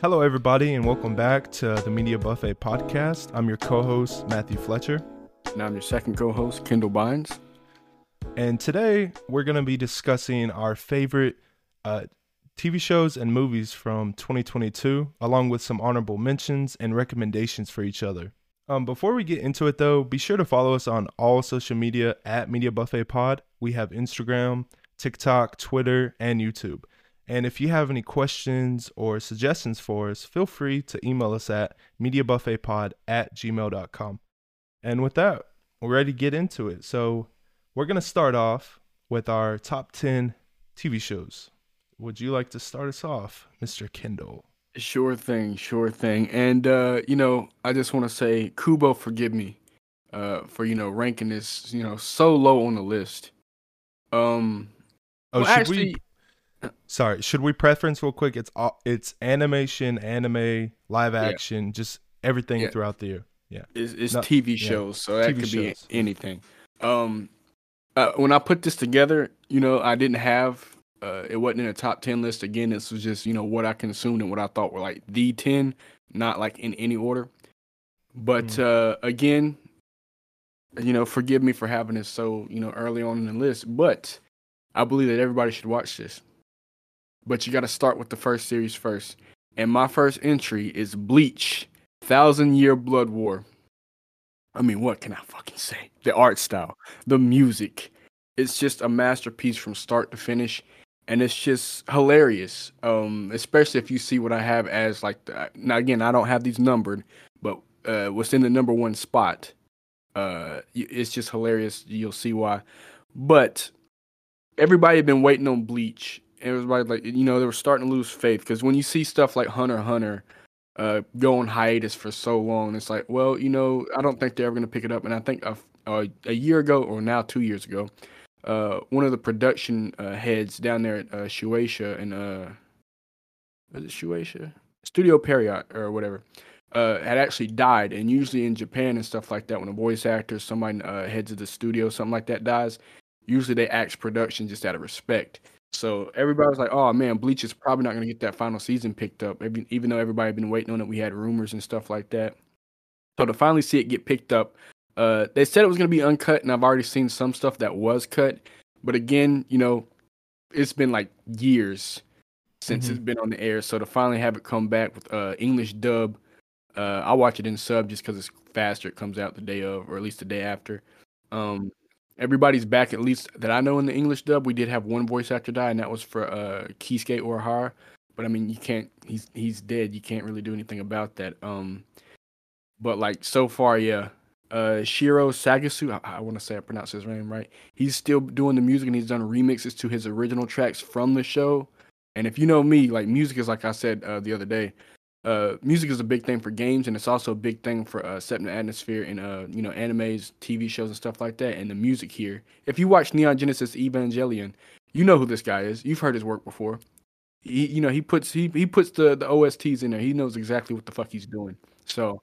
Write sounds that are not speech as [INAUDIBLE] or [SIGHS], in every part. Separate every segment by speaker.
Speaker 1: Hello, everybody, and welcome back to the Media Buffet podcast. I'm your co host, Matthew Fletcher.
Speaker 2: And I'm your second co host, Kendall Bynes.
Speaker 1: And today we're going to be discussing our favorite uh, TV shows and movies from 2022, along with some honorable mentions and recommendations for each other. Um, before we get into it, though, be sure to follow us on all social media at Media Buffet Pod. We have Instagram, TikTok, Twitter, and YouTube. And if you have any questions or suggestions for us, feel free to email us at mediabuffetpod at gmail.com. And with that, we're ready to get into it. So we're going to start off with our top 10 TV shows. Would you like to start us off, Mr. Kendall?
Speaker 2: Sure thing, sure thing. And, uh, you know, I just want to say, Kubo, forgive me uh, for, you know, ranking this, you know, so low on the list. Um,
Speaker 1: oh, well, should actually, we Sorry, should we preference real quick? It's all, it's animation, anime, live action, yeah. just everything yeah. throughout the year. Yeah,
Speaker 2: it's, it's Not, TV shows, so that TV could shows. be anything. Um, uh, when I put this together, you know, I didn't have uh, it wasn't in a top ten list. Again, this was just you know what I consumed and what I thought were like the ten, not like in any order. But mm. uh, again, you know, forgive me for having this so you know early on in the list, but I believe that everybody should watch this but you got to start with the first series first. And my first entry is Bleach, Thousand Year Blood War. I mean, what can I fucking say? The art style, the music. It's just a masterpiece from start to finish. And it's just hilarious. Um, especially if you see what I have as like the, now again, I don't have these numbered, but uh, what's in the number one spot. Uh, it's just hilarious. You'll see why. But everybody had been waiting on Bleach everybody like you know they were starting to lose faith because when you see stuff like Hunter Hunter uh, go on hiatus for so long, it's like, well, you know, I don't think they're ever going to pick it up. And I think a, a, a, year ago, or now two years ago, uh, one of the production uh, heads down there at uh, Shueisha and uh, was it Shueisha Studio Pierrot or whatever. Uh, had actually died, and usually in Japan and stuff like that, when a voice actor, somebody uh, heads of the studio, something like that dies, usually they axe production just out of respect. So everybody was like, "Oh man, Bleach is probably not going to get that final season picked up." Even though everybody had been waiting on it, we had rumors and stuff like that. So to finally see it get picked up, uh, they said it was going to be uncut, and I've already seen some stuff that was cut. But again, you know, it's been like years since mm-hmm. it's been on the air. So to finally have it come back with uh, English dub, uh, I watch it in sub just because it's faster. It comes out the day of, or at least the day after. Um, everybody's back at least that I know in the English dub. We did have one voice actor die, and that was for uh Kisuke Urahara. But I mean, you can't. He's he's dead. You can't really do anything about that. Um, but like so far, yeah. Uh, Shiro Sagisu, I, I want to say I pronounced his name right. He's still doing the music, and he's done remixes to his original tracks from the show. And if you know me, like music is like I said uh, the other day, uh, music is a big thing for games, and it's also a big thing for uh, setting the atmosphere in uh, you know animes, TV shows, and stuff like that. And the music here, if you watch Neon Genesis Evangelion, you know who this guy is. You've heard his work before. He, you know, he puts he he puts the the OSTs in there. He knows exactly what the fuck he's doing. So,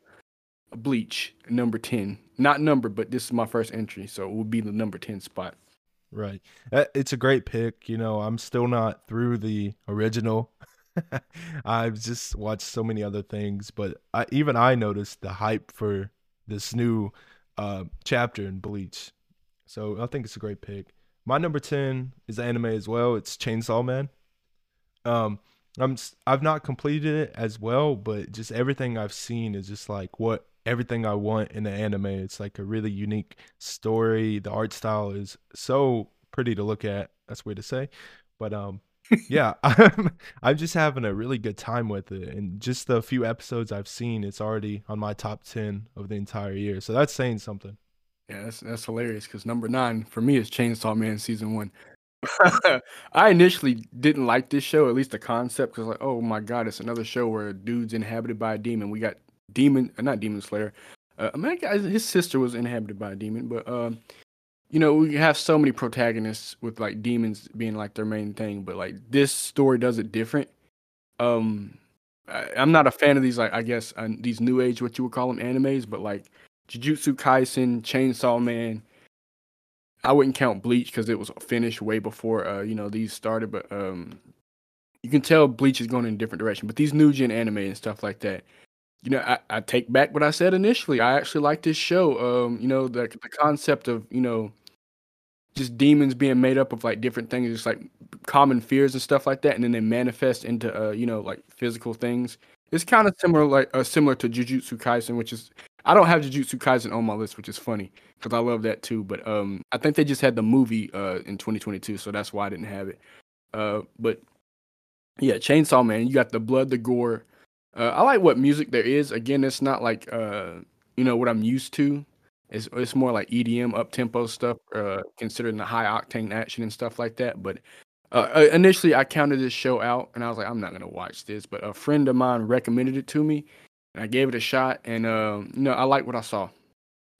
Speaker 2: Bleach number ten, not number, but this is my first entry, so it will be the number ten spot.
Speaker 1: Right. Uh, it's a great pick. You know, I'm still not through the original [LAUGHS] [LAUGHS] I've just watched so many other things, but I, even I noticed the hype for this new uh, chapter in Bleach. So I think it's a great pick. My number ten is anime as well. It's Chainsaw Man. Um, I'm I've not completed it as well, but just everything I've seen is just like what everything I want in the anime. It's like a really unique story. The art style is so pretty to look at. That's weird to say, but um, yeah, [LAUGHS] I'm I'm just having a really good time with it, and just the few episodes I've seen, it's already on my top ten of the entire year. So that's saying something.
Speaker 2: Yeah, that's that's hilarious because number nine for me is Chainsaw Man season one. [LAUGHS] I initially didn't like this show, at least the concept, because like, oh my god, it's another show where a dude's inhabited by a demon. We got demon, uh, not demon slayer. Uh, I mean, his sister was inhabited by a demon, but um, you know, we have so many protagonists with like demons being like their main thing, but like this story does it different. Um, I, am not a fan of these like I guess uh, these new age what you would call them animes, but like Jujutsu Kaisen, Chainsaw Man. I wouldn't count Bleach because it was finished way before uh you know these started, but um you can tell Bleach is going in a different direction. But these new gen anime and stuff like that, you know, I, I take back what I said initially. I actually like this show. Um, you know, the the concept of you know, just demons being made up of like different things, just like common fears and stuff like that, and then they manifest into uh, you know, like physical things. It's kind of similar, like uh, similar to Jujutsu Kaisen, which is I don't have Jujutsu Kaisen on my list, which is funny because I love that too. But um, I think they just had the movie uh in 2022, so that's why I didn't have it. Uh, but yeah, Chainsaw Man, you got the blood, the gore. Uh, I like what music there is. Again, it's not like uh, you know what I'm used to. It's it's more like EDM, up tempo stuff, uh, considering the high octane action and stuff like that. But uh, uh, initially, I counted this show out, and I was like, I'm not gonna watch this. But a friend of mine recommended it to me, and I gave it a shot, and um, you know, I like what I saw,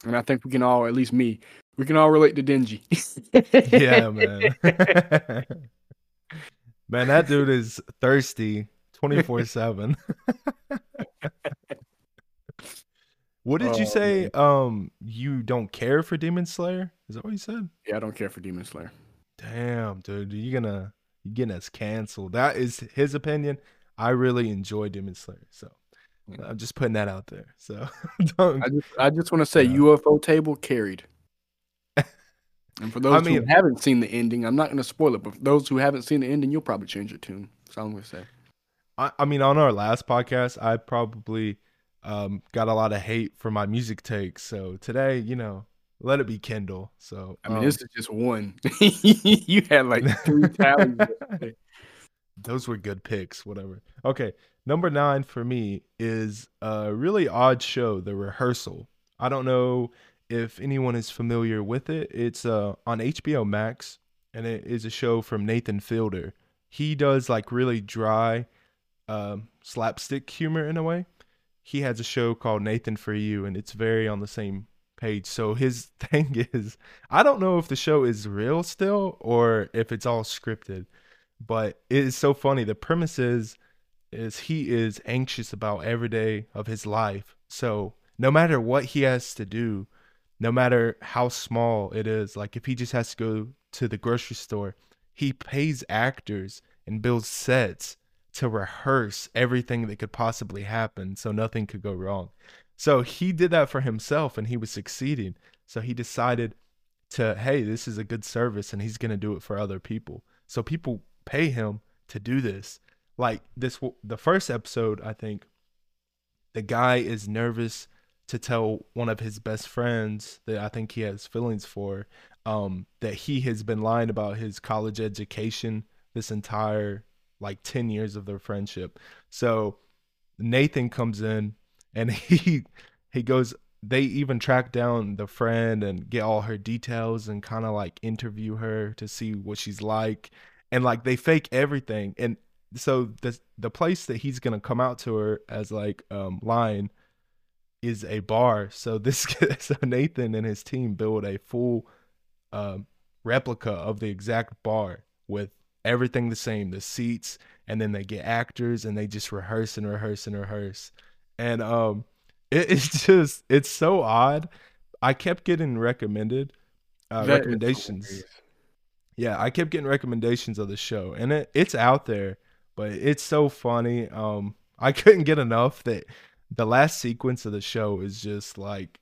Speaker 2: and I think we can all, at least me, we can all relate to Denji. [LAUGHS]
Speaker 1: yeah, man. [LAUGHS] [LAUGHS] man, that dude is thirsty twenty four seven. [LAUGHS] What did oh, you say? Man. Um, you don't care for Demon Slayer? Is that what you said?
Speaker 2: Yeah, I don't care for Demon Slayer.
Speaker 1: Damn, dude, you're gonna you're getting us canceled? That is his opinion. I really enjoy Demon Slayer, so I'm just putting that out there. So [LAUGHS]
Speaker 2: don't. I just, I just want to say Ufotable carried. [LAUGHS] and for those I mean, who haven't seen the ending, I'm not going to spoil it, but for those who haven't seen the ending, you'll probably change your tune. So I'm going to say.
Speaker 1: I, I mean, on our last podcast, I probably um, got a lot of hate for my music takes. So today, you know, let it be Kendall. So
Speaker 2: I mean, um, this is just one. [LAUGHS] you had like three [LAUGHS] tallies.
Speaker 1: Those were good picks. Whatever. Okay, Number nine for me is a really odd show, The Rehearsal. I don't know if anyone is familiar with it. It's uh, on HBO Max, and it is a show from Nathan Fielder. He does like really dry um, slapstick humor in a way. He has a show called Nathan for You, and it's very on the same page. So his [LAUGHS] thing is, I don't know if the show is real still or if it's all scripted, but it is so funny. The premise is is he is anxious about every day of his life. So no matter what he has to do, no matter how small it is, like if he just has to go to the grocery store, he pays actors and builds sets to rehearse everything that could possibly happen so nothing could go wrong. So he did that for himself and he was succeeding. So he decided to, hey, this is a good service and he's going to do it for other people. So people pay him to do this like this the first episode i think the guy is nervous to tell one of his best friends that i think he has feelings for um that he has been lying about his college education this entire like 10 years of their friendship. So nathan comes in and [LAUGHS] he he goes they even track down the friend and get all her details and kind of like interview her to see what she's like. And like they fake everything. And so the the place that he's gonna come out to her as like um line is a bar. So [LAUGHS] this so Nathan and his team build a full um, replica of the exact bar with everything the same, the seats, and then they get actors and they just rehearse and rehearse and rehearse. And um it, [LAUGHS] it's just it's so odd. I kept getting recommended uh, recommendations. Yeah, I kept getting recommendations of the show, and it, it's out there but it's so funny. Um, I [LAUGHS] couldn't get enough that the last sequence of the show is just like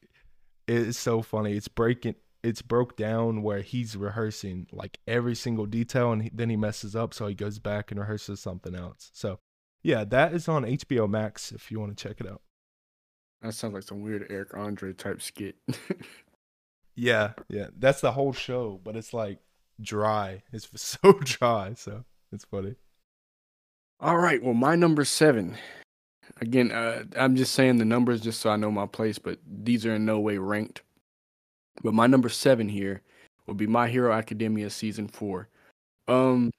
Speaker 1: it's so funny. It's breaking. It's broke down where he's rehearsing like every single detail, and he, then he messes up, so he goes back and rehearses something else. So, yeah, that is on HBO Max if you want to check it out.
Speaker 2: That sounds like some weird Eric Andre type skit. [LAUGHS]
Speaker 1: yeah, yeah, that's the whole show, but it's like dry. It's [LAUGHS] so dry, so it's funny.
Speaker 2: All right. Well, my number seven. Again, uh, I'm just saying the numbers just so I know my place, but these are in no way ranked. But my number seven here would be My Hero Academia season four. Um,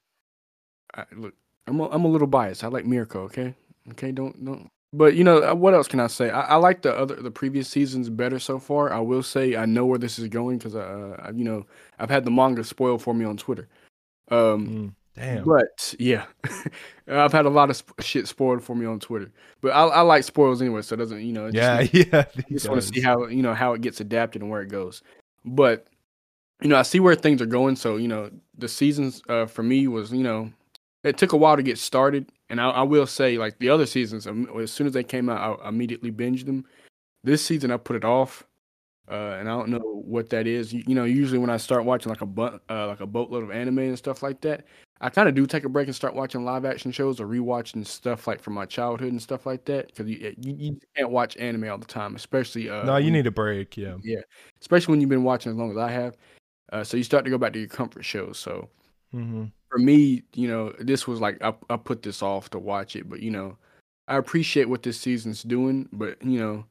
Speaker 2: I, look, I'm a, I'm a little biased. I like Mirko. Okay, okay, don't don't. But you know uh, what else can I say? I, I like the other the previous seasons better so far. I will say I know where this is going because uh, I, you know I've had the manga spoiled for me on Twitter. Um, mm. Damn. But yeah, [LAUGHS] I've had a lot of sp- shit spoiled for me on Twitter. But I, I like spoils anyway, so it doesn't you know?
Speaker 1: Yeah, just, yeah. [LAUGHS]
Speaker 2: just want to see how you know how it gets adapted and where it goes. But you know, I see where things are going. So you know, the seasons uh, for me was you know it took a while to get started, and I, I will say, like the other seasons, um, as soon as they came out, I immediately binged them. This season, I put it off, uh, and I don't know what that is. You, you know, usually when I start watching like a bu- uh, like a boatload of anime and stuff like that, I kind of do take a break and start watching live action shows or rewatching stuff like from my childhood and stuff like that because you, you, you can't watch anime all the time, especially. Uh,
Speaker 1: no, you need a break. Yeah,
Speaker 2: yeah, especially when you've been watching as long as I have. Uh, so you start to go back to your comfort shows. So
Speaker 1: mm-hmm.
Speaker 2: for me, you know, this was like I, I put this off to watch it, but you know, I appreciate what this season's doing, but you know,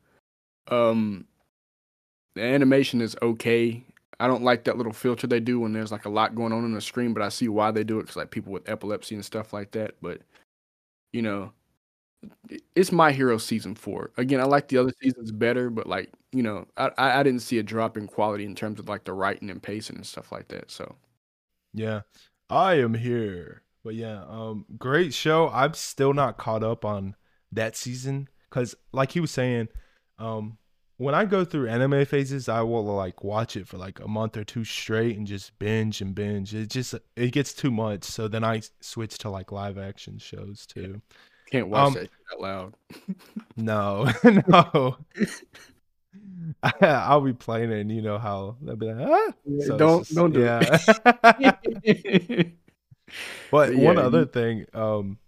Speaker 2: um, the animation is okay. I don't like that little filter they do when there's like a lot going on on the screen, but I see why they do it because like people with epilepsy and stuff like that. But you know, it's my hero season four. Again, I like the other seasons better, but like you know, I I didn't see a drop in quality in terms of like the writing and pacing and stuff like that. So
Speaker 1: yeah, I am here. But yeah, um, great show. I'm still not caught up on that season because, like he was saying, um, when I go through anime phases, I will like watch it for like a month or two straight and just binge and binge. It just it gets too much, so then I switch to like live action shows too.
Speaker 2: Can't watch um, that out loud. [LAUGHS]
Speaker 1: no, [LAUGHS] no. [LAUGHS] I, will be playing it, and you know how they'll be like, ah.
Speaker 2: So don't just, don't do
Speaker 1: yeah. but yeah, one other thing, um,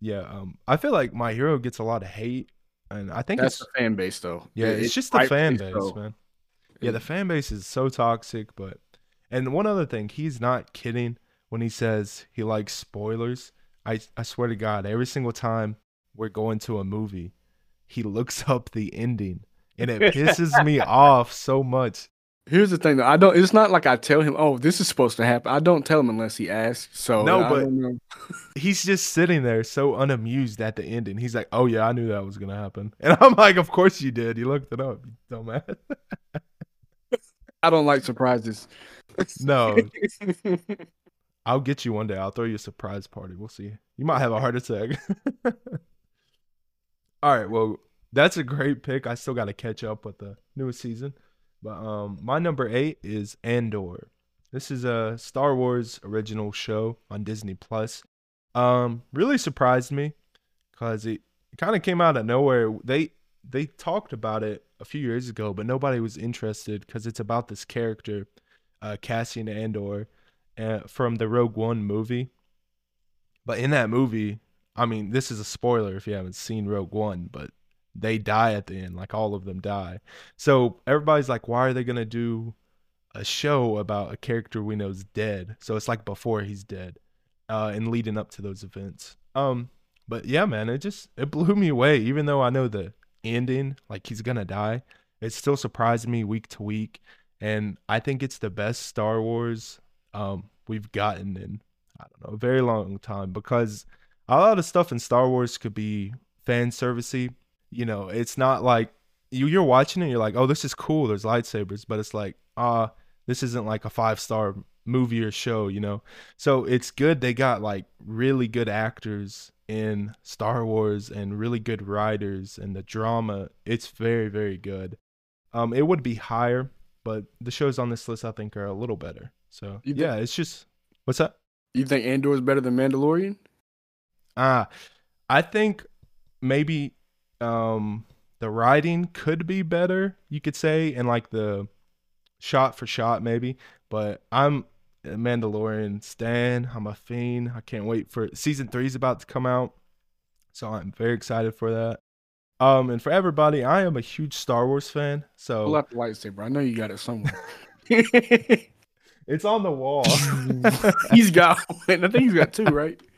Speaker 1: yeah, um, I feel like my hero gets a lot of hate and I think
Speaker 2: that's
Speaker 1: it's
Speaker 2: the fan base though.
Speaker 1: Yeah, it's, it's just the fan base, so. man. Yeah, the fan base is so toxic, but and one other thing, he's not kidding when he says he likes spoilers. I I swear to God, every single time we're going to a movie, he looks [LAUGHS] up the ending, and it pisses me [LAUGHS] off so much.
Speaker 2: Here's the thing though. I don't it's not like I tell him, "Oh, this is supposed to happen." I don't tell him unless he asks. So
Speaker 1: No, but [LAUGHS] he's just sitting there so unamused at the ending. He's like, "Oh yeah, I knew that was going to happen." [LAUGHS] And I'm like, "Of course you did. You looked it up, you dumbass." [LAUGHS]
Speaker 2: I don't like surprises.
Speaker 1: No. I'll get you one day. I'll throw you a surprise party. We'll see. You might have a heart attack. All right, well, that's a great pick. I still got to catch up with the newest season. But um, my number eight is Andor. This is a Star Wars original show on Disney Plus. Um, really surprised me because it, it kind of came out of nowhere. They they talked about it a few years ago, but nobody was interested because it's about this character, uh, Cassian Andor, uh, from the Rogue One movie. But in that movie, I mean, this is a spoiler if you haven't seen Rogue One, but they die at the end, like all of them die. So everybody's like, why are they gonna do a show about a character we know is dead? So it's like before he's dead, uh, and leading up to those events. Um, but yeah, man, it just it blew me away. Even though I know the ending, like he's gonna die, it still surprised me week to week, and I think it's the best Star Wars um we've gotten in I don't know a very long time because a lot of stuff in Star Wars could be fan servicey you know, it's not like you you're watching it, you're like, oh, this is cool. There's lightsabers, but it's like, ah, uh, this isn't like a five star movie or show, you know. So it's good they got like really good actors in Star Wars and really good writers and the drama. It's very very good. Um, it would be higher, but the shows on this list I think are a little better. So think, yeah, it's just what's up?
Speaker 2: You think Andor is better than Mandalorian?
Speaker 1: Ah, uh, I think maybe um the writing could be better, you could say, and like the shot for shot maybe. But I'm a Mandalorian Stan. I'm a fiend. I can't wait for season three is about to come out, so I'm very excited for that. Um, and for everybody, I am a huge Star Wars fan. So
Speaker 2: pull out the lightsaber. I know you got it somewhere. [LAUGHS]
Speaker 1: it's on the wall. [LAUGHS]
Speaker 2: he's got one. I think he's got two, right? [LAUGHS]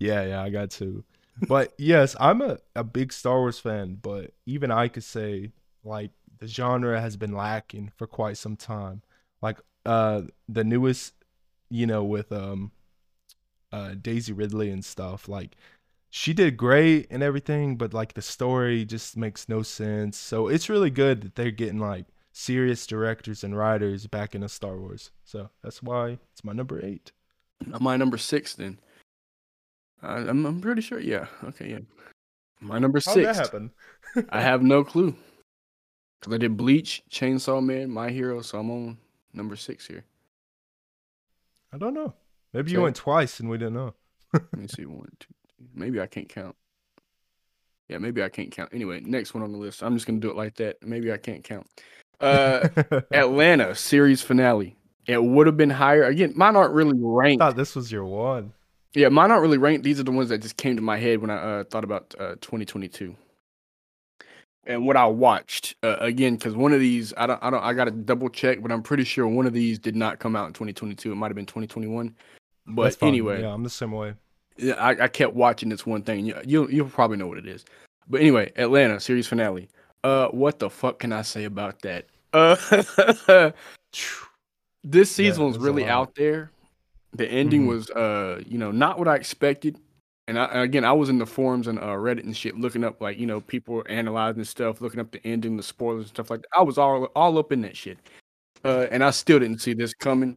Speaker 1: Yeah, yeah, I got two but yes, I'm a, a big Star Wars fan, but even I could say like the genre has been lacking for quite some time. Like uh the newest, you know, with um uh Daisy Ridley and stuff, like she did great and everything, but like the story just makes no sense. So it's really good that they're getting like serious directors and writers back into Star Wars. So that's why it's my number eight.
Speaker 2: My number six then. Uh, I'm, I'm pretty sure. Yeah. Okay. Yeah. My number How'd six.
Speaker 1: that happen?
Speaker 2: I have no clue. Cause I did Bleach, Chainsaw Man, My Hero, so I'm on number six here.
Speaker 1: I don't know. Maybe you went twice and we didn't know.
Speaker 2: Let me see one, two, three. Maybe I can't count. Yeah, maybe I can't count. Anyway, next one on the list. I'm just gonna do it like that. Maybe I can't count. Uh, [LAUGHS] Atlanta series finale. It would have been higher. Again, mine aren't really ranked.
Speaker 1: I thought this was your one.
Speaker 2: Yeah, mine aren't really ranked. These are the ones that just came to my head when I uh, thought about uh, 2022 and what I watched uh, again because one of these I don't I don't I got to double check, but I'm pretty sure one of these did not come out in 2022. It might have been 2021. But anyway,
Speaker 1: yeah, I'm the same way.
Speaker 2: Yeah, I, I kept watching this one thing. You you you'll probably know what it is. But anyway, Atlanta series finale. Uh, what the fuck can I say about that? Uh, [LAUGHS] this season yeah, was really out there. The ending mm-hmm. was uh, you know, not what I expected. And, I, again, I was in the forums and uh, Reddit and shit, looking up like you know people analyzing stuff, looking up the ending, the spoilers and stuff like that. I was all all up in that shit, uh, and I still didn't see this coming.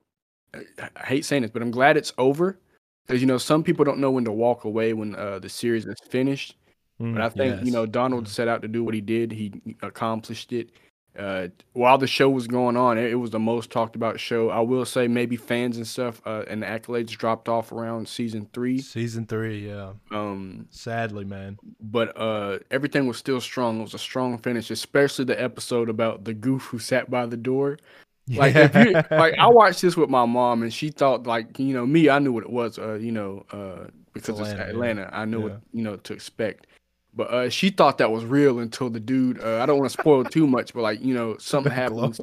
Speaker 2: I hate saying this, but I'm glad it's over because you know some people don't know when to walk away when uh, the series is finished. Mm, but I think yes. you know Donald mm. set out to do what he did. He accomplished it, uh, while the show was going on, it, it, was the most talked about show. I will say maybe fans and stuff uh, and the accolades dropped off around season three.
Speaker 1: Season three, yeah. Um, sadly, man.
Speaker 2: But uh, everything was still strong. It was a strong finish, especially the episode about the goof who sat by the door. [LAUGHS] Like, if you, like I watched this with my mom, and she thought like you know me, I knew what it was. Uh, you know, uh, because it's Atlanta. It's Atlanta. Yeah. I knew yeah. what you know to expect. But uh, she thought that was real until the dude. Uh, I don't want to spoil too much, but like you know, [LAUGHS] something happens,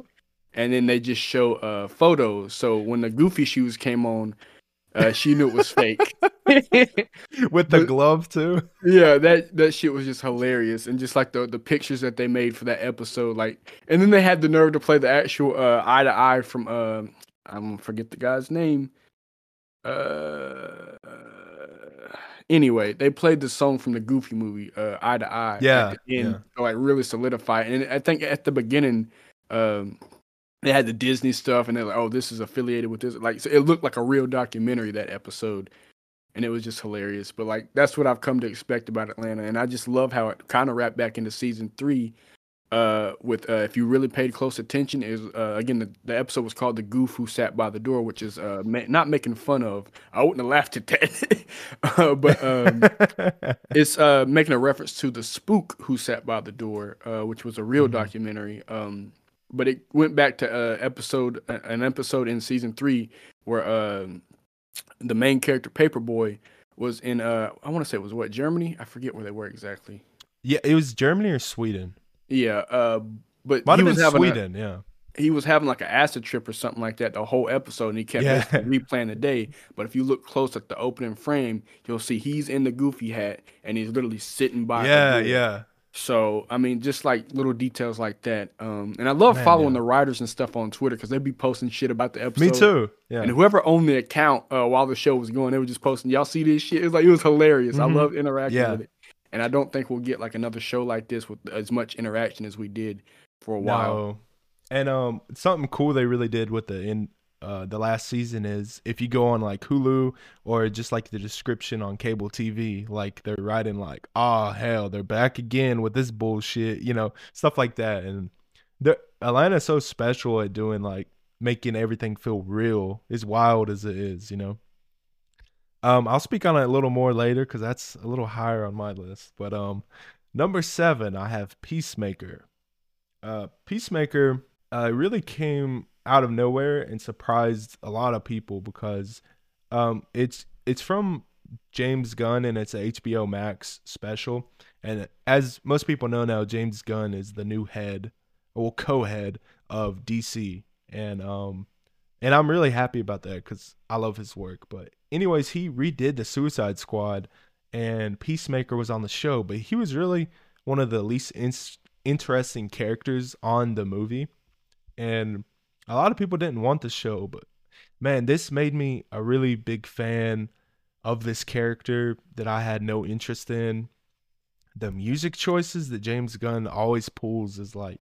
Speaker 2: and then they just show uh, photos. So when the Goofy shoes came on, uh, she knew it was fake. [LAUGHS]
Speaker 1: With the but, glove too.
Speaker 2: Yeah, that that shit was just hilarious, and just like the the pictures that they made for that episode, like, and then they had the nerve to play the actual uh, eye to eye from uh, I'm gonna forget the guy's name. Uh anyway, they played the song from the Goofy movie, uh, Eye to Eye.
Speaker 1: Yeah,
Speaker 2: yeah. To, like really solidify. And I think at the beginning, um, they had the Disney stuff, and they're like, "Oh, this is affiliated with this." Like, so it looked like a real documentary that episode, and it was just hilarious. But like, that's what I've come to expect about Atlanta, and I just love how it kind of wrapped back into season three uh, with uh, if you really paid close attention, is uh, again the, the episode was called "The Goof Who Sat by the Door," which is uh, ma- not making fun of. I wouldn't have laughed at that, [LAUGHS] uh, but um, [LAUGHS] it's uh, making a reference to the spook who sat by the door, uh, which was a real mm-hmm. documentary. Um, but it went back to uh, episode an episode in season three where uh, the main character Paper Boi was in uh, I want to say it was what Germany. I forget where they were exactly.
Speaker 1: Yeah, it was Germany or Sweden.
Speaker 2: Yeah, uh, but
Speaker 1: Might he was having Sweden. A, yeah,
Speaker 2: he was having like an acid trip or something like that the whole episode, and he kept yeah. [LAUGHS] replaying the day. But if you look close at the opening frame, you'll see he's in the Goofy hat and he's literally sitting by.
Speaker 1: Yeah, yeah.
Speaker 2: So I mean, just like little details like that. Um, and I love Man, following yeah. the writers and stuff on Twitter because they'd be posting shit about the episode.
Speaker 1: Me too. Yeah.
Speaker 2: And whoever owned the account uh, while the show was going, they were just posting. Y'all see this shit? It was like it was hilarious. Mm-hmm. I love interacting yeah. with it and I don't think we'll get like another show like this with as much interaction as we did for a while. No.
Speaker 1: And um, something cool they really did with the in uh the last season is if you go on like Hulu or just like the description on cable TV, like they're writing like, "Oh hell, they're back again with this bullshit," you know, stuff like that. And the Atlanta's so special at doing like making everything feel real, as wild as it is, you know. Um, I'll speak on it a little more later because that's a little higher on my list. But um, number seven, I have Peacemaker. Uh, Peacemaker uh, really came out of nowhere and surprised a lot of people because um, it's it's from James Gunn and it's a HBO Max special. And as most people know now, James Gunn is the new head, or co-head of DC, and um, and I'm really happy about that because I love his work. But anyways, he redid the Suicide Squad, and Peacemaker was on the show, but he was really one of the least in- interesting characters on the movie, and a lot of people didn't want the show. But man, this made me a really big fan of this character that I had no interest in. The music choices that James Gunn always pulls is like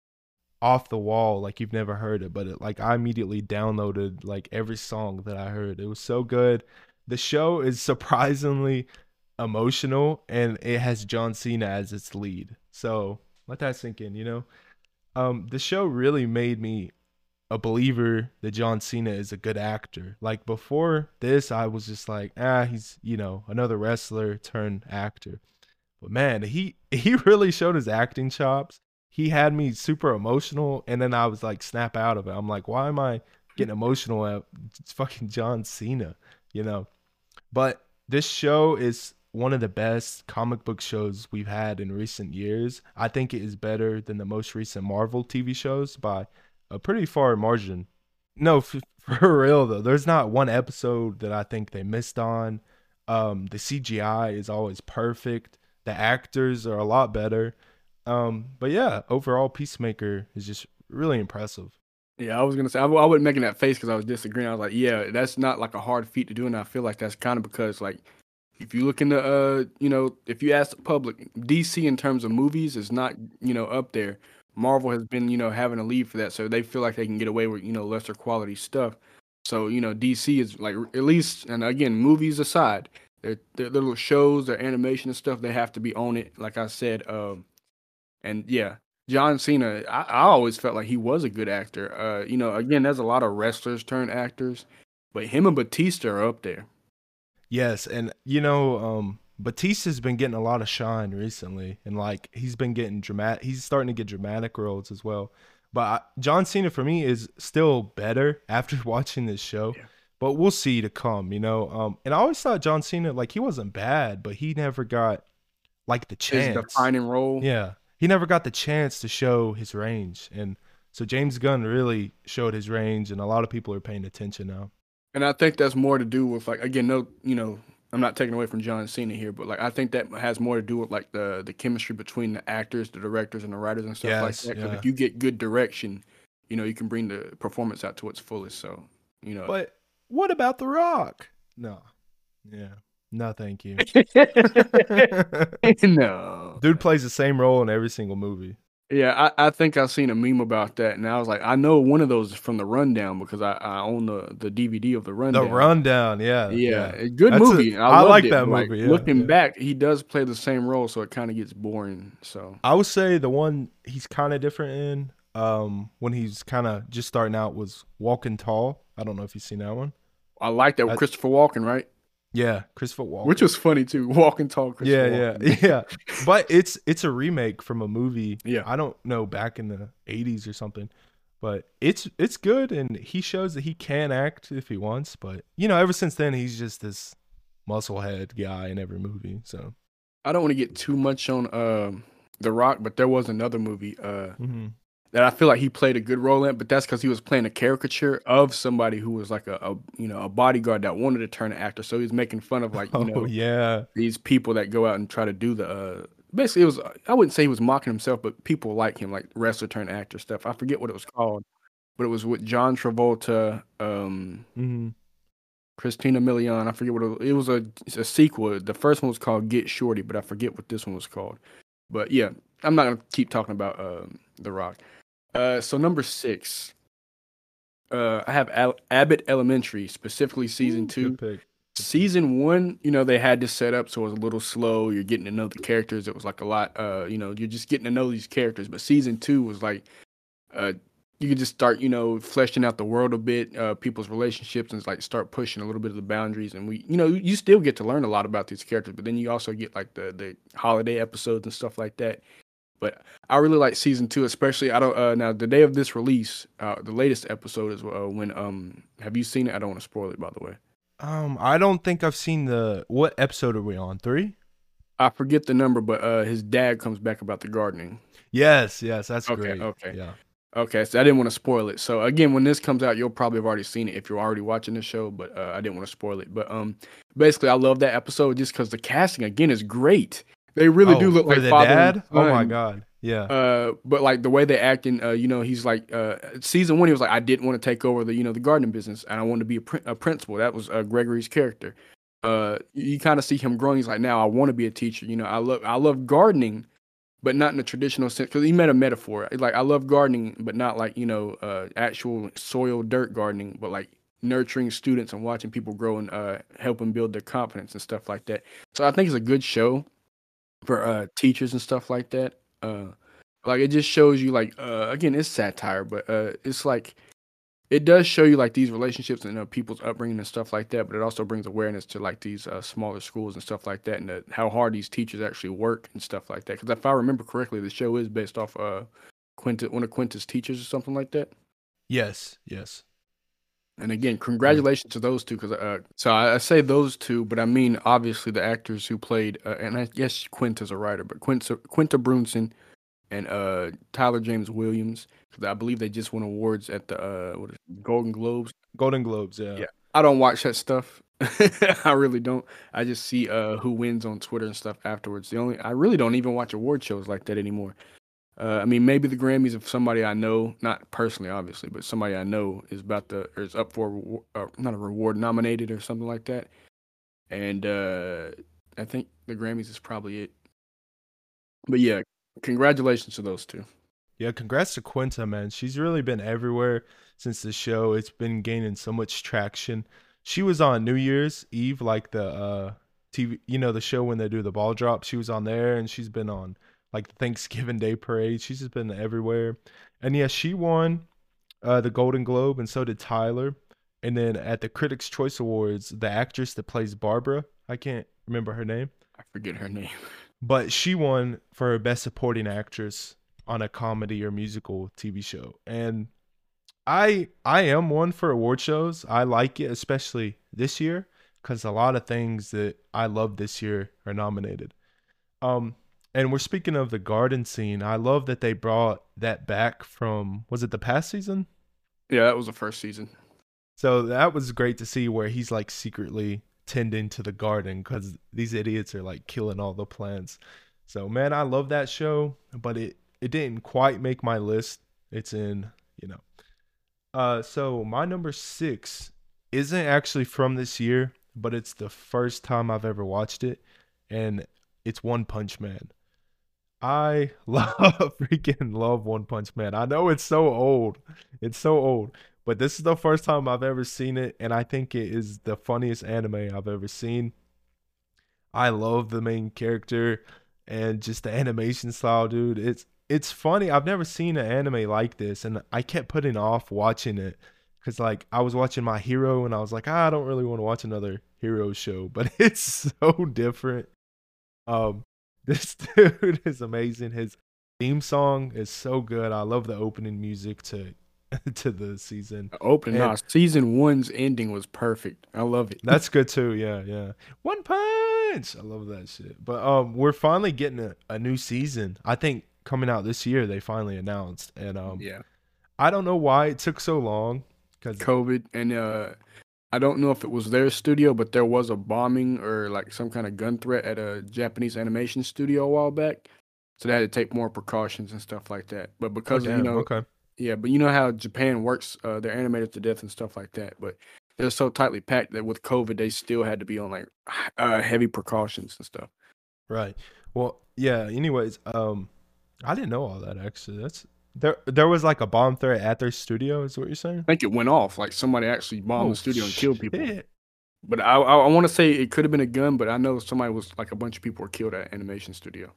Speaker 1: off the wall like you've never heard it but it, like i immediately downloaded like every song that i heard it was so good the show is surprisingly emotional and it has John Cena as its lead. So let that sink in, you know? Um, the show really made me a believer that John Cena is a good actor. Like before this, I was just like, ah, he's you know another wrestler turned actor. But man, he [LAUGHS] he really showed his acting chops. He had me super emotional, and then I was like, snap out of it. I'm like, why am I getting emotional at [LAUGHS] fucking John Cena? You know. But this show is one of the best comic book shows we've had in recent years. I think it is better than the most recent Marvel TV shows by a pretty far margin. No, f- [LAUGHS] for real though, there's not one episode that I think they missed on. Um, the CGI is always perfect. The actors are a lot better. Um, but yeah, overall, Peacemaker is just really impressive.
Speaker 2: Yeah, I was gonna say I, I wasn't making that face because I was disagreeing. I was like, yeah, that's not like a hard feat to do, and I feel like that's kind of because like if you look into uh you know if you ask the public dc in terms of movies is not you know up there marvel has been you know having a lead for that so they feel like they can get away with you know lesser quality stuff so you know dc is like at least and again movies aside their, their little shows their animation and stuff they have to be on it like i said um and yeah john cena I, I always felt like he was a good actor uh you know again there's a lot of wrestlers turned actors but him and batista are up there
Speaker 1: Yes, and you know, um, Batista's been getting a lot of shine recently, and like he's been getting dramatic. He's starting to get dramatic roles as well. But I, John Cena for me is still better [LAUGHS] after watching this show. Yeah. But we'll see to come, you know. Um, and I always thought John Cena like he wasn't bad, but he never got like the chance.
Speaker 2: His defining role.
Speaker 1: Yeah, he never got the chance to show his range, and so James Gunn really showed his range, and a lot of people are paying attention now.
Speaker 2: And I think that's more to do with like again, no, you know, I'm not taking away from John Cena here, but like I think that has more to do with like the the chemistry between the actors, the directors, and the writers and stuff yes, like that. Because yeah. if you get good direction, you know, you can bring the performance out to its fullest. So, you know.
Speaker 1: But what about The Rock? No. Yeah. No, thank you. [LAUGHS]
Speaker 2: no.
Speaker 1: Dude plays the same role in every single movie.
Speaker 2: Yeah, I, I think I've seen a meme about that, and I was like, I know one of those is from the Rundown because I, I own the, the DVD of the Rundown.
Speaker 1: The Rundown, yeah,
Speaker 2: yeah, yeah. good That's movie. A, I, I like it, that movie. Like, yeah, looking yeah. back, he does play the same role, so it kind of gets boring. So
Speaker 1: I would say the one he's kind of different in, um, when he's kind of just starting out was Walking Tall. I don't know if you've seen that one.
Speaker 2: I like that with Christopher Walken, right?
Speaker 1: Yeah, Christopher Walken.
Speaker 2: Which was funny too. Walk and talk.
Speaker 1: Yeah, yeah, [LAUGHS] yeah. But it's it's a remake from a movie.
Speaker 2: Yeah.
Speaker 1: I don't know back in the eighties or something. But it's it's good and he shows that he can act if he wants. But you know, ever since then he's just this musclehead guy in every movie. So
Speaker 2: I don't want to get too much on uh, The Rock, but there was another movie uh, mm-hmm that I feel like he played a good role in, but that's because he was playing a caricature of somebody who was like a, a, you know a bodyguard that wanted to turn an actor. So he was making fun of like you [LAUGHS] oh, know
Speaker 1: yeah
Speaker 2: these people that go out and try to do the uh, basically it was I wouldn't say he was mocking himself, but people like him like wrestler turn actor stuff. I forget what it was called, but it was with John Travolta, um,
Speaker 1: mm-hmm.
Speaker 2: Christina Milian. I forget what it was. It was a, a sequel. The first one was called Get Shorty, but I forget what this one was called. But yeah, I'm not gonna keep talking about uh, The Rock. Uh, so number six, uh, I have Al- Abbott Elementary, specifically season Ooh, two. Season one, you know, they had this set up so it was a little slow. You're getting to know the characters. It was like a lot, uh, you know, you're just getting to know these characters. But season two was like, uh, you could just start, you know, fleshing out the world a bit, uh, people's relationships, and like start pushing a little bit of the boundaries. And we, you know, you still get to learn a lot about these characters, but then you also get like the the holiday episodes and stuff like that. But I really like season two, especially. I don't uh, now the day of this release, uh, the latest episode is uh, when um have you seen it? I don't want to spoil it, by the way.
Speaker 1: Um, I don't think I've seen the what episode are we on? Three.
Speaker 2: I forget the number, but uh, his dad comes back about the gardening.
Speaker 1: Yes, yes, that's
Speaker 2: okay,
Speaker 1: great.
Speaker 2: Okay,
Speaker 1: yeah.
Speaker 2: Okay, so I didn't want to spoil it. So again, when this comes out, you'll probably have already seen it if you're already watching the show. But uh, I didn't want to spoil it. But um, basically, I love that episode just because the casting again is great. They really
Speaker 1: oh,
Speaker 2: do look like
Speaker 1: the dad. Oh my god. Yeah.
Speaker 2: Uh, but like the way they acting, uh, you know, he's like, uh, season one, he was like, I didn't want to take over the, you know, the gardening business, and I wanted to be a, pr- a principal. That was uh, Gregory's character. Uh, you kind of see him growing. He's like, now I want to be a teacher. You know, I love, I love gardening, but not in the traditional sense. Because he made a metaphor. Like I love gardening, but not like you know, uh, actual soil dirt gardening, but like nurturing students and watching people grow and uh, helping build their confidence and stuff like that. So I think it's a good show for uh, teachers and stuff like that. Uh, like it just shows you like uh, again it's satire, but uh, it's like it does show you like these relationships and uh, people's upbringing and stuff like that, but it also brings awareness to like these uh, smaller schools and stuff like that, and uh, how hard these teachers actually work and stuff like that. Because if I remember correctly, the show is based off uh one of Quinta's teachers or something like that.
Speaker 1: Yes, yes.
Speaker 2: And again, congratulations to those two. Because uh, so I, I, say those two, but I mean obviously the actors who played, uh, and I guess Quinta's a writer, but Quinta Quinta Brunson and uh, Tyler James Williams. I believe they just won awards at the uh, what is it, Golden Globes.
Speaker 1: Golden Globes, yeah.
Speaker 2: Yeah, I don't watch that stuff. [LAUGHS] I really don't. I just see uh, who wins on Twitter and stuff afterwards. The only I really don't even watch award shows like that anymore. Uh, I mean, maybe the Grammys if somebody I know, not personally, obviously, but somebody I know is about to or is up for uh, not a reward nominated or something like that. And uh, I think the Grammys is probably it. But yeah, congratulations to those two.
Speaker 1: Yeah, congrats to Quinta, man. She's really been everywhere since the show. It's been gaining so much traction. She was on New Year's Eve, like the uh, TV, you know, the show when they do the ball drop. She was on there, and she's been on like Thanksgiving Day parade. She's just been everywhere. And yeah, she won uh, the Golden Globe, and so did Tyler. And then at the Critics' Choice Awards, the actress that plays Barbara, I can't remember her name.
Speaker 2: I forget her name. [LAUGHS]
Speaker 1: But she won for Best Supporting Actress on a comedy or musical TV show. And I I am one for award shows. I like it, especially this year, because a lot of things that I love this year are nominated. Um, and we're speaking of the garden scene. I love that they brought that back from was it the past season?
Speaker 2: Yeah, that was the first season.
Speaker 1: So that was great to see where he's like secretly tending to the garden because these idiots are like killing all the plants. So man, I love that show, but it it didn't quite make my list. It's in you know. Uh, so my number six isn't actually from this year, but it's the first time I've ever watched it, and it's One Punch Man. I [LAUGHS] love freaking love One Punch Man. I know it's so old. It's so old. But this is the first time I've ever seen it, and I think it is the funniest anime I've ever seen. I love the main character and just the animation style, dude. It's it's funny. I've never seen an anime like this, and I kept putting off watching it because like I was watching My Hero, and I was like, ah, I don't really want to watch another hero show, [LAUGHS] but it's so different. Um, this [LAUGHS] dude is amazing. His theme song is so good. I love the opening music to [LAUGHS] to the season.
Speaker 2: The opening, no, season one's ending was perfect. I love it.
Speaker 1: That's good [LAUGHS] too. Yeah, yeah. One punch. I love that shit. But um, we're finally getting a, a new season. I think coming out this year. They finally announced, and um,
Speaker 2: yeah,
Speaker 1: I don't know why it took so long
Speaker 2: because COVID and uh, I don't know if it was their studio, but there was a bombing or like some kind of gun threat at a Japanese animation studio a while back. So they had to take more precautions and stuff like that. But because oh, damn, you know,
Speaker 1: okay.
Speaker 2: yeah, but you know how Japan works, uh, they're animated to death and stuff like that. But they're so tightly packed that with COVID, they still had to be on like uh, heavy precautions and stuff.
Speaker 1: Right. Well, yeah. Anyways, um, I didn't know all that actually. That's there, there was like a bomb threat at their studio. Is what you're saying?
Speaker 2: I think it went off. Like somebody actually bombed oh, the studio and killed people. But I, I, I want to say it could have been a gun, but I know somebody was like a bunch of people were killed at animation studio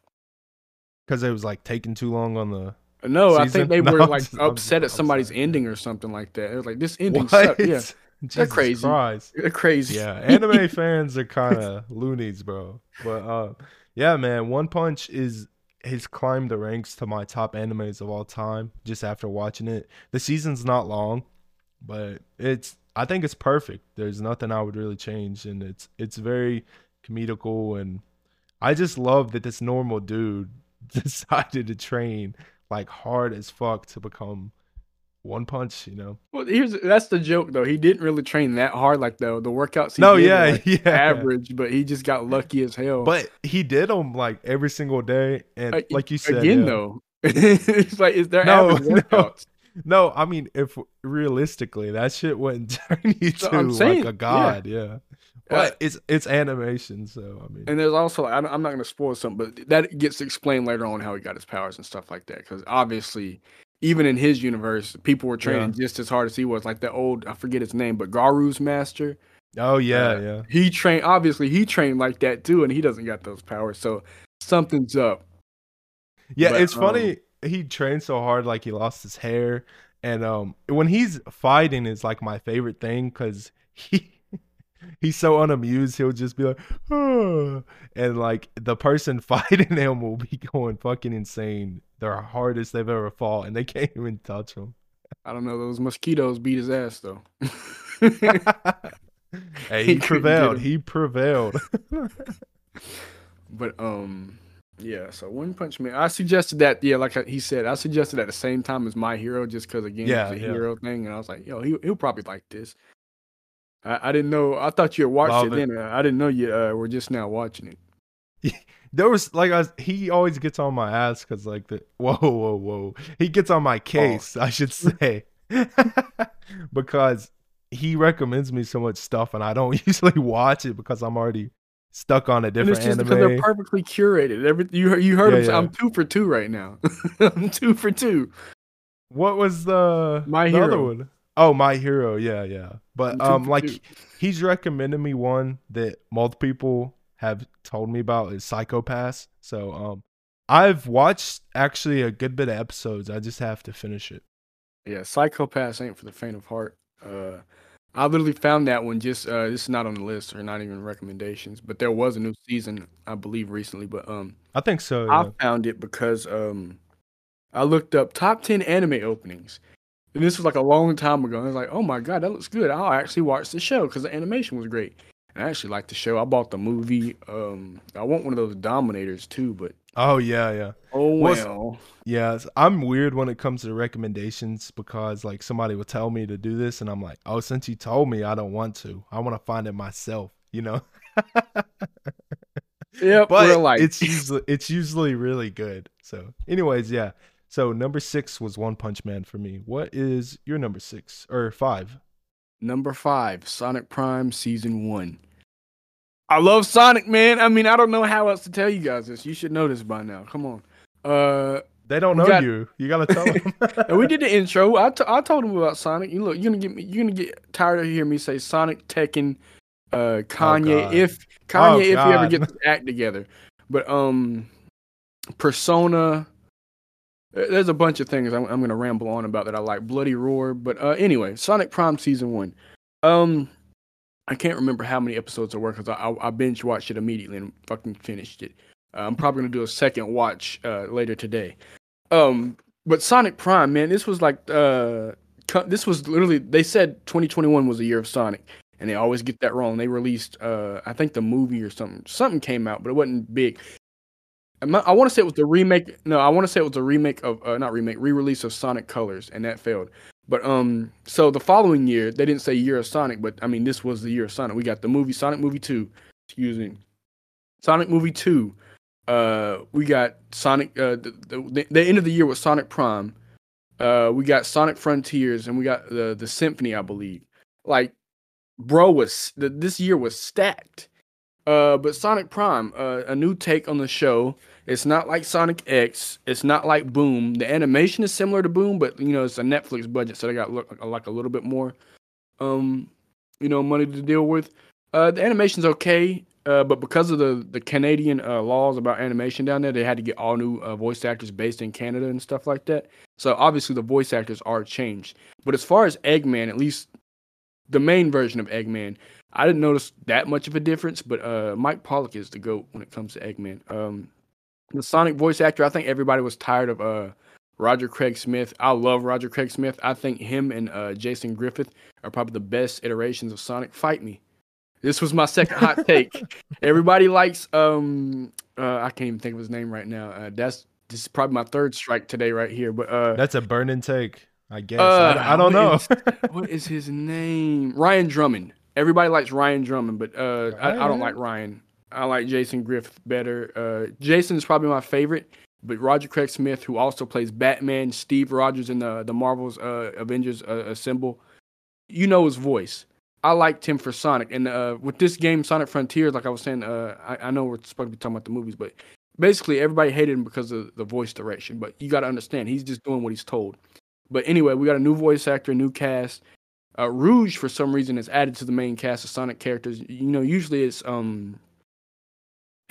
Speaker 1: because it was like taking too long on the.
Speaker 2: No, season? I think they [LAUGHS] no, were like upset at somebody's ending or something like that. It was like this ending what? sucked. Yeah, [LAUGHS] they're crazy. Christ. [LAUGHS] They're crazy.
Speaker 1: Yeah, anime fans are kind of loonies, bro. But uh, yeah, man, One Punch is has climbed the ranks to my top animes of all time just after watching it. The season's not long, but it's I think it's perfect. There's nothing I would really change and it's it's very comedical and I just love that this normal dude [LAUGHS] decided to train like hard as fuck to become one punch, you know.
Speaker 2: Well, here's that's the joke though. He didn't really train that hard, like the the workouts.
Speaker 1: no, yeah, like yeah,
Speaker 2: average, but he just got lucky as hell.
Speaker 1: But he did them like every single day, and uh, like you said,
Speaker 2: again
Speaker 1: yeah.
Speaker 2: though, [LAUGHS] it's like is there no, [LAUGHS]
Speaker 1: no, no, I mean, if realistically, that shit wouldn't [LAUGHS] turn you to saying, like a god, yeah. yeah. But uh, it's it's animation, so I mean.
Speaker 2: And there's also I'm not going to spoil something, but that gets explained later on how he got his powers and stuff like that. Because obviously, even in his universe, people were training yeah. just as hard as he was. Like the old, I forget his name, but Garou's master.
Speaker 1: Oh yeah, uh, yeah.
Speaker 2: He trained. Obviously, he trained like that too, and he doesn't got those powers. So something's up.
Speaker 1: Yeah, but, it's um, funny. He trained so hard, like he lost his hair, And um, when he's fighting is like my favorite thing because [LAUGHS] he [LAUGHS] he's so unamused. He'll just be like, oh. and like the person [LAUGHS] fighting him will be going fucking insane. They're hardest they've ever fought, and they can't even touch him.
Speaker 2: I don't know. Those mosquitoes beat his ass though. [LAUGHS]
Speaker 1: hey, he, he prevailed. He prevailed.
Speaker 2: but um, yeah. So One Punch Man. I suggested that. Yeah, like he said, I suggested at the same time as My Hero, just because again, yeah, it's a yeah. hero thing, and I was like, yo, he he'll probably like this. I, I didn't know. I thought you had watched Love it, it then. I didn't know you uh, were just now watching
Speaker 1: it. [LAUGHS] there was like I was, he always gets on my ass because like the [LAUGHS] whoa whoa whoa he gets on my oh. case oh. I should [LAUGHS] say because he recommends me so much stuff and I don't usually watch it because I'm already stuck on a different and it's just anime. Because
Speaker 2: they're perfectly curated. Every you you heard yeah, him. Say, I'm two for two right now. I'm two for two.
Speaker 1: What was the
Speaker 2: my
Speaker 1: the
Speaker 2: hero.
Speaker 1: other one? Oh, my hero. Yeah, yeah. But um, like he's recommended me one that multiple people have told me about is Psycho-Pass. So um, I've watched actually a good bit of episodes. I just have to finish it.
Speaker 2: Yeah, Psycho-Pass ain't for the faint of heart. Uh, I literally found that one just uh, this is not on the list or not even recommendations, but there was a new season I believe recently. But um,
Speaker 1: I think so.
Speaker 2: Yeah. I found it because um, I looked up top ten anime openings, and this was like a long time ago. I was like, oh my god, that looks good. I'll actually watch the show because the animation was great. And I actually like the show. I bought the movie. Um, I want one of those Dominators too, but
Speaker 1: oh yeah, yeah.
Speaker 2: Oh well.
Speaker 1: yeah, I'm weird when it comes to recommendations because like somebody will tell me to do this, and I'm like, oh, since you told me, I don't want to. I want to find it myself. You know. [LAUGHS]
Speaker 2: yeah,
Speaker 1: but like... it's usually it's usually really good. So, anyways, yeah. So number six was One Punch Man for me. What is your number six or five?
Speaker 2: Number five, Sonic Prime Season One. I love Sonic, man. I mean, I don't know how else to tell you guys this. You should know this by now. Come on. Uh,
Speaker 1: they don't know got... you. You gotta tell [LAUGHS]
Speaker 2: them. And we did the intro. I, t- I told them about Sonic. You look, you're gonna get me. You're gonna get tired of hearing me say Sonic, Tekken, uh, Kanye. Oh, if Kanye, oh, if you ever get the act together, but um, Persona, there's a bunch of things I'm, I'm going to ramble on about that I like. Bloody Roar, but uh, anyway, Sonic Prime season one. Um, I can't remember how many episodes there were because I, I, I binge watched it immediately and fucking finished it. Uh, I'm probably going to do a second watch uh, later today. Um, but Sonic Prime, man, this was like uh, this was literally they said 2021 was the year of Sonic, and they always get that wrong. They released uh, I think the movie or something something came out, but it wasn't big. I want to say it was the remake. No, I want to say it was a remake of uh, not remake, re-release of Sonic Colors, and that failed. But um, so the following year they didn't say year of Sonic, but I mean this was the year of Sonic. We got the movie Sonic Movie Two, excuse me, Sonic Movie Two. Uh, we got Sonic. Uh, the, the, the end of the year was Sonic Prime. Uh, we got Sonic Frontiers, and we got the the Symphony, I believe. Like, bro, was the, this year was stacked. Uh, but Sonic Prime, uh, a new take on the show. It's not like Sonic X. It's not like Boom. The animation is similar to Boom, but you know it's a Netflix budget, so they got look, like a little bit more, um, you know, money to deal with. Uh, the animation's okay, uh, but because of the the Canadian uh, laws about animation down there, they had to get all new uh, voice actors based in Canada and stuff like that. So obviously the voice actors are changed. But as far as Eggman, at least the main version of Eggman, I didn't notice that much of a difference. But uh, Mike Pollock is the goat when it comes to Eggman. Um, the Sonic voice actor, I think everybody was tired of uh, Roger Craig Smith. I love Roger Craig Smith. I think him and uh, Jason Griffith are probably the best iterations of Sonic. Fight me. This was my second hot [LAUGHS] take. Everybody likes um uh, I can't even think of his name right now. Uh, that's this is probably my third strike today right here. But uh,
Speaker 1: that's a burning take. I guess uh, I, I, don't know.
Speaker 2: Is, [LAUGHS] what is his name? Ryan Drummond. Everybody likes Ryan Drummond, but uh, I, I, don't like Ryan. I like Jason Griffith better. Uh, Jason is probably my favorite, but Roger Craig Smith, who also plays Batman, Steve Rogers in the the Marvel's uh, Avengers uh, Assemble, you know his voice. I liked him for Sonic, and uh, with this game, Sonic Frontiers, like I was saying, uh, I, I know we're supposed to be talking about the movies, but basically everybody hated him because of the voice direction. But you got to understand, he's just doing what he's told. But anyway, we got a new voice actor, a new cast. Uh, Rouge, for some reason, is added to the main cast of Sonic characters. You know, usually it's um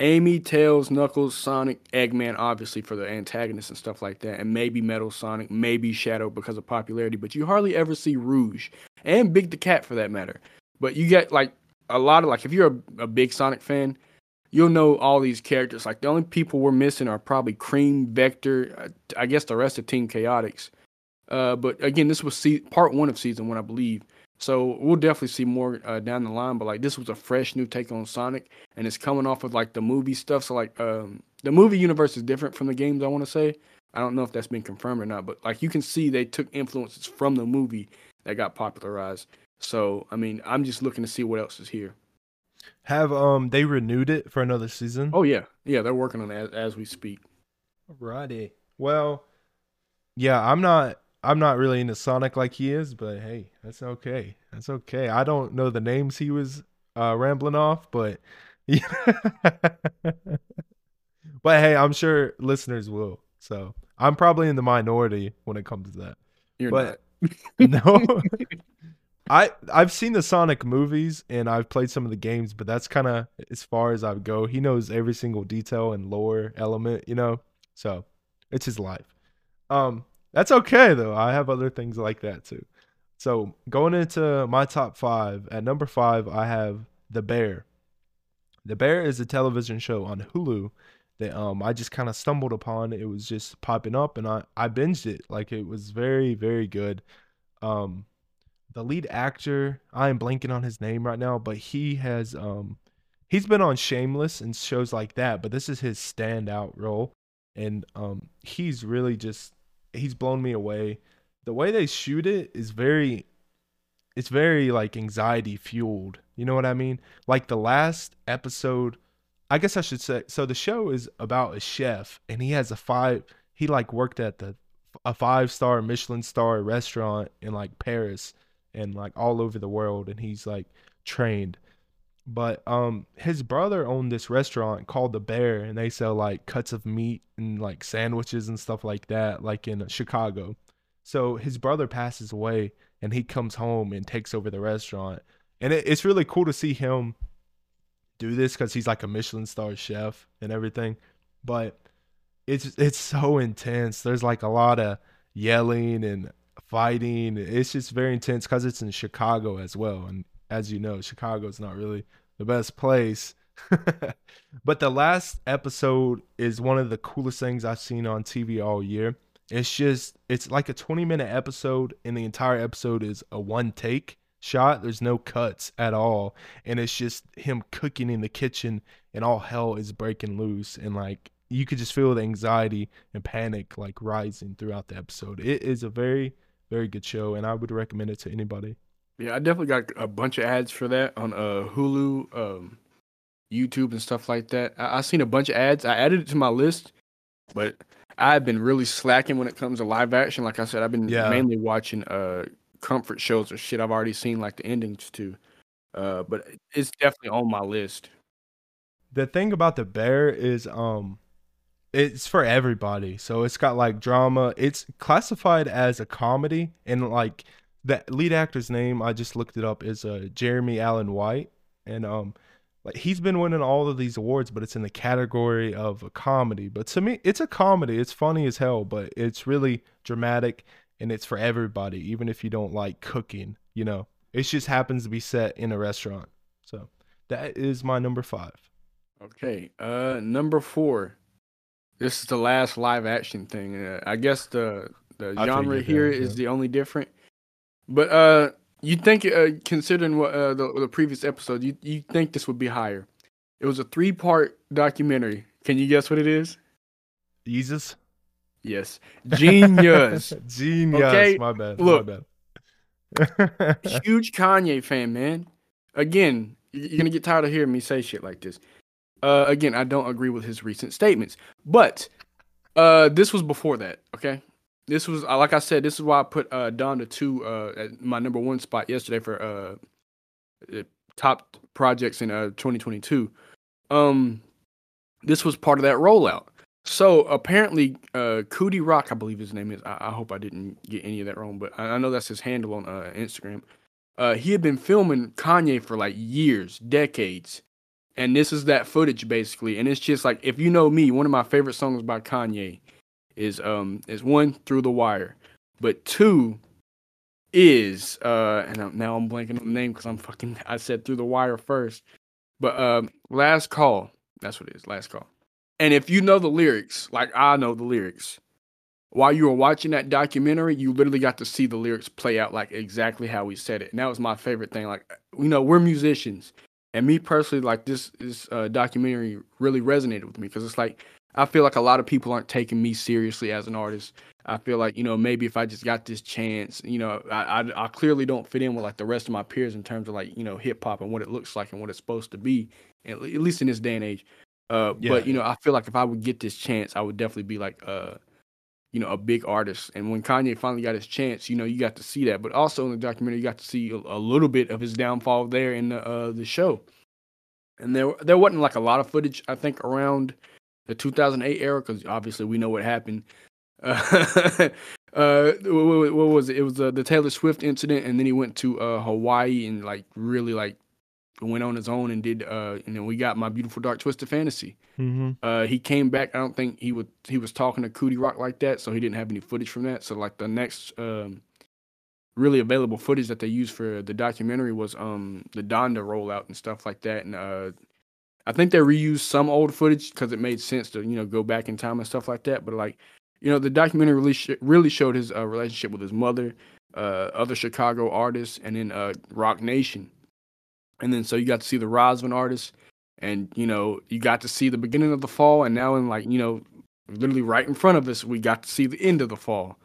Speaker 2: Amy, Tails, Knuckles, Sonic, Eggman, obviously for the antagonists and stuff like that, and maybe Metal Sonic, maybe Shadow because of popularity, but you hardly ever see Rouge and Big the Cat for that matter. But you get like a lot of like if you're a, a big Sonic fan, you'll know all these characters. Like the only people we're missing are probably Cream, Vector, uh, I guess the rest of Team Chaotix. Uh, but again, this was se- part one of season one, I believe. So we'll definitely see more uh, down the line. But like this was a fresh new take on Sonic, and it's coming off of like the movie stuff. So like um, the movie universe is different from the games. I want to say. I don't know if that's been confirmed or not, but like you can see they took influences from the movie that got popularized. So I mean, I'm just looking to see what else is here.
Speaker 1: Have um they renewed it for another season?
Speaker 2: Oh yeah, yeah, they're working on it as, as we speak.
Speaker 1: Alrighty. Well, yeah, I'm not I'm not really into Sonic like he is, but hey, that's okay. That's okay. I don't know the names he was uh, rambling off, but yeah. [LAUGHS] but hey, I'm sure listeners will. So I'm probably in the minority when it comes to that.
Speaker 2: You're
Speaker 1: but [LAUGHS] no, [LAUGHS] I I've seen the Sonic movies and I've played some of the games, but that's kind of as far as I go. He knows every single detail and lore element, you know. So it's his life. Um, that's okay though. I have other things like that too. So going into my top five, at number five, I have The Bear. The Bear is a television show on Hulu that um I just kind of stumbled upon. It was just popping up and I I binged it. Like it was very very good. Um the lead actor, I am blanking on his name right now, but he has um he's been on Shameless and shows like that, but this is his standout role and um he's really just he's blown me away. The way they shoot it is very it's very like anxiety fueled. You know what I mean? Like the last episode, I guess I should say so the show is about a chef and he has a five he like worked at the a five star Michelin star restaurant in like Paris and like all over the world and he's like trained but um his brother owned this restaurant called the bear and they sell like cuts of meat and like sandwiches and stuff like that like in chicago. So his brother passes away and he comes home and takes over the restaurant. And it, it's really cool to see him do this because he's like a michelin star chef and everything. But it's it's so intense. There's like a lot of yelling and fighting. It's just very intense because it's in chicago as well and as you know, Chicago's not really the best place. [LAUGHS] but the last episode is one of the coolest things I've seen on TV all year. It's just it's like a 20 minute episode and the entire episode is a one take shot. There's no cuts at all and it's just him cooking in the kitchen and all hell is breaking loose and like you could just feel the anxiety and panic like rising throughout the episode. It is a very very good show and I would recommend it to anybody.
Speaker 2: Yeah, I definitely got a bunch of ads for that on uh Hulu, um, YouTube, and stuff like that. I, I seen a bunch of ads. I added it to my list, but I've been really slacking when it comes to live action. Like I said, I've been yeah. mainly watching uh comfort shows or shit I've already seen like the endings to. Uh, but it's definitely on my list.
Speaker 1: The thing about the bear is um it's for everybody. So it's got like drama. It's classified as a comedy and like the lead actor's name I just looked it up is uh, Jeremy Allen White, and um, like he's been winning all of these awards, but it's in the category of a comedy. But to me, it's a comedy. It's funny as hell, but it's really dramatic and it's for everybody, even if you don't like cooking. You know, it just happens to be set in a restaurant. So that is my number five.
Speaker 2: Okay, uh, number four. This is the last live action thing. Uh, I guess the the genre here is the only different. But uh, you think, uh, considering what uh, the, the previous episode, you you think this would be higher? It was a three part documentary. Can you guess what it is?
Speaker 1: Jesus.
Speaker 2: Yes, genius. [LAUGHS]
Speaker 1: genius. Okay? My bad. Look, my
Speaker 2: bad. [LAUGHS] huge Kanye fan, man. Again, you're gonna get tired of hearing me say shit like this. Uh, again, I don't agree with his recent statements, but uh, this was before that. Okay, this was uh, like I said. This is why I put uh, Donda two uh, at my number one spot yesterday for uh, top projects in uh 2022. Um, this was part of that rollout. So apparently, uh, Coodie Rock, I believe his name is. I, I, hope I didn't get any of that wrong, but I, I know that's his handle on uh, Instagram. Uh, he had been filming Kanye for like years, decades, and this is that footage basically. And it's just like if you know me, one of my favorite songs by Kanye is um is one through the wire, but two is uh and now I'm blanking on the name because I'm fucking [LAUGHS] I said through the wire first, but um last call that's what it is last call. And if you know the lyrics, like I know the lyrics, while you were watching that documentary, you literally got to see the lyrics play out like exactly how we said it. And that was my favorite thing. Like, you know, we're musicians. And me personally, like this this uh, documentary really resonated with me because it's like I feel like a lot of people aren't taking me seriously as an artist. I feel like you know maybe if I just got this chance, you know, I, I, I clearly don't fit in with like the rest of my peers in terms of like you know hip hop and what it looks like and what it's supposed to be, at least in this day and age. Uh, yeah. But you know, I feel like if I would get this chance, I would definitely be like uh, you know, a big artist. And when Kanye finally got his chance, you know, you got to see that. But also in the documentary, you got to see a, a little bit of his downfall there in the uh, the show. And there there wasn't like a lot of footage, I think, around the 2008 era because obviously we know what happened. [LAUGHS] Uh, uh, what, what, was it? It was uh, the Taylor Swift incident, and then he went to uh, Hawaii and like really like went on his own and did uh and then we got my beautiful dark twisted fantasy mm-hmm. uh he came back i don't think he would he was talking to coodie rock like that so he didn't have any footage from that so like the next um really available footage that they used for the documentary was um the donda rollout and stuff like that and uh i think they reused some old footage because it made sense to you know go back in time and stuff like that but like you know the documentary really sh- really showed his uh, relationship with his mother uh other chicago artists and then uh roc nation and then so you got to see the rise of an artist, and you know you got to see the beginning of the fall, and now in like you know literally right in front of us, we got to see the end of the fall.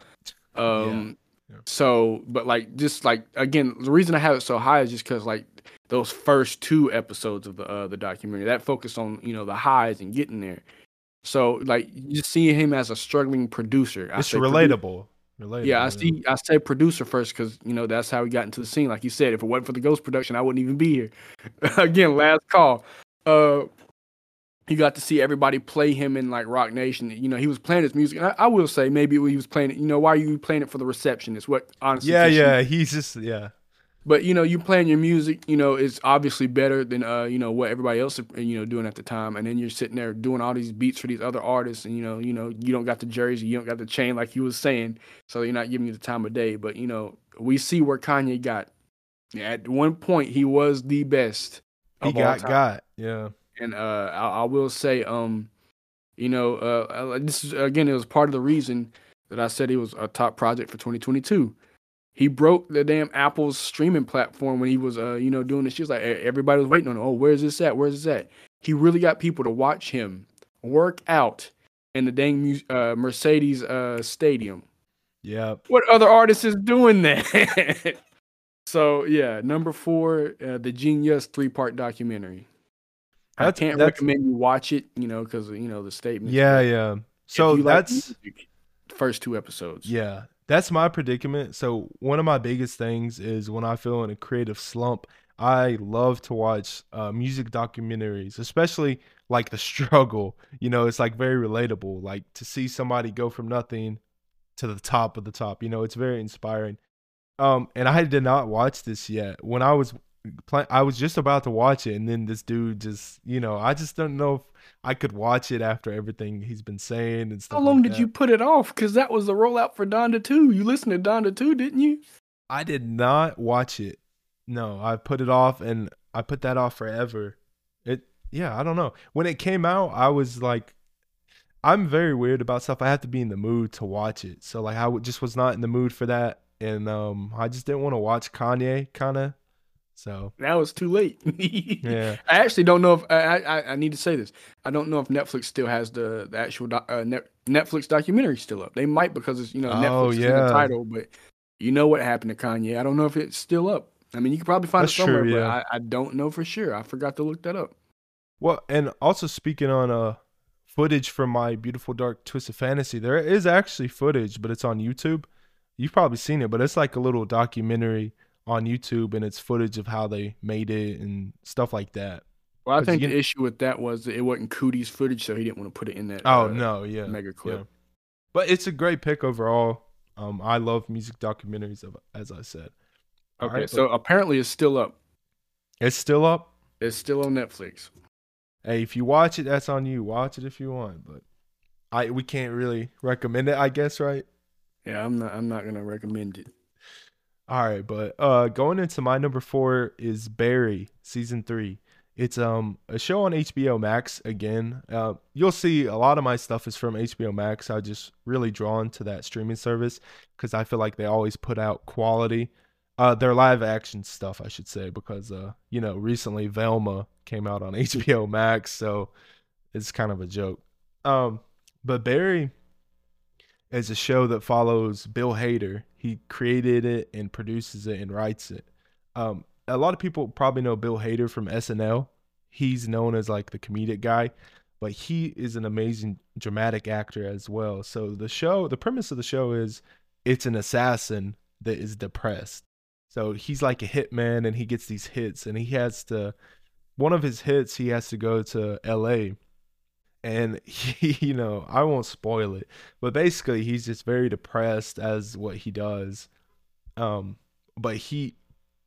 Speaker 2: Um, yeah. Yeah. So, but like just like again, the reason I have it so high is just because like those first two episodes of the uh, the documentary that focused on you know the highs and getting there. So like just seeing him as a struggling producer,
Speaker 1: it's relatable.
Speaker 2: Related, yeah, I see. I say producer first because you know that's how we got into the scene. Like you said, if it wasn't for the Ghost production, I wouldn't even be here. [LAUGHS] Again, last call. Uh, you got to see everybody play him in like Roc Nation. You know, he was playing his music. I, I, will say maybe he was playing it. You know, why are you playing it for the reception? Is what honestly.
Speaker 1: Yeah, yeah. He's just yeah.
Speaker 2: But you know, you playing your music, you know, it's obviously better than uh, you know, what everybody else you know doing at the time. And then you're sitting there doing all these beats for these other artists, and you know, you know, you don't got the jersey, you don't got the chain like you was saying, so you're not giving you the time of day. But you know, we see where Kanye got. At one point, he was the best.
Speaker 1: He got got yeah.
Speaker 2: And uh, I, I, will say, um, you know, uh, this is again, it was part of the reason that I said he was a top project for 2022 he broke the damn Apple's streaming platform when he was, uh, you know, doing this. She was like, everybody was waiting on, oh, where's this at? Where's this at? He really got people to watch him work out in the dang uh, Mercedes uh, Stadium.
Speaker 1: Yeah.
Speaker 2: What other artist is doing that? [LAUGHS] so yeah, number four, uh, the Genius three part documentary. That's, I can't recommend you watch it, you know, because you know the statement.
Speaker 1: Yeah, yeah. So that's like music,
Speaker 2: first two episodes.
Speaker 1: Yeah, that's my predicament. So one of my biggest things is when I feel in a creative slump, I love to watch uh, music documentaries, especially like the [LAUGHS] struggle. You know, it's like very relatable. Like to see somebody go from nothing to the top of the top. You know, it's very inspiring. Um, and I did not watch this yet. When I was play, I was just about to watch it, and then this dude just, you know, I just don't know if I could watch it after everything he's been saying and stuff.
Speaker 2: How long
Speaker 1: like
Speaker 2: did
Speaker 1: that.
Speaker 2: you put it off? Because that was the rollout for Donda 2. You listened to Donda 2, didn't you?
Speaker 1: I did not watch it. No, I put it off, and I put that off forever. It, yeah, I don't know. When it came out, I was like, I'm very weird about stuff. I have to be in the mood to watch it. So like, I just was not in the mood for that, and um, I just didn't want to watch Kanye kind of so
Speaker 2: now it's too late. [LAUGHS]
Speaker 1: yeah,
Speaker 2: I actually don't know if I, I, I need to say this. I don't know if Netflix still has the, the actual doc, uh, Net, Netflix documentary still up. They might because it's you know oh, Netflix yeah. in the title, but you know what happened to Kanye. I don't know if it's still up. I mean, you could probably find That's it somewhere, true, yeah. but I, I don't know for sure. I forgot to look that up.
Speaker 1: Well, and also speaking on uh footage from my beautiful dark twisted fantasy, there is actually footage, but it's on YouTube. You've probably seen it, but it's like a little documentary on YouTube and it's footage of how they made it and stuff like that.
Speaker 2: Well, I think the issue with that was that it wasn't Coodie's footage, so he didn't want to put it in that.
Speaker 1: Oh uh, no, yeah,
Speaker 2: mega clip. Yeah.
Speaker 1: But it's a great pick overall. Um, I love music documentaries, as I said.
Speaker 2: Okay, right, so apparently it's still up.
Speaker 1: It's still up.
Speaker 2: It's still on Netflix.
Speaker 1: hey, if you watch it, that's on you. Watch it if you want, but I we can't really recommend it, I guess, right?
Speaker 2: Yeah, I'm not. I'm not gonna recommend it.
Speaker 1: All right, but uh, going into my number four is Barry season three. It's um a show on HBO Max again. Uh, you'll see a lot of my stuff is from HBO Max. I just really drawn to that streaming service because I feel like they always put out quality. Uh, their live action stuff, I should say, because uh, you know, recently Velma came out on [LAUGHS] HBO Max, so it's kind of a joke. Um, but Barry is a show that follows Bill Hader. He created it and produces it and writes it. Um, a lot of people probably know Bill Hader from SNL. He's known as like the comedic guy, but he is an amazing dramatic actor as well. So the show, the premise of the show is it's an assassin that is depressed. So he's like a hitman and he gets these hits and he has to one of his hits he has to go to LA and [LAUGHS] he, you know, I won't spoil it, but basically he's just very depressed as what he does. Um but he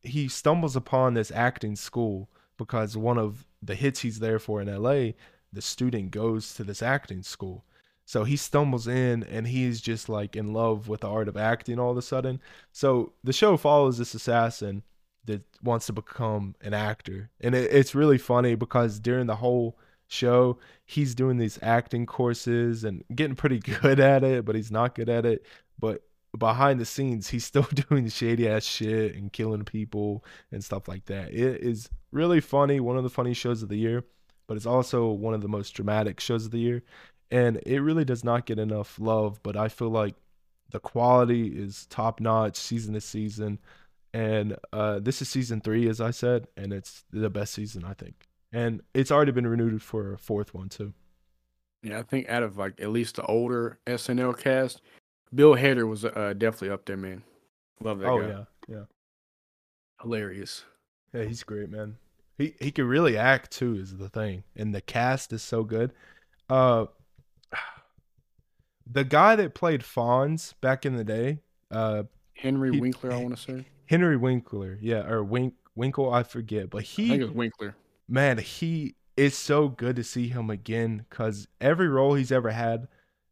Speaker 1: he stumbles upon this acting school because one of the hits he's there for in LA, the student goes to this acting school. So he stumbles in and he's just like in love with the art of acting all of a sudden. So the show follows this assassin that wants to become an actor. And it, it's really funny because during the whole show, he's doing these acting courses and getting pretty [LAUGHS] good at it, but he's not good at it. But behind the scenes, he's still [LAUGHS] doing shady ass shit and killing people and stuff like that. It is really funny, one of the funny shows of the year, but it's also one of the most dramatic shows of the year. And it really does not get enough love, but I feel like the quality is top notch season to season. And uh, this is season three, as I said, and it's the best season, I think. And it's already been renewed for a fourth one, too.
Speaker 2: Yeah, I think out of like at least the older SNL cast, Bill Hader was uh, definitely up there, man. Love that
Speaker 1: oh,
Speaker 2: guy.
Speaker 1: yeah, yeah.
Speaker 2: Hilarious.
Speaker 1: Yeah, he's great, man. He he can really act too, is the thing, and the cast is so good. Uh, the guy that played Fonz back in the day, uh,
Speaker 2: Henry he, Winkler, I want to say.
Speaker 1: Henry Winkler, yeah, or Wink Winkle, I forget, but he.
Speaker 2: I think it's Winkler.
Speaker 1: Man, he is so good to see him again because every role he's ever had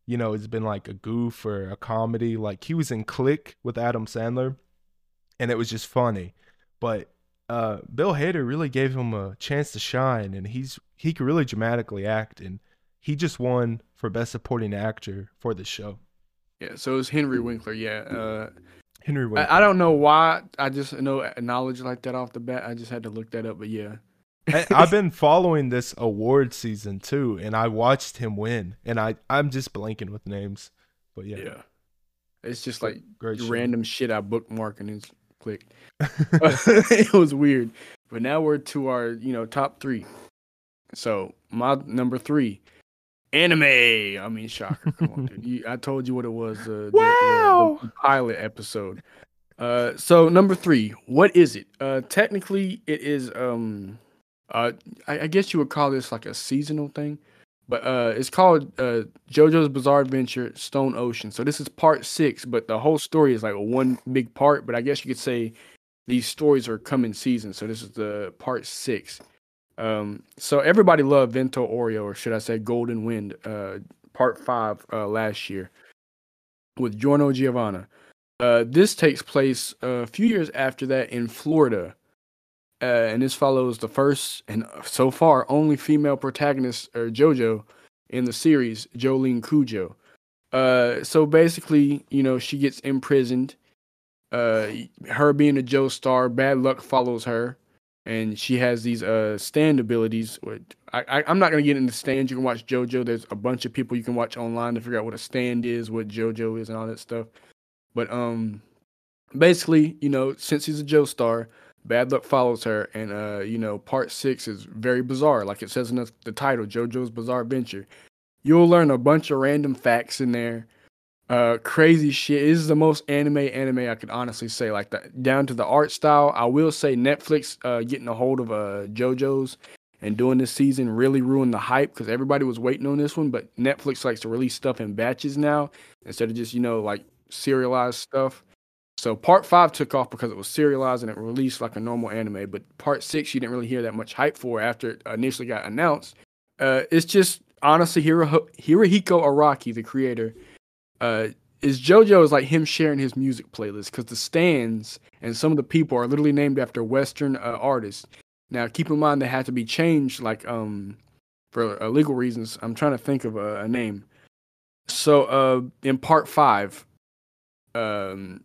Speaker 1: you know, it's been like a goof or a comedy. Like he was in Click with Adam Sandler, and it was just funny. But uh, Bill Hader really gave him a chance to shine, and he's he could really dramatically act, and he just won for Best Supporting Actor for the show.
Speaker 2: Yeah, so it was Henry Winkler. Yeah, uh,
Speaker 1: Henry Winkler.
Speaker 2: I, I, don't know why. I just know knowledge like that off the bat. I just had to look that up, but yeah, [LAUGHS]
Speaker 1: I've been following this award season too, and I watched him win, and I I'm just blanking with names, but yeah,
Speaker 2: yeah, it's just like Great random show. shit I bookmark and it's clicked. [LAUGHS] [LAUGHS] it was weird, but now we're to our you know top three. So my number three, anime. I mean, shocker. Come on, dude. You, I told you what it was. Uh,
Speaker 1: wow.
Speaker 2: The, the, the pilot episode. Uh, so number three, what is it? Uh, technically, it is um uh, I, I, guess you would call this like a seasonal thing, but uh, it's called uh, JoJo's Bizarre Adventure Stone Ocean. So this is part six, but the whole story is like one big part. But I guess you could say these stories are coming season. So this is the part six. Um, so everybody loved Vento Aureo, or should I say Golden Wind, uh, part five uh, last year with Giorno Giovanna. Uh, this takes place a few years after that in Florida uh, and this follows the first and so far only female protagonist or JoJo in the series, Jolyne Cujoh. Uh, so basically, you know, she gets imprisoned. Uh, her being a Joestar, bad luck follows her, and she has these uh stand abilities. Which I, I I'm not gonna get into stands. You can watch JoJo. There's a bunch of people you can watch online to figure out what a stand is, what JoJo is, and all that stuff. But um, basically, you know, since he's a Joestar, bad luck follows her and uh you know part six is very bizarre. Like it says in the, the title jojo's bizarre adventure. You'll learn a bunch of random facts in there. Uh crazy shit. This is the most anime anime i could honestly say. Like that down to the art style. I will say netflix uh getting a hold of uh jojo's and doing this season really ruined the hype because everybody was waiting on this one but netflix likes to release stuff in batches now instead of just you know like serialized stuff so part five took off because it was serialized and it released like a normal anime. But part six, you didn't really hear that much hype for after it initially got announced. Uh, it's just honestly, Hiro, Hirohiko Araki, the creator, uh, is JoJo is like him sharing his music playlist because the stands and some of the people are literally named after Western uh, artists. Now, keep in mind they had to be changed, like um, for uh, legal reasons. I'm trying to think of a, a name. So, uh, in part five, um,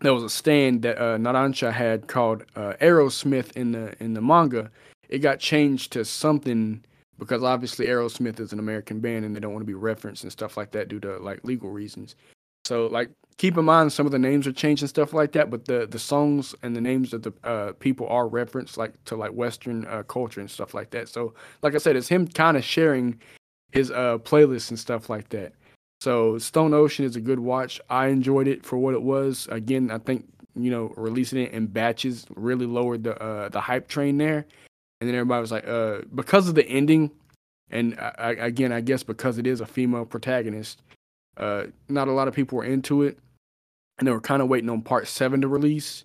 Speaker 2: there was a stand that uh, Narancia had called uh, Aerosmith in the in the manga. It got changed to something because obviously Aerosmith is an American band and they don't want to be referenced and stuff like that due to like legal reasons. So like keep in mind some of the names are changed and stuff like that, but the the songs and the names of the uh, people are referenced like to like Western uh, culture and stuff like that. So like I said, it's him kind of sharing his uh playlists and stuff like that. So Stone Ocean is a good watch. I enjoyed it for what it was. Again, I think you know releasing it in batches really lowered the uh, the hype train there and then everybody was like, uh, because of the ending, and I, again, I guess because it is a female protagonist, uh, not a lot of people were into it, and they were kind of waiting on part seven to release,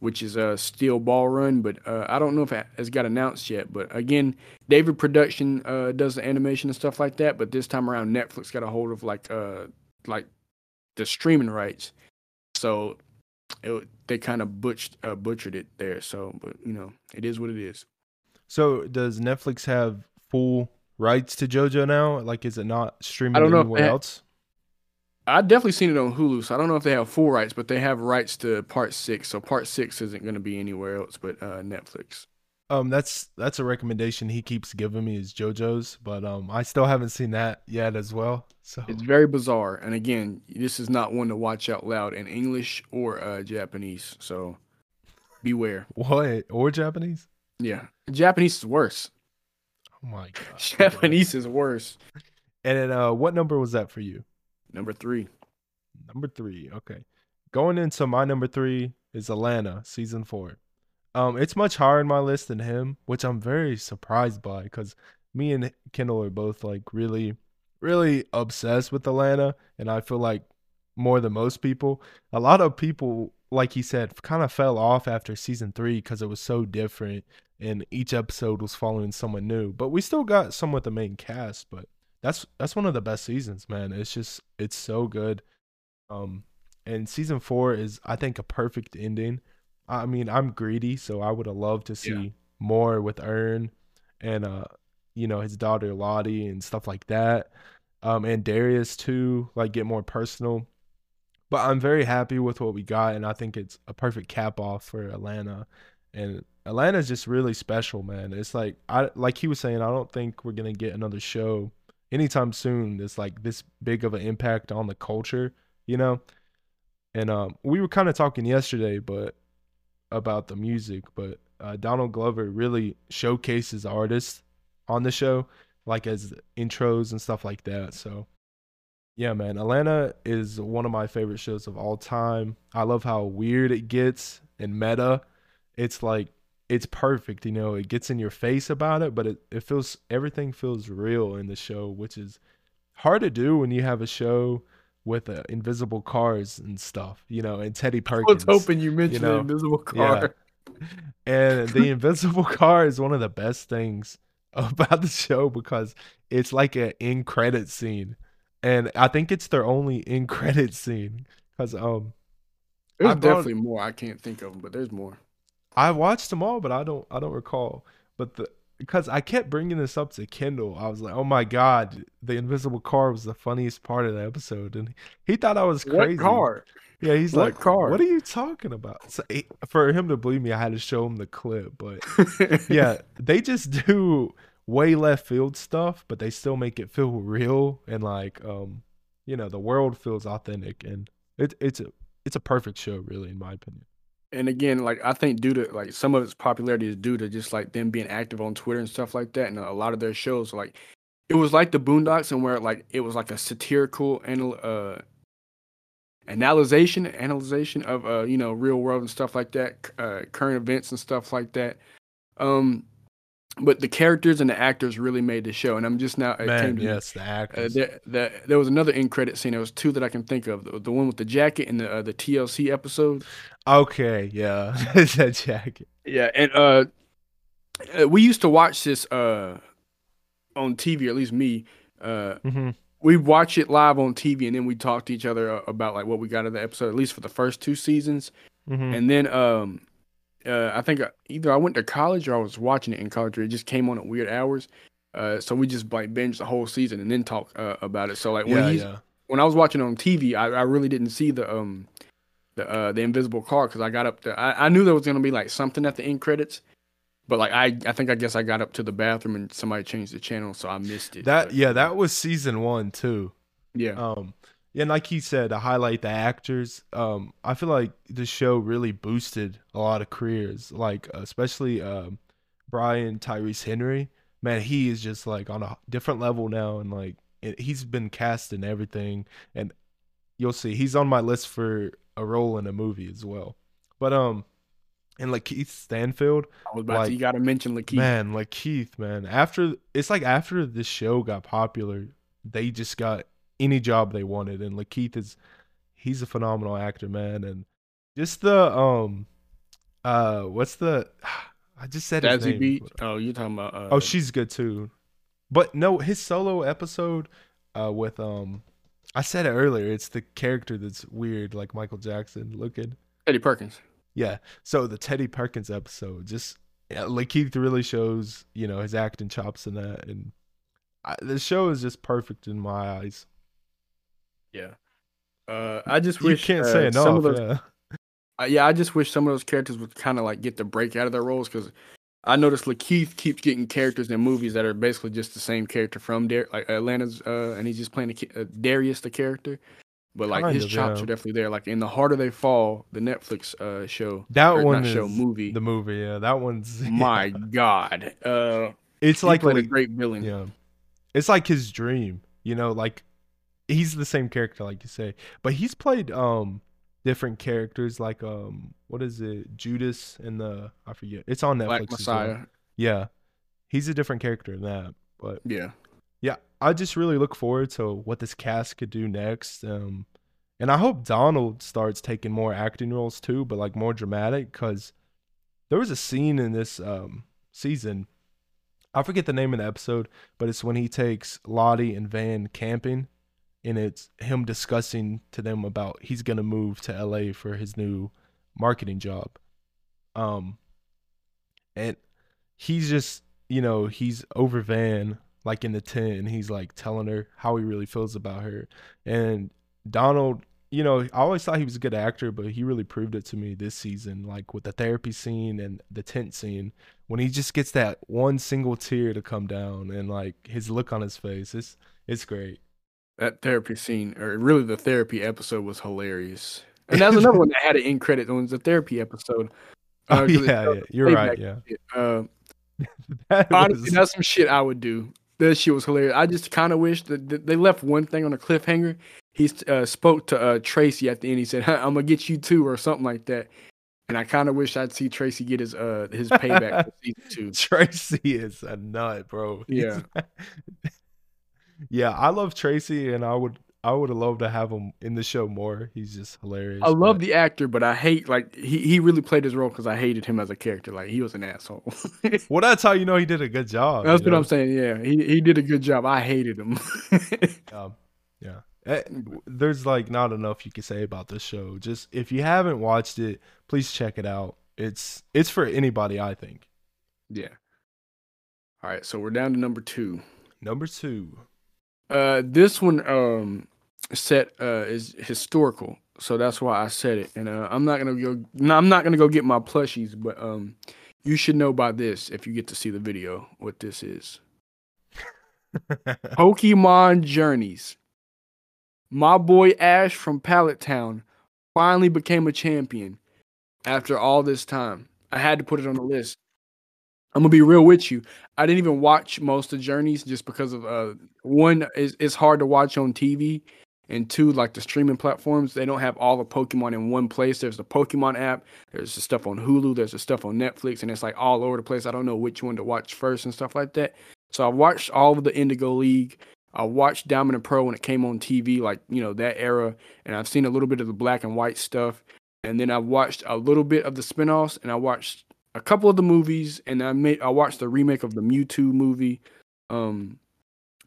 Speaker 2: which is a Steel Ball Run, but uh, I don't know if it has got announced yet. But again, David Production uh, does the animation and stuff like that, but this time around, Netflix got a hold of like uh like the streaming rights, so it, they kind of butched uh, butchered it there. So, but you know, it is what it is.
Speaker 1: So does Netflix have full rights to JoJo now? Like, is it not streaming I don't know anywhere ha- else?
Speaker 2: I definitely seen it on Hulu, so I don't know if they have full rights, but they have rights to Part Six. So Part Six isn't going to be anywhere else but uh, Netflix.
Speaker 1: Um, that's that's a recommendation he keeps giving me is JoJo's, but um, I still haven't seen that yet as well. So
Speaker 2: it's very bizarre, and again, this is not one to watch out loud in English or uh, Japanese. So beware.
Speaker 1: What or Japanese?
Speaker 2: Yeah, Japanese is worse.
Speaker 1: Oh my god, [LAUGHS]
Speaker 2: Japanese is worse.
Speaker 1: And then, uh, what number was that for you?
Speaker 2: Number three.
Speaker 1: Number three. Okay, going into my number three is Atlanta season four. Um, it's much higher in my list than him, which I'm very surprised by because me and Kendall are both like really, really obsessed with Atlanta, and I feel like more than most people. A lot of people, like he said, kind of fell off after season three because it was so different and each episode was following someone new. But we still got some somewhat the main cast, but that's that's one of the best seasons, man. It's just it's so good. Um and season 4 is I think a perfect ending. I mean, I'm greedy, so I would have loved to see yeah. more with Earn and uh you know, his daughter Lottie and stuff like that. Um and Darius too, like get more personal. But I'm very happy with what we got and I think it's a perfect cap off for Atlanta and Atlanta's just really special, man. It's like I like he was saying, I don't think we're gonna get another show anytime soon that's like this big of an impact on the culture, you know. And um, we were kind of talking yesterday, but about the music, but uh, Donald Glover really showcases artists on the show, like as intros and stuff like that. So, yeah, man, Atlanta is one of my favorite shows of all time. I love how weird it gets and meta. It's like it's perfect. You know, it gets in your face about it, but it, it feels everything feels real in the show, which is hard to do when you have a show with uh, invisible cars and stuff, you know, and Teddy Perkins. [LAUGHS]
Speaker 2: I was hoping you mentioned you know? the invisible car.
Speaker 1: Yeah. [LAUGHS] And the invisible [LAUGHS] car is one of the best things about the show because it's like an in credit scene. And I think it's their only in credit scene because um
Speaker 2: there's definitely more. I can't think of them, but there's more.
Speaker 1: I watched them all, but I don't I don't recall. But the because I kept bringing this up to Kendall, I was like, "Oh my god, the invisible car was the funniest part of the episode," and he thought I was crazy.
Speaker 2: What car?
Speaker 1: Yeah, he's what like, car? What are you talking about? So he, for him to believe me, I had to show him the clip. But yeah, [LAUGHS] they just do way left field stuff, but they still make it feel real and like, um, you know, the world feels authentic, and it, it's a it's a perfect show, really, in my opinion
Speaker 2: and again, like I think due to like some of its popularity is due to just like them being active on Twitter and stuff like that, and a lot of their shows like it was like the Boondocks, and where like it was like a satirical anal uh analyzation analyzation of uh you know real world and stuff like that, uh current events and stuff like that. Um, but the characters and the actors really made the show. And I'm just now.
Speaker 1: Man, yes, the actors.
Speaker 2: Uh, there, there, there, was another end credit scene. There was two that I can think of. The, the one with the jacket in the uh, the TLC episode.
Speaker 1: Okay, yeah, [LAUGHS] that jacket.
Speaker 2: Yeah, and uh, uh, we used to watch this uh on TV, or at least me, uh, mm-hmm. we watch it live on TV, and then we talk to each other uh, about like what we got of the episode, at least for the first two seasons, mm-hmm. and then um, uh, I think uh, either I went to college or I was watching it in college, or it just came on at weird hours. Uh, so we just like binge the whole season and then talk uh, about it. So like when yeah, yeah. when I was watching on TV, I, I really didn't see the um the uh, the invisible car because I got up there. I, I knew there was gonna be like something at the end credits, but like I I think I guess I got up to the bathroom and somebody changed the channel, so I missed it.
Speaker 1: That
Speaker 2: but,
Speaker 1: yeah, that was season one too.
Speaker 2: Yeah.
Speaker 1: Um. And like he said, to highlight the actors, um, I feel like the show really boosted a lot of careers, like especially um, Brian Tyrese Henry man, he is just like on a different level now, and like it, he's been cast in everything, and you'll see he's on my list for a role in a movie as well. But um, and Lakeith Stanfield,
Speaker 2: I was about like, to, you got to mention Lakeith,
Speaker 1: man, Lakeith, man. After it's like after this show got popular, they just got any job they wanted, and Lakeith is he's a phenomenal actor, man, and just the um, uh, what's the [SIGHS] I just said Dazzy his name.
Speaker 2: Beat. Oh, you're talking about. Uh,
Speaker 1: oh, she's good too. But no, his solo episode uh, with um, I said it earlier. It's the character that's weird, like Michael Jackson looking.
Speaker 2: Teddy Perkins.
Speaker 1: Yeah. So the Teddy Perkins episode, just yeah, he really shows, you know, his acting chops in that, and I, the show is just perfect in my eyes.
Speaker 2: Yeah. Uh, I just wish
Speaker 1: you can't uh, say enough. Some of those, yeah
Speaker 2: uh, yeah, I just wish some of those characters would kind of like get the break out of their roles because I noticed Lakeith keeps getting characters in movies that are basically just the same character from Dar- like Atlanta's, uh, and he's just playing the, uh, Darius, the character. But like kind his chops yeah. are definitely there. Like in The Harder They Fall, the Netflix uh, show.
Speaker 1: That one show movie. The movie, yeah. That one's [LAUGHS]
Speaker 2: yeah. my god. Uh,
Speaker 1: it's like
Speaker 2: a great villain.
Speaker 1: Yeah, it's like his dream. You know, like he's the same character, like you say, but he's played um different characters like um what is it? Judas and the I forget. It's on Netflix
Speaker 2: Black Messiah.
Speaker 1: Well. yeah. He's a different character in that but
Speaker 2: yeah.
Speaker 1: Yeah I just really look forward to what this cast could do next um and I hope Donald starts taking more acting roles too but like more dramatic because there was a scene in this um season I forget the name of the episode but it's when he takes Lottie and Van camping and it's him discussing to them about he's gonna move to LA for his new marketing job. Um, and he's just you know he's over Van like in the tent, he's like telling her how he really feels about her. And Donald, you know, I always thought he was a good actor, but he really proved it to me this season, like with the therapy scene and the tent scene, when he just gets that one single tear to come down, and like his look on his face, it's it's great
Speaker 2: that therapy scene, or really the therapy episode, was hilarious. And that's another one [LAUGHS] that had an end credit. One was the therapy episode.
Speaker 1: Uh, oh yeah, yeah. you're right. Yeah.
Speaker 2: Uh, [LAUGHS] that honestly, was... that's some shit I would do. That shit was hilarious. I just kind of wish that, they left one thing on a cliffhanger. He uh, spoke to uh, Tracy at the end. He said, "I'm gonna get you too," or something like that. And I kind of wish I'd see Tracy get his uh his payback for [LAUGHS] season two.
Speaker 1: Tracy is a nut, bro.
Speaker 2: Yeah
Speaker 1: yeah, I love Tracy, and I would I would have loved to have him in the show more. He's just hilarious.
Speaker 2: I love the actor, but I hate like he, he really played his role because I hated him as a character. Like he was an asshole. [LAUGHS]
Speaker 1: well, that's how you know he did a good job.
Speaker 2: That's what
Speaker 1: know?
Speaker 2: I'm saying. Yeah, he he did a good job. I hated him. [LAUGHS]
Speaker 1: um, yeah. Eh, there's like not enough you can say about this show. Just if you haven't watched it, please check it out. It's it's for anybody, I think.
Speaker 2: Yeah. All right, so we're down to number two.
Speaker 1: Number two.
Speaker 2: Uh, this one um set uh is historical, so that's why I said it. And uh, I'm not gonna go. No, I'm not gonna go get my plushies, but um, you should know by this if you get to see the video what this is. [LAUGHS] Pokemon Journeys. My boy Ash from Pallet Town finally became a champion after all this time. I had to put it on the list. I'm gonna be real with you. I didn't even watch most of Journeys just because of uh one is it's hard to watch on TV, and two like the streaming platforms they don't have all the Pokemon in one place. There's the Pokemon app, there's the stuff on Hulu, there's the stuff on Netflix, and it's like all over the place. I don't know which one to watch first and stuff like that. So I watched all of the Indigo League. I watched Diamond and Pearl when it came on TV, like you know that era, and I've seen a little bit of the black and white stuff. And then I watched a little bit of the spinoffs, and I watched a couple of the movies, and I made I watched the remake of the Mewtwo movie. Um,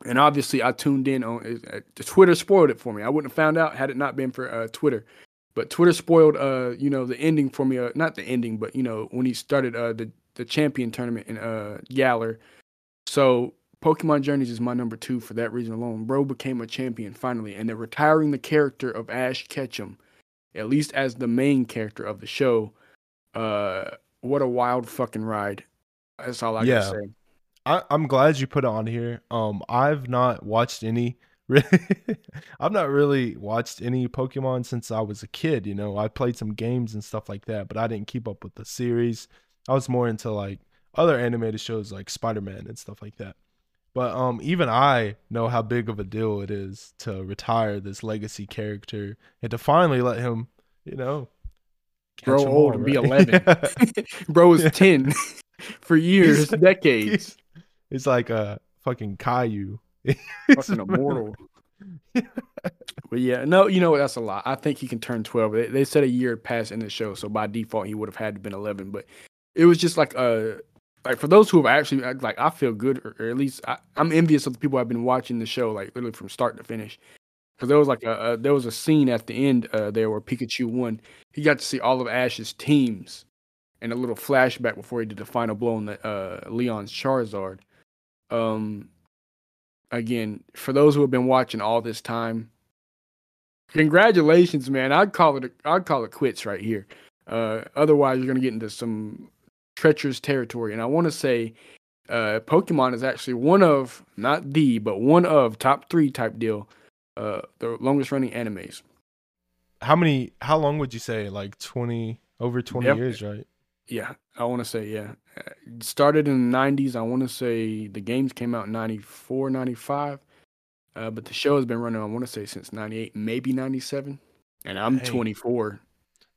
Speaker 2: and obviously I tuned in on uh, Twitter spoiled it for me. I wouldn't have found out had it not been for uh, Twitter. But Twitter spoiled, uh, you know, the ending for me. Uh, not the ending, but you know, when he started uh, the the champion tournament in uh, Galar. So Pokemon Journeys is my number two for that reason alone. Bro became a champion finally, and they're retiring the character of Ash Ketchum, at least as the main character of the show. Uh, what a wild fucking ride! That's all I yeah. gotta say.
Speaker 1: I, I'm glad you put it on here. Um, I've not watched any. [LAUGHS] Really, I've not really watched any Pokemon since I was a kid. You know, I played some games and stuff like that, but I didn't keep up with the series. I was more into like other animated shows like Spider Man and stuff like that. But um, even I know how big of a deal it is to retire this legacy character and to finally let him, you know,
Speaker 2: bro old and right? be eleven. [LAUGHS] bro was ten [LAUGHS] for years, decades.
Speaker 1: It's like a fucking Caillou. [LAUGHS]
Speaker 2: fucking immortal. but yeah, no, you know what? That's a lot. I think he can turn twelve. They, they said a year passed in the show, so by default he would have had to been eleven. But it was just like a like for those who have actually like I feel good or, or at least I, am envious of the people have been watching the show like literally from start to finish because there was like a, a, there was a scene at the end uh, there where Pikachu won. He got to see all of Ash's teams and a little flashback before he did the final blow on the uh, Leon's Charizard. Um, again, for those who have been watching all this time, congratulations, man! I'd call it I'd call it quits right here. Uh, otherwise, you're gonna get into some treacherous territory. And I want to say uh, Pokemon is actually one of, not the, but one of top three type deal, uh, the longest running animes.
Speaker 1: How many, how long would you say? Like 20, over 20 yep. years, right?
Speaker 2: Yeah, I want to say, yeah. It started in the 90s. I want to say the games came out in 94, 95. Uh, but the show has been running, I want to say, since 98, maybe 97. And I'm hey. 24.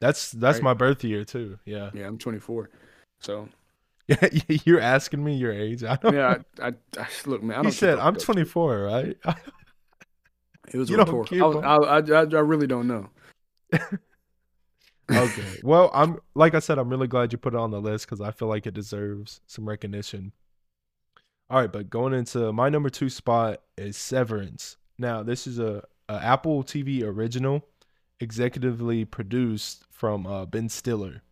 Speaker 1: That's that's right? my birth year too. Yeah.
Speaker 2: Yeah, I'm 24. So
Speaker 1: yeah, [LAUGHS] you're asking me your age.
Speaker 2: I don't. Yeah, I, I, I look, man. I
Speaker 1: he said I'm 24, right? [LAUGHS]
Speaker 2: it was you rhetorical. I, I, I, I really don't know. [LAUGHS]
Speaker 1: okay. Well, I'm like I said, I'm really glad you put it on the list because I feel like it deserves some recognition. All right, but going into my number two spot is Severance. Now, this is a, a Apple TV original, executively produced from uh, Ben Stiller.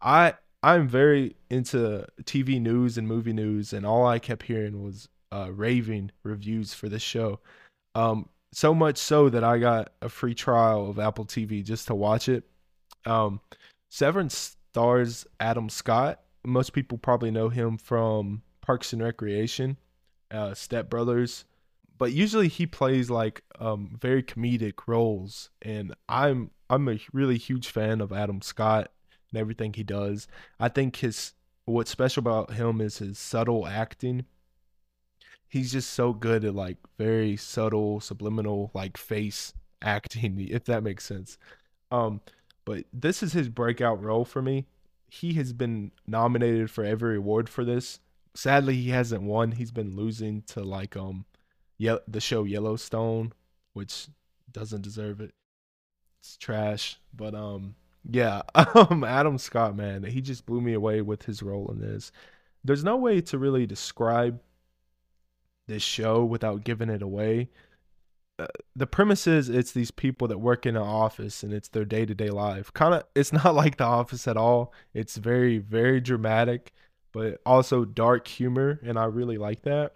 Speaker 1: I I'm very into TV news and movie news, and all I kept hearing was uh, raving reviews for this show. Um, so much so that I got a free trial of Apple TV just to watch it. Um, Severance stars Adam Scott. Most people probably know him from Parks and Recreation, uh, Step Brothers, but usually he plays like um, very comedic roles, and I'm I'm a really huge fan of Adam Scott and everything he does. I think his what's special about him is his subtle acting. He's just so good at like very subtle, subliminal, like face acting, [LAUGHS] if that makes sense. Um, but this is his breakout role for me. He has been nominated for every award for this. Sadly, he hasn't won. He's been losing to like um, yeah, the show Yellowstone, which doesn't deserve it. It's trash. But um, yeah, [LAUGHS] um, Adam Scott, man, he just blew me away with his role in this. There's no way to really describe this show without giving it away. Uh, the premise is it's these people that work in an office and it's their day to day life. Kind of, it's [LAUGHS] not like The Office at all. It's very, very dramatic, but also dark humor, and I really like that.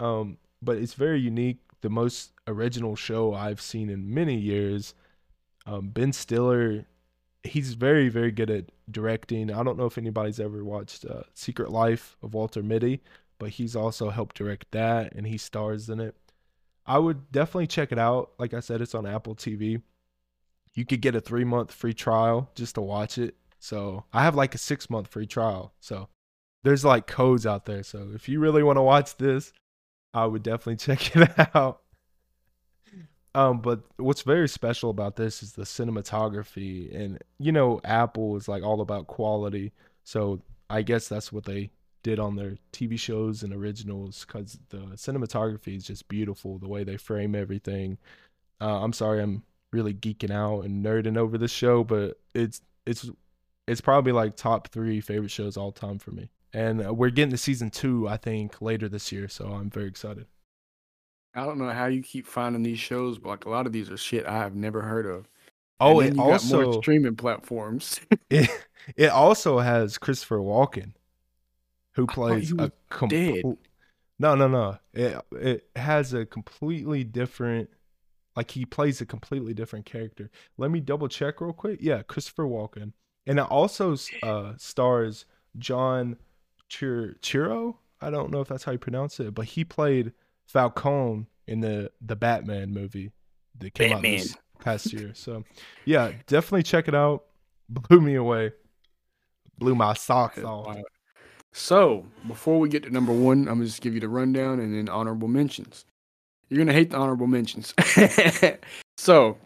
Speaker 1: Um, but it's very unique. The most original show I've seen in many years. Um, ben Stiller he's very very good at directing. I don't know if anybody's ever watched uh, Secret Life of Walter Mitty, but he's also helped direct that and he stars in it. I would definitely check it out. Like I said, it's on Apple TV. You could get a three month free trial just to watch it. So I have like a six month free trial. So there's like codes out there. So if you really want to watch this, I would definitely [LAUGHS] check it out. Um, but what's very special about this is the cinematography, and you know, Apple is like all about quality. So I guess that's what they did on their TV shows and originals because the cinematography is just beautiful. The way they frame everything. Uh, I'm sorry, I'm really geeking out and nerding over this show, but it's it's it's probably like top three favorite shows all time for me. And uh, we're getting to season two, I think, later this year, so I'm very excited.
Speaker 2: I don't know how you keep finding these shows, but like a lot of these are shit I have never heard of.
Speaker 1: Oh, it also
Speaker 2: streaming platforms. [LAUGHS]
Speaker 1: it it also has Christopher Walken, who plays a complete. No, no, no. It it has a completely different. Like he plays a completely different character. Let me double check real quick. Yeah, Christopher Walken, and it also uh, stars John Chir- Chiro. I don't know if that's how you pronounce it, but he played Falcone in the the Batman movie that came Batman. out this past [LAUGHS] year. So, yeah, definitely check it out. Blew me away. Blew my socks off.
Speaker 2: So, before we get to number one, I'm gonna just give you the rundown and then honorable mentions. You're gonna hate the honorable mentions. [LAUGHS] so,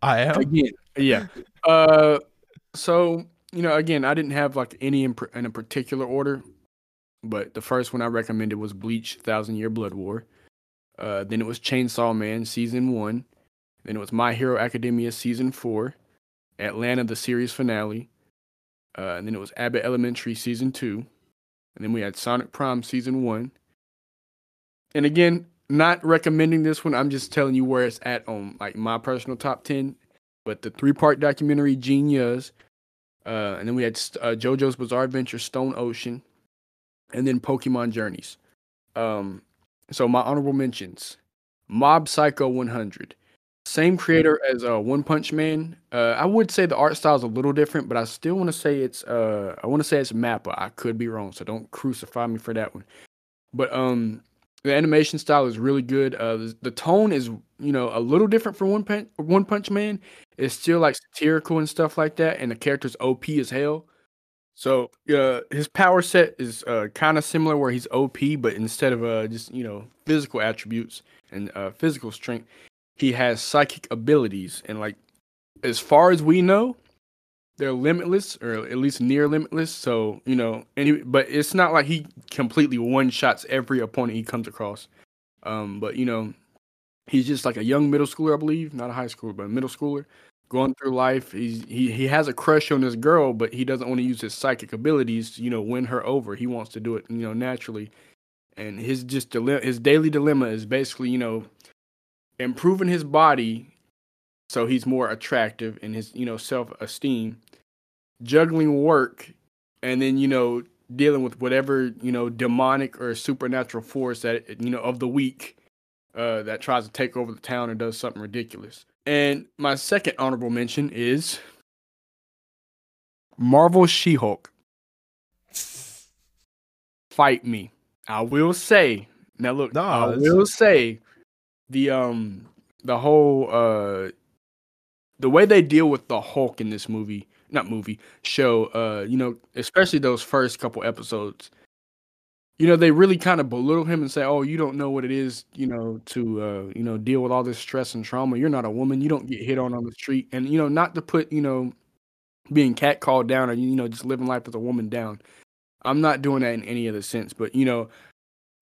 Speaker 1: I am
Speaker 2: again, yeah. Uh, so you know, again, I didn't have like any in, in a particular order, but the first one I recommended was Bleach: Thousand Year Blood War. Uh, then it was Chainsaw Man season one. Then it was My Hero Academia season four, Atlanta the series finale, uh, and then it was Abbott Elementary season two, and then we had Sonic Prime season one. And again, not recommending this one. I'm just telling you where it's at on like my personal top ten. But the three part documentary Genius, uh, and then we had uh, JoJo's Bizarre Adventure, Stone Ocean, and then Pokemon Journeys. Um, so my honorable mentions: Mob Psycho 100. Same creator as uh, One Punch Man. Uh, I would say the art style is a little different, but I still want to say it's uh, I want to say it's Mappa. I could be wrong, so don't crucify me for that one. But um, the animation style is really good. Uh, the, the tone is you know a little different from One Punch One Punch Man. It's still like satirical and stuff like that, and the character's OP as hell. So uh, his power set is uh, kind of similar, where he's OP, but instead of uh, just you know physical attributes and uh, physical strength, he has psychic abilities. And like as far as we know they're limitless or at least near limitless. So you know he, but it's not like he completely one shots every opponent he comes across. Um but you know he's just like a young middle schooler i believe. Not a high schooler but a middle schooler. Going through life he's he, he has a crush on this girl but he doesn't want to use his psychic abilities to you know win her over. He wants to do it you know naturally. And his just dilemma his daily dilemma is basically you know improving his body so he's more attractive in his you know self-esteem juggling work and then you know dealing with whatever you know demonic or supernatural force that you know of the week uh, that tries to take over the town and does something ridiculous. And my second honorable mention is marvel she-hulk. Fight me. I will say now look no, i will say the um the whole uh the way they deal with the Hulk in this movie, not movie, show, uh, you know, especially those first couple episodes, you know, they really kind of belittle him and say, "Oh, you don't know what it is, you know, to uh, you know, deal with all this stress and trauma. You're not a woman. You don't get hit on on the street." And you know, not to put, you know, being catcalled down or you know, just living life as a woman down. I'm not doing that in any other sense, but you know,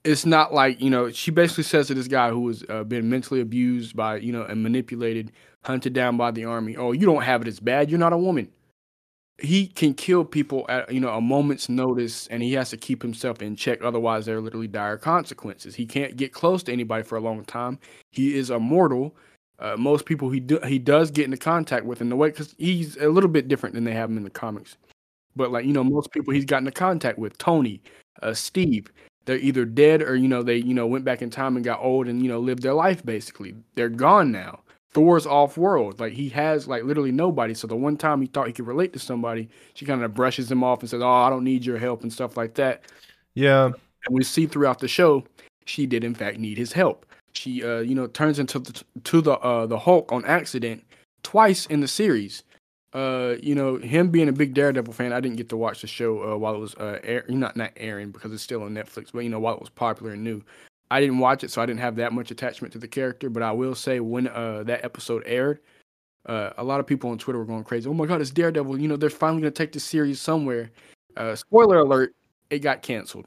Speaker 2: it's not like you know she basically says to this guy who has uh, been mentally abused by you know and manipulated hunted down by the army oh you don't have it. As bad. You're not a woman. He can kill people at you know a moment's notice and he has to keep himself in check. Otherwise there are literally dire consequences. He can't get close to anybody for a long time. He is immortal. Uh, most people he do, he does get into contact with in the way because he's a little bit different than they have him in the comics. But like you know most people he's gotten into contact with. Tony uh, steve they're either dead or you know they you know went back in time and got old and you know lived their life basically. They're gone now. Thor's off world. Like he has like literally nobody. So the one time he thought he could relate to somebody she kind of brushes him off and says oh i don't need your help and stuff like that.
Speaker 1: Yeah. And
Speaker 2: we see throughout the show she did in fact need his help. She uh you know turns into the to the uh the hulk on accident twice in the series uh, you know, him being a big Daredevil fan, I didn't get to watch the show uh, while it was uh, air, not not airing because it's still on Netflix, but you know, while it was popular and new. I didn't watch it, so I didn't have that much attachment to the character. But I will say, when uh, that episode aired, uh, a lot of people on Twitter were going crazy. Oh my god, it's Daredevil! You know, they're finally gonna take this series somewhere. Uh, spoiler alert: it got canceled.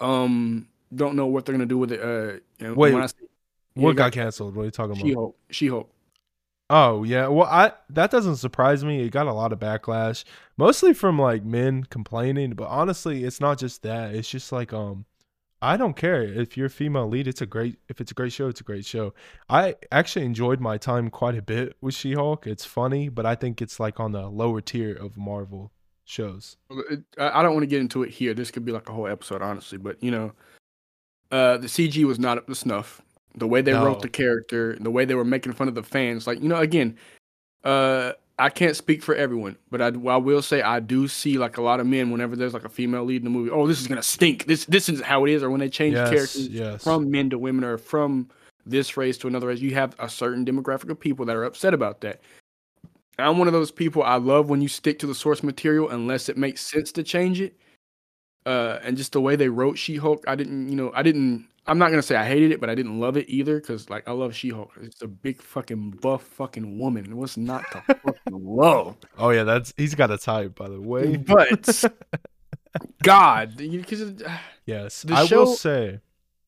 Speaker 2: Um, don't know what they're gonna do with it. Uh,
Speaker 1: Wait, say, what got, got canceled? What are you talking about?
Speaker 2: She-Hulk. She-Hulk.
Speaker 1: Oh yeah, well I that doesn't surprise me. It got a lot of backlash, mostly from like men complaining, but honestly, it's not just that. It's just like um I don't care if you're a female lead. It's a great if it's a great show. It's a great show. I actually enjoyed my time quite a bit with She-Hulk. It's funny, but I think it's like on the lower tier of Marvel shows.
Speaker 2: I don't want to get into it here. This could be like a whole episode, honestly. But you know, uh, the CG was not up to snuff. The way they no. wrote the character, the way they were making fun of the fans, like you know, again, uh, I can't speak for everyone, but I, I will say I do see like a lot of men whenever there's like a female lead in the movie. Oh, this is gonna stink. This this is how it is. Or when they change yes, characters yes. from men to women or from this race to another race, you have a certain demographic of people that are upset about that. I'm one of those people. I love when you stick to the source material unless it makes sense to change it. Uh, and just the way they wrote She-Hulk, I didn't, you know, I didn't I'm not gonna say I hated it, but I didn't love it either because like I love She-Hulk. It's a big fucking buff fucking woman. What's not to fucking love?
Speaker 1: Oh yeah, that's he's got a type by the way.
Speaker 2: But [LAUGHS] God, because [SIGHS]
Speaker 1: yes, I show, will say,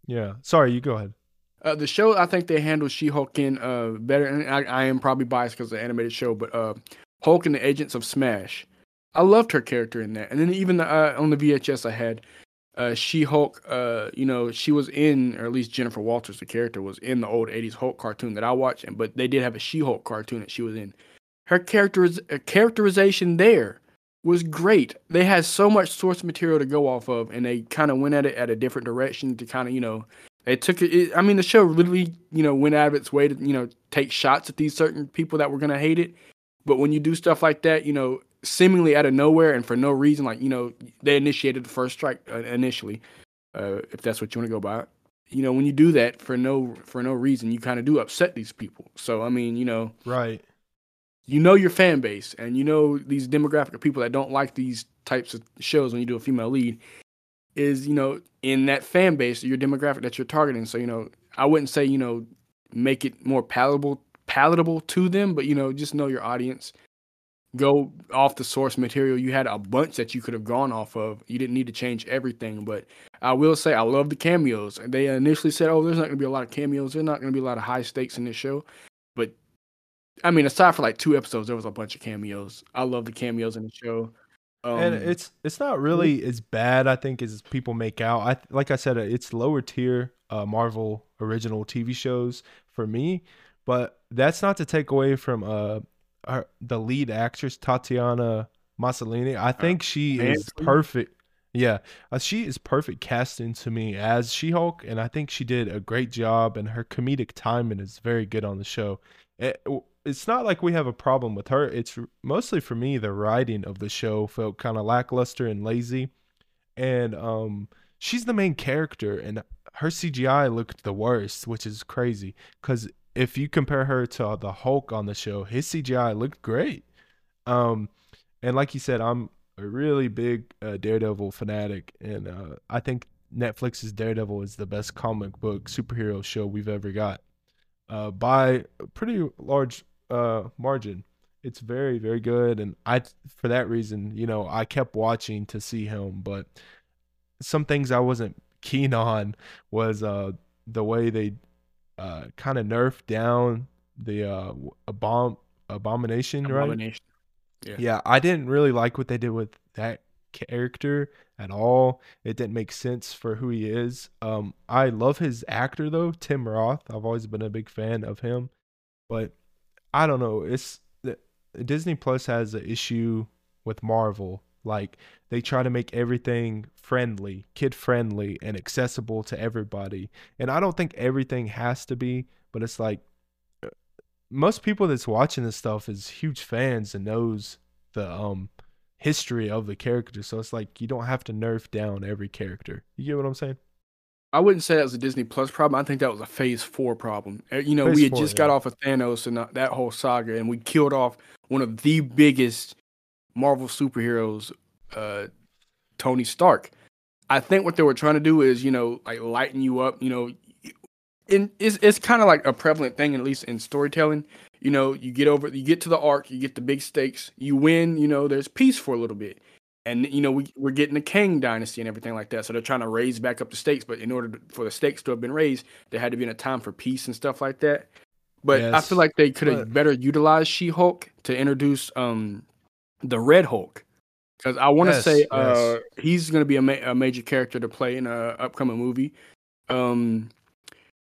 Speaker 1: yeah. Sorry, you go ahead.
Speaker 2: Uh, the show I think they handle She-Hulk in uh better, and I, I am probably biased because the animated show, but uh, Hulk and the Agents of Smash. I loved her character in that, and then even the, uh, on the VHS I had uh, She Hulk, uh, you know, she was in, or at least Jennifer Walters, the character, was in the old '80s Hulk cartoon that I watched, and but they did have a She Hulk cartoon that she was in. Her characteriz- uh, characterization there was great. They had so much source material to go off of, and they kind of went at it at a different direction to kind of, you know, they took it, it. I mean, the show literally, you know, went out of its way to, you know, take shots at these certain people that were gonna hate it. But when you do stuff like that, you know, seemingly out of nowhere and for no reason. Like you know, they initiated the first strike uh, initially, uh, if that's what you want to go by. You know, when you do that for no for no reason, you kind of do upset these people. So I mean, you know,
Speaker 1: right?
Speaker 2: You know your fan base, and you know these demographic of people that don't like these types of shows when you do a female lead is you know in that fan base your demographic that you're targeting. So you know, I wouldn't say you know make it more palatable palatable to them, but you know just know your audience go off the source material. You had a bunch that you could have gone off of. You didn't need to change everything. But I will say I love the cameos. They initially said, "Oh, there's not going to be a lot of cameos. There's not going to be a lot of high stakes in this show." But I mean, aside for like two episodes, there was a bunch of cameos. I love the cameos in the show.
Speaker 1: Um, and it's it's not really as bad, I think, as people make out. I like I said, it's lower tier uh, Marvel original TV shows for me, but that's not to take away from uh her, the lead actress Tatiana Maslany. I uh, think she is perfect. Yeah, uh, she is perfect casting to me as She Hulk, and I think she did a great job. And her comedic timing is very good on the show. It, it's not like we have a problem with her. It's mostly for me the writing of the show felt kind of lackluster and lazy, and um, she's the main character, and her CGI looked the worst, which is crazy because if you compare her to the Hulk on the show, his CGI looked great. Um, and like you said, I'm a really big uh, Daredevil fanatic, and uh, I think Netflix's Daredevil is the best comic book superhero show we've ever got uh, by a pretty large uh, margin. It's very, very good, and I, for that reason, you know, I kept watching to see him. But some things I wasn't keen [LAUGHS] on was uh, the way they uh, kind of nerfed down the uh, bomb abomination, abomination. right? Yeah. yeah, I didn't really like what they did with that character at all. It didn't make sense for who he is. Um, I love his actor though, Tim Roth. I've always been a big fan of him, but I don't know. It's Disney Plus has an issue with Marvel like they try to make everything friendly, kid friendly, and accessible to everybody. And I don't think everything has to be, but it's like uh, most people that's watching this stuff is huge fans and knows the um history of the character. So it's like you don't have to nerf down every character. You get what I'm saying?
Speaker 2: I wouldn't say that was a Disney Plus problem. I think that was a Phase Four problem. Uh, you know, phase we had four, just yeah. got off of Thanos and uh, that whole saga, and we killed off one of the biggest Marvel superheroes, uh, Tony Stark. I think what they were trying to do is, you know, like lighten you up. You know, and it's it's kind of like a prevalent thing, at least in storytelling. You know, you get over, you get to the arc, you get the big stakes, you win. You know, there's peace for a little bit, and you know we we're getting the Kang dynasty and everything like that. So they're trying to raise back up the stakes, but in order to, for the stakes to have been raised, there had to be in a time for peace and stuff like that. But yes, I feel like they could have better utilized She Hulk to introduce um the Red Hulk. because I want to yes, say uh, yes. he's going to be a, ma- a, major character to play in an upcoming movie. Um,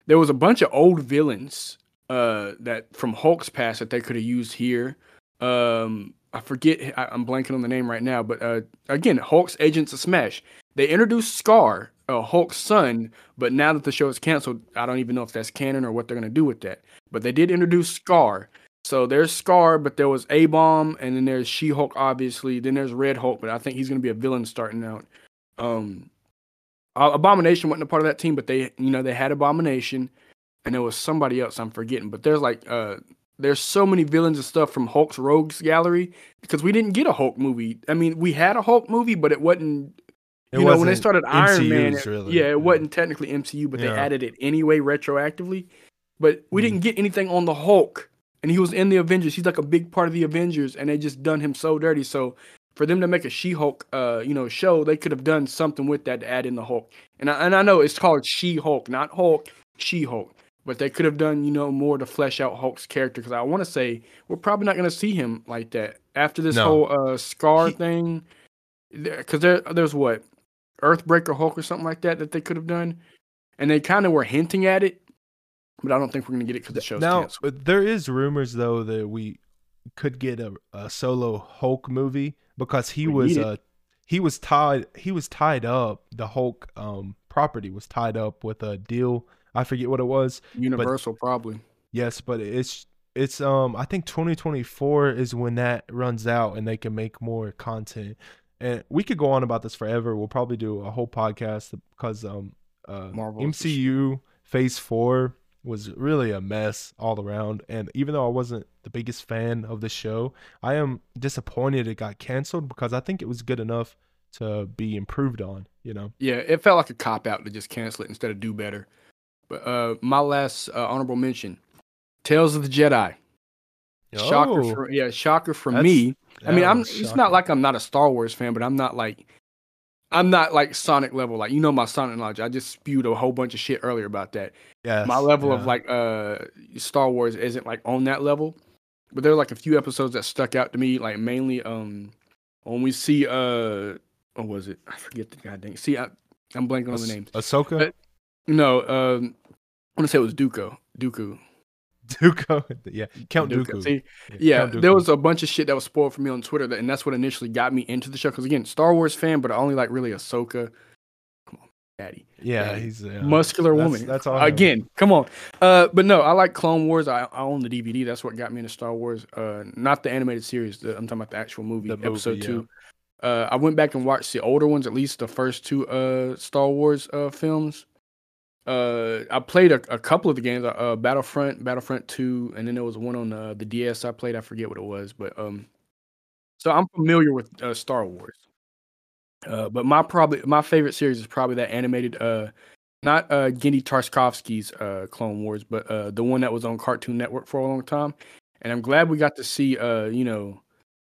Speaker 2: there was a bunch of old villains uh, that from Hulk's past that they could have used here. Um, I forget, I, am blanking on the name right now, but uh, again, Hulk's Agents of Smash. They introduced Skaar, uh, Hulk's son, but now that the show is canceled, I don't even know if that's canon or what they're going to do with that. But they did introduce Skaar. So there's Skaar, but there was A Bomb, and then there's She Hulk, obviously. Then there's Red Hulk, but I think he's going to be a villain starting out. Um, Abomination wasn't a part of that team, but they, you know, they had Abomination, and there was somebody else I'm forgetting. But there's like, uh, there's so many villains and stuff from Hulk's Rogues Gallery because we didn't get a Hulk movie. I mean, we had a Hulk movie, but it wasn't. It you know, when they started Iron Man, it, really. yeah, it yeah. wasn't technically MCU, but yeah. they added it anyway retroactively. But we mm. didn't get anything on the Hulk, and he was in the Avengers. He's like a big part of the Avengers, and they just done him so dirty. So for them to make a She-Hulk, uh, you know, show, they could have done something with that to add in the Hulk. And I, and I know it's called She-Hulk, not Hulk, She-Hulk but they could have done you know more to flesh out Hulk's character because I want to say we're probably not going to see him like that after this no. whole uh, Skaar he, thing. Because there, there's what Earthbreaker Hulk or something like that that they could have done, and they kind of were hinting at it, but I don't think we're going to get it because the show's now.
Speaker 1: Canceled. There is rumors though that we could get a, a solo Hulk movie because he we was uh he was tied he was tied up the Hulk um property was tied up with a deal I forget what it was.
Speaker 2: Universal, probably.
Speaker 1: Yes, but it's it's um I think 2024 is when that runs out and they can make more content. And we could go on about this forever. We'll probably do a whole podcast because um uh Marvel MCU Phase 4 was really a mess all around and even though I wasn't the biggest fan of the show, I am disappointed it got canceled because I think it was good enough to be improved on, you know.
Speaker 2: Yeah, it felt like a cop out to just cancel it instead of do better. But uh, my last uh, honorable mention, Tales of the Jedi. Oh, shocker for yeah, shocker for me. I mean, I'm. Shocking. It's not like I'm not a Star Wars fan, but I'm not like, I'm not like Sonic level. Like you know my Sonic knowledge. I just spewed a whole bunch of shit earlier about that. Yeah. My level yeah. of like uh Star Wars isn't like on that level, but there are like a few episodes that stuck out to me. Like mainly um when we see uh what was it? I forget the goddamn. See, I, I'm blanking on the names.
Speaker 1: Ahsoka. But,
Speaker 2: no, um, I want to say it was Dooku. Dooku.
Speaker 1: Dooku, [LAUGHS] yeah, Count Dooku.
Speaker 2: See, yeah, yeah there was a bunch of shit that was spoiled for me on Twitter, that, and that's what initially got me into the show. Because again, Star Wars fan, but I only like really Ahsoka. Come on, Daddy.
Speaker 1: Yeah, Daddy. he's a
Speaker 2: muscular
Speaker 1: that's,
Speaker 2: woman.
Speaker 1: That's all.
Speaker 2: Again, come on. Uh, but no, I like Clone Wars. I, I own the DVD. That's what got me into Star Wars. Uh, not the animated series. The, I'm talking about the actual movie, the episode movie, two. Uh, I went back and watched the older ones, at least the first two uh Star Wars uh films uh, I played a, a, couple of the games, uh, Battlefront, Battlefront Two, and then there was one on uh, the DS I played. I forget what it was, but um, so I'm familiar with uh, Star Wars. Uh, but my probably my favorite series is probably that animated, uh, not uh, Genndy Tartakovsky's uh, Clone Wars, but uh, the one that was on Cartoon Network for a long time. And I'm glad we got to see, uh, you know,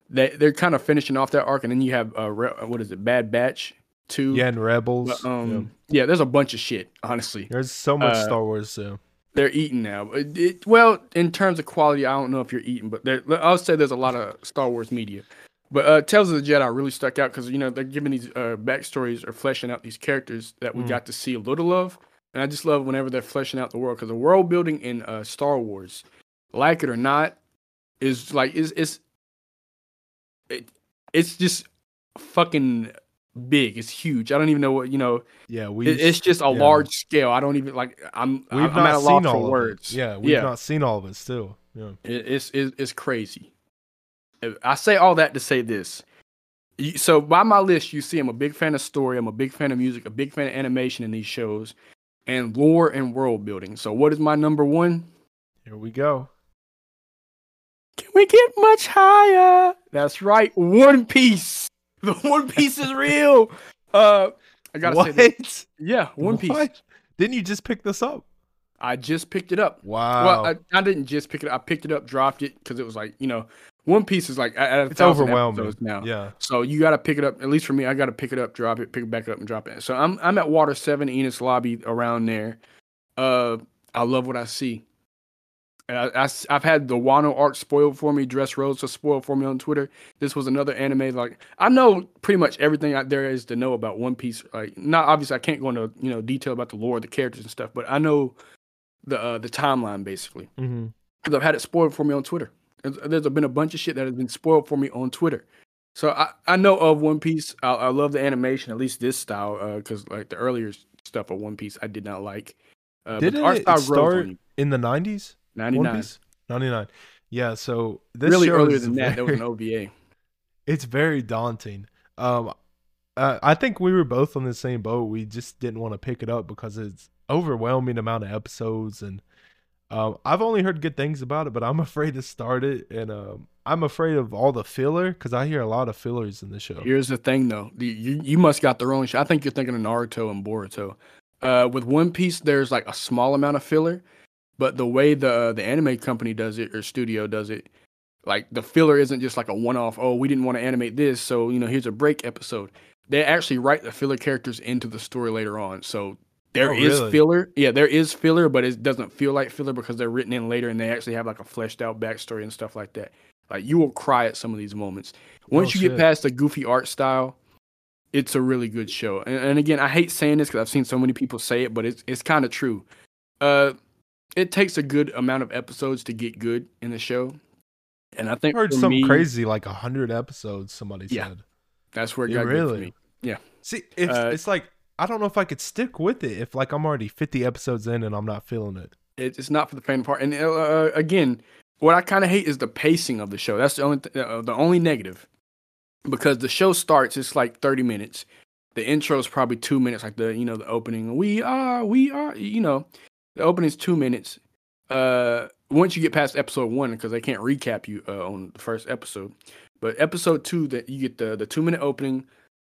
Speaker 2: they they're kind of finishing off that arc, and then you have uh, what is it, Bad Batch, two.
Speaker 1: Yeah, and Rebels.
Speaker 2: But, um, yeah. yeah. there's a bunch of shit. Honestly,
Speaker 1: there's so much uh, Star Wars. So
Speaker 2: they're eating now. It, it, well, in terms of quality, I don't know if you're eating, but I'll say there's a lot of Star Wars media. But uh, Tales of the Jedi really stuck out because you know they're giving these uh, backstories or fleshing out these characters that we mm. got to see a little of, and I just love whenever they're fleshing out the world because the world building in uh, Star Wars, like it or not, is like is is it, it's just fucking big. It's huge. I don't even know what you know.
Speaker 1: Yeah, we.
Speaker 2: it's just a yeah. large scale. I don't even like. I'm. We've I'm not at a loss for words.
Speaker 1: Yeah, we've yeah. not seen all of it still. Yeah,
Speaker 2: it, it's it, it's crazy. I say all that to say this. So by my list, you see, I'm a big fan of story. I'm a big fan of music. A big fan of animation in these shows, and lore and world building. So what is my number one?
Speaker 1: Here we go.
Speaker 2: Can we get much higher? That's right, One Piece. [LAUGHS] The One Piece is real. Uh, I gotta what? say that. Yeah, One Piece. What?
Speaker 1: Didn't you just pick this up?
Speaker 2: I just picked it up.
Speaker 1: Wow.
Speaker 2: Well, I, I didn't just pick it up. I picked it up, dropped it because it was like you know, One Piece is like
Speaker 1: it's overwhelming
Speaker 2: now.
Speaker 1: Yeah.
Speaker 2: So you got to pick it up. At least for me, I got to pick it up, drop it, pick it back up, and drop it. So I'm I'm at Water Seven, Enies Lobby, around there. Uh, I love what I see. And I, I, have had the Wano arc spoiled for me, Dress Dressrosa spoiled for me on Twitter. This was another anime. Like I know pretty much everything out there is to know about One Piece. Like not obviously, I can't go into you know detail about the lore, the characters and stuff, but I know the uh, the timeline basically because mm-hmm. I've had it spoiled for me on Twitter. There's been a bunch of shit that has been spoiled for me on Twitter. So I, I know of One Piece. I, I love the animation, at least this style, because uh, like the earlier stuff of One Piece, I did not like.
Speaker 1: Uh, Didn't it start in the nineties? 99. 99. Yeah, so
Speaker 2: this really earlier than very, that, there was an OVA. [LAUGHS]
Speaker 1: It's very daunting. Um, uh, I think we were both on the same boat. We just didn't want to pick it up because it's overwhelming amount of episodes, and um, I've only heard good things about it, but I'm [LAUGHS] afraid to start it, and um, I'm afraid of all the filler because I hear a lot of fillers in the show.
Speaker 2: Here's the thing, though, you you must got the wrong. Show. I think you're thinking of Naruto and Boruto. Uh, with One Piece, there's like a small amount of filler, but the way the the anime company does it or studio does it, like the filler isn't just like a one off. Oh, we didn't want to animate this, so you know here's a break episode. They actually write the filler characters into the story later on. So there oh, is really? filler. Yeah, there is filler, but it doesn't feel like filler because they're written in later and they actually have like a fleshed out backstory and stuff like that. Like you will cry at some of these moments. Once oh, you shit. get past the goofy art style, it's a really good show. And, and again, I hate saying this because I've seen so many people say it, but it's it's kind of true. Uh, it takes a good amount of episodes to get good in the show. And I think
Speaker 1: I heard something me, crazy like a hundred episodes. Somebody yeah, said
Speaker 2: that's where it got really? good for me. Yeah.
Speaker 1: See, if uh, it's like I don't know if I could stick with it if like I'm already 50 episodes in and I'm not feeling it.
Speaker 2: It's not for the faint part. And uh, uh, again, what I kind of hate is the pacing of the show. That's the only th- uh, the only negative because the show starts. It's like 30 minutes. The intro is probably two minutes, like the you know the opening. We are, we are, you know. The opening is two minutes. Uh, once you get past episode one, because I can't recap you uh, on the first episode, but episode two, that you get the the two minute opening,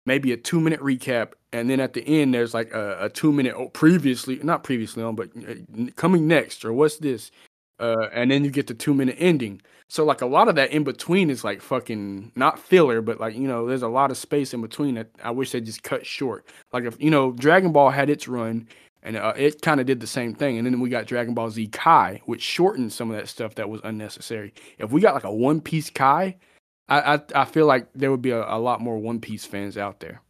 Speaker 2: maybe a two minute recap, and then at the end there's like a, a two minute oh, previously, not previously on, but uh, coming next or what's this, uh, and then you get the two minute ending. So like a lot of that in between is like fucking not filler, but like you know there's a lot of space in between that I wish they just cut short. Like if you know Dragon Ball had its run and uh, it kind of did the same thing. And then we got Dragon Ball Z Kai, which shortened some of that stuff that was unnecessary. If we got like a One Piece Kai, I I, I feel like there would be a, a, lot more One Piece fans out there.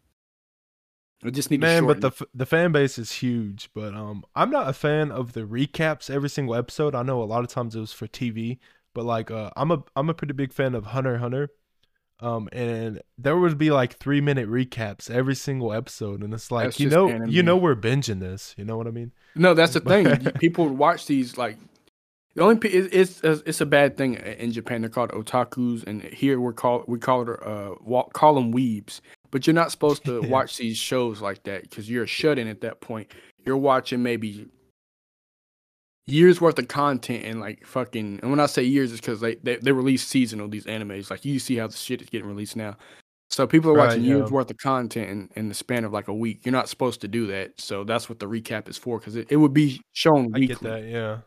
Speaker 2: We just need man,
Speaker 1: but the the fan base is huge. But um, I'm not a fan of the recaps every single episode. I know a lot of times it was for TV, but like uh, I'm a I'm a pretty big fan of Hunter Hunter. Um, and there would be like three minute recaps every single episode, and it's like that's you know, anime. you know, we're binging this. You know what I mean?
Speaker 2: No, that's the [LAUGHS] thing. People watch these like the only it's, it's it's a bad thing in Japan. They're called otakus, and here we're called we call it uh call them weebs. But you're not supposed to [LAUGHS] watch these shows like that because you're shut in at that point. You're watching maybe years worth of content and like fucking and when I say years it's because they, they they release seasonal these animes. Like you see how the shit is getting released now. So people are right, watching yeah. years worth of content in, in the span of like a week. You're not supposed to do that. So that's what the recap is for because it, it would be shown weekly. I get
Speaker 1: that yeah.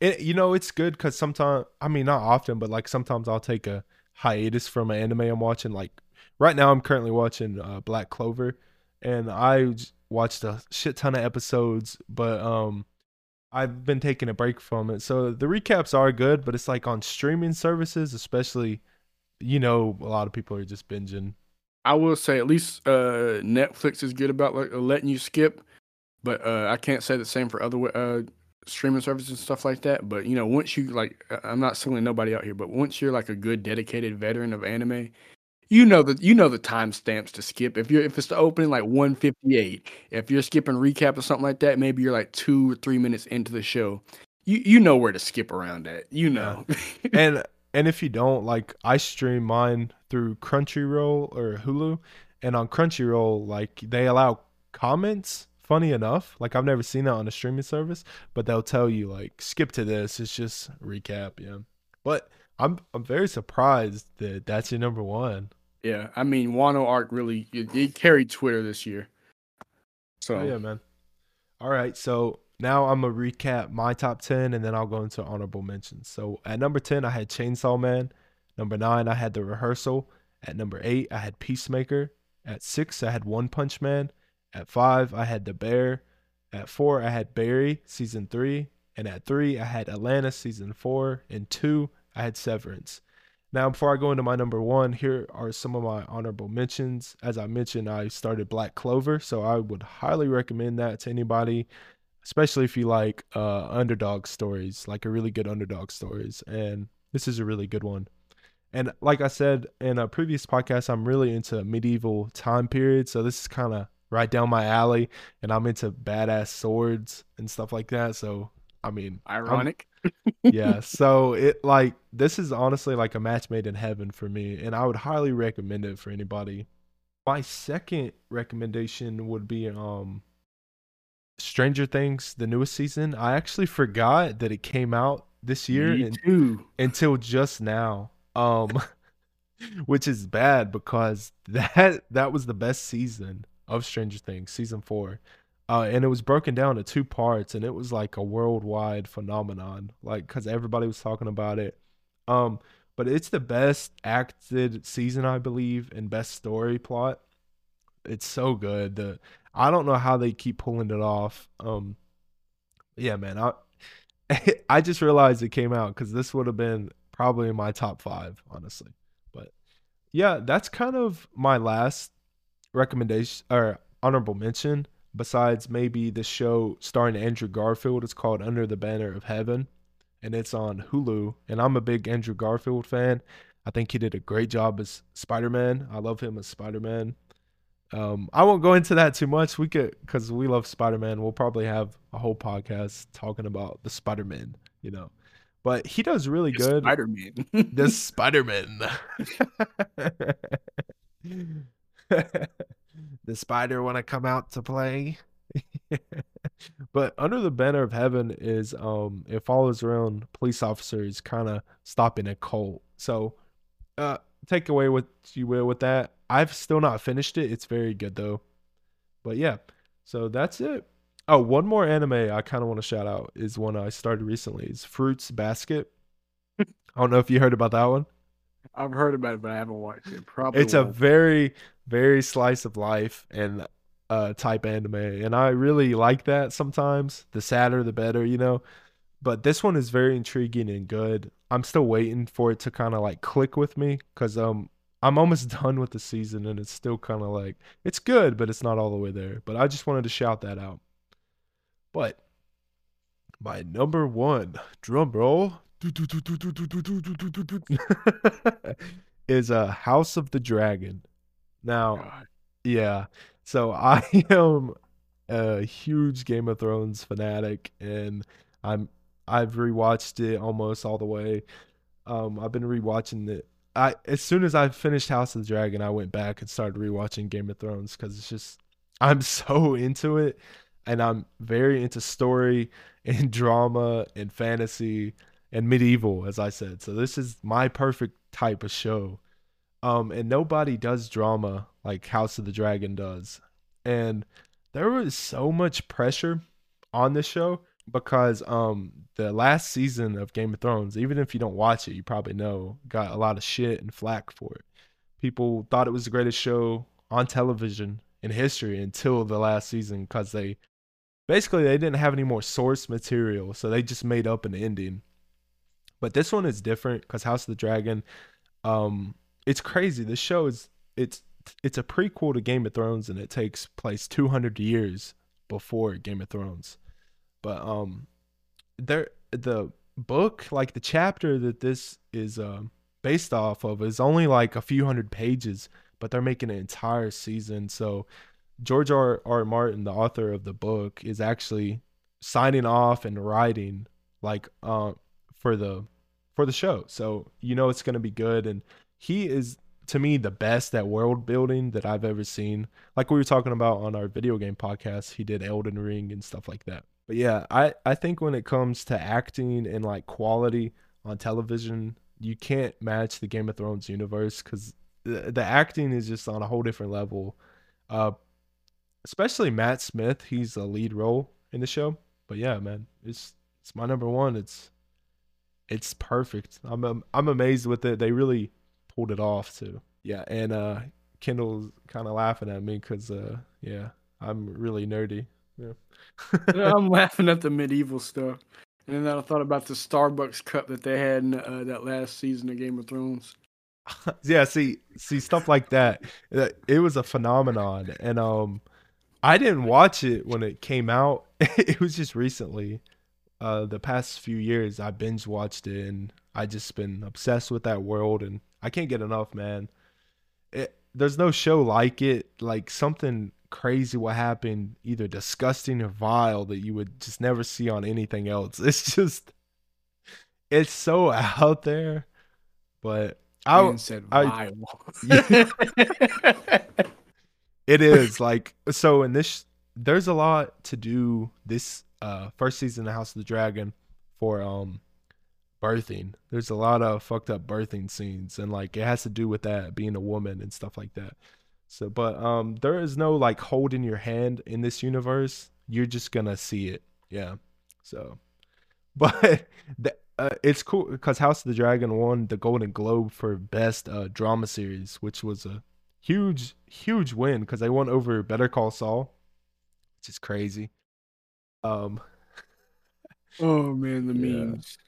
Speaker 1: It, you know it's good because sometimes I mean not often but like sometimes I'll take a hiatus from an anime I'm watching. Like right now I'm currently watching uh, Black Clover and I watched a shit ton of episodes but um I've been taking a break from it. So the recaps are good, but it's like on streaming services, especially, you know, a lot of people are just binging.
Speaker 2: I will say at least uh, Netflix is good about like letting you skip, but uh, I can't say the same for other uh, streaming services and stuff like that. But you know, once you like, I'm not singling nobody out here, but once you're like a good dedicated veteran of anime, you know the you know the timestamps to skip. If you're if it's the opening like 158, if you're skipping recap or something like that, maybe you're like two or three minutes into the show. You you know where to skip around at. You know.
Speaker 1: Yeah. [LAUGHS] and and if you don't, like I stream mine through Crunchyroll or Hulu, and on Crunchyroll, like they allow comments. Funny enough, like I've never seen that on a streaming service, but they'll tell you like skip to this. It's just recap, yeah. But I'm I'm very surprised that that's your number one.
Speaker 2: Yeah, I mean Wano Arc really it, it carried Twitter this year.
Speaker 1: So oh, yeah, man. All right, so now I'm gonna recap my top ten, and then I'll go into honorable mentions. So at number ten, I had Chainsaw Man. Number nine, I had The Rehearsal. At number eight, I had Peacemaker. At six, I had One Punch Man. At five, I had The Bear. At four, I had Barry season three. And at three, I had Atlanta season four. And two, I had Severance. Now, before I go into my number one, here are some of my honorable mentions. As I mentioned, I started Black Clover, so I would highly recommend that to anybody, especially if you like uh, underdog stories, like a really good underdog stories. And this is a really good one. And like I said in a previous podcast, I'm really into medieval time period. So this is kind of right down my alley. And I'm into badass swords and stuff like that. So, I mean,
Speaker 2: ironic. [LAUGHS]
Speaker 1: yeah. [LAUGHS] So it like, this is honestly like a match made in heaven for me. And I would highly recommend it for anybody. My second recommendation would be, um, Stranger Things, the newest season. I actually forgot that it came out this year
Speaker 2: and,
Speaker 1: until just now um, [LAUGHS] which is bad because that that was the best season of Stranger Things, season four. Uh, and it was broken down to two parts, and it was like a worldwide phenomenon, like because everybody was talking about it. Um, but it's the best acted season, I believe, and best story plot. It's so good. The I don't know how they keep pulling it off. Um, yeah, man, I [LAUGHS] I just realized it came out because this would have been probably in my top five, honestly. But yeah, that's kind of my last recommendation or honorable mention. Besides maybe the show starring Andrew Garfield, it's called Under the Banner of Heaven, and it's on Hulu. And I'm a big Andrew Garfield fan. I think he did a great job as Spider Man. I love him as Spider Man. Um, I won't go into that too much. We could, because we love Spider Man. We'll probably have a whole podcast talking about the Spider Man. You know, but he does really the good.
Speaker 2: Spider Man.
Speaker 1: the Spider Man. The spider want to come out to play. [LAUGHS] but under the banner of heaven is um it follows around police officers kind of stopping a cult. So uh take away what you will with that. I've still not finished it. It's very good though. But yeah. So that's it. Oh, one more anime I kind of want to shout out is one I started recently. Is Fruits Basket. [LAUGHS] I don't know if you heard about that one.
Speaker 2: I've heard about it, but I haven't watched it. Probably.
Speaker 1: It's won't. a very, very slice of life and uh type anime, and I really like that. Sometimes the sadder, the better, you know. But this one is very intriguing and good. I'm still waiting for it to kind of like click with me because um I'm almost [LAUGHS] done with the season and it's still kind of like it's good, but it's not all the way there. But I just wanted to shout that out. But my number one drum roll [LAUGHS] is a uh, House of the Dragon. Now, God. yeah. So I [LAUGHS] am a huge Game of Thrones fanatic, and I'm I've rewatched it almost all the way. Um, I've been rewatching it. I as soon as I finished House of the Dragon, I went back and started rewatching Game of Thrones because it's just I'm [LAUGHS] so into it and I'm very into story and drama and fantasy and medieval, as I said. So this is my perfect type of show. Um, and nobody does drama like House of the Dragon does. And there was so much pressure on this show because um the last season of Game of Thrones, even if you don't watch it, you probably know, got a lot of shit and flack for it. People thought it was the greatest show on television in history until the last season because they basically they didn't have any more source material, so they just made up an ending. But this one is different because House of the Dragon, um, it's crazy. This show is it's it's a prequel to Game of Thrones, and it takes place 200 years before Game of Thrones. But um, there the book, like the chapter that this is uh, based off of, is only like a few hundred pages, but they're making an entire season. So George R. R. Martin, the author of the book, is actually signing off and writing like uh, for the for the show. So you know it's gonna be good. And he is to me the best at world building that I've ever seen. Like we were talking about on our video game podcast, he did Elden Ring and stuff like that. But yeah, I I think when it comes to acting and like quality on television, you can't match the Game of Thrones universe because the, the acting is just on a whole different level. Uh, especially Matt Smith. He's a lead role in the show. But yeah, man, it's it's my number one. It's it's perfect. I'm I'm amazed with it. They really pulled it off too. Yeah, and uh Kendall's kind of laughing at me because uh yeah, I'm really nerdy. Yeah. [LAUGHS]
Speaker 2: I'm laughing at the medieval stuff. And then I thought about the Starbucks cup that they had in uh, that last season of Game of Thrones. [LAUGHS]
Speaker 1: yeah, see, see stuff like that. Uh, it was a phenomenon, and um, I didn't watch it when it came out. [LAUGHS] it was just recently, uh, the past few years I binge watched it, and I just been obsessed with that world, and I can't get enough, man. It, there's no show like it, like something crazy what happened, either disgusting or vile that you would just never see on anything else. [LAUGHS] It's just, it's so out there, but I said vile. I, [LAUGHS] [LAUGHS] it is like so in this. There's a lot to do this uh first season of House of the Dragon for um birthing. There's a lot of fucked up birthing scenes, and like it has to do with that being a woman and stuff like that. So, but um, there is no like holding your hand in this universe. You're just gonna see it. Yeah. So, [LAUGHS] but the, uh, it's cool because House of the Dragon won the Golden Globe for best uh, drama series, which was a huge, huge win because they won over Better Call Saul, which is crazy. Um.
Speaker 2: Oh man, the yeah. memes.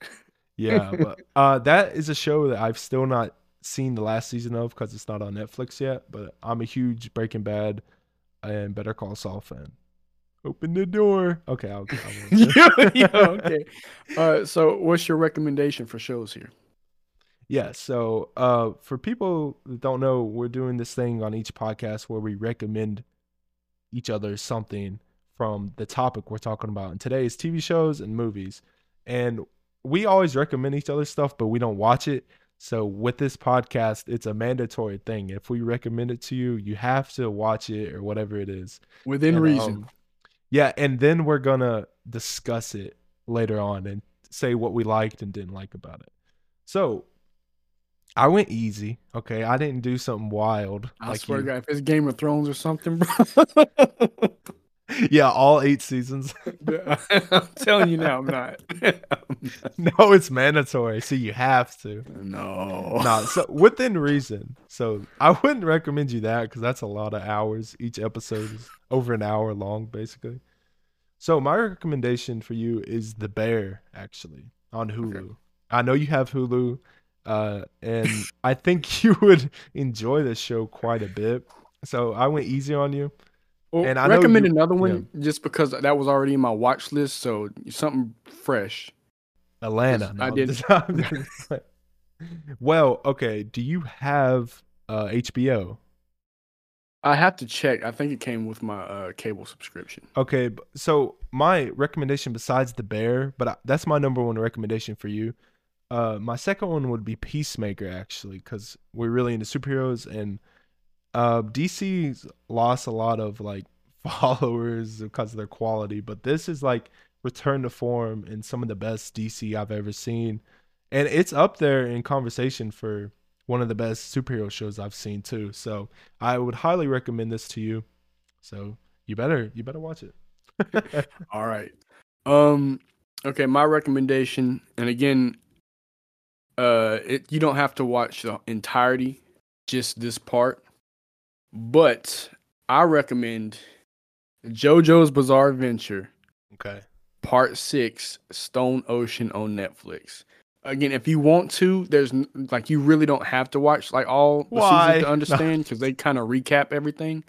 Speaker 1: yeah, [LAUGHS] but uh, that is a show that I've still not seen the last season of because it's not on Netflix yet. But I'm a huge Breaking Bad and Better Call Saul fan. Open the door. Okay, I'll. I'll
Speaker 2: yeah, yeah, okay. [LAUGHS] Uh, so, what's your recommendation for shows here?
Speaker 1: Yeah, so uh, for people that don't know, we're doing this thing on each podcast where we recommend each other something from the topic we're talking about. And today is TV shows and movies. And we always recommend each other stuff, but we don't watch it. So with this podcast, it's a mandatory thing. If we recommend it to you, you have to watch it or whatever it is.
Speaker 2: Within and, reason. Um,
Speaker 1: yeah, and then we're gonna discuss it later on and say what we liked and didn't like about it. So I went easy. Okay, I didn't do something wild.
Speaker 2: I like swear, you. God, if it's Game of Thrones or something, bro. [LAUGHS] [LAUGHS]
Speaker 1: yeah, all eight seasons. [LAUGHS] [LAUGHS]
Speaker 2: I'm telling you now, I'm not.
Speaker 1: no, it's mandatory, so you have to.
Speaker 2: No,
Speaker 1: no. So within reason. So I wouldn't recommend you that because that's a lot of hours. Each episode is over an hour long, basically. So my recommendation for you is The Bear, actually, on Hulu. Okay. I know you have Hulu, uh, and I think you would enjoy this show quite a bit. So I went easy on you.
Speaker 2: Well, and I recommend another one yeah. just because that was already in my watch list. So something fresh.
Speaker 1: Atlanta.
Speaker 2: No, I did. [LAUGHS]
Speaker 1: well, okay. Do you have uh, HBO?
Speaker 2: I have to check. I think it came with my uh, cable subscription.
Speaker 1: Okay, so my recommendation besides the Bear, but I, that's my number one recommendation for you. Uh, my second one would be Peacemaker, actually, because we're really into superheroes and uh, DC's lost a lot of like [LAUGHS] followers because of their quality, but this is like return to form and some of the best DC I've ever seen, and it's up there in conversation for one of the best superhero shows I've seen too. So I would highly recommend this to you. So you better you better watch
Speaker 2: it. [LAUGHS] All right. Um. Okay, my recommendation, and again, uh, it, you don't have to watch the entirety, just this part. But I recommend JoJo's Bizarre Adventure.
Speaker 1: Okay.
Speaker 2: Part six, Stone Ocean on Netflix. Again, if you want to, there's like you really don't have to watch like all the Why? seasons to [LAUGHS] understand because they kind of recap everything.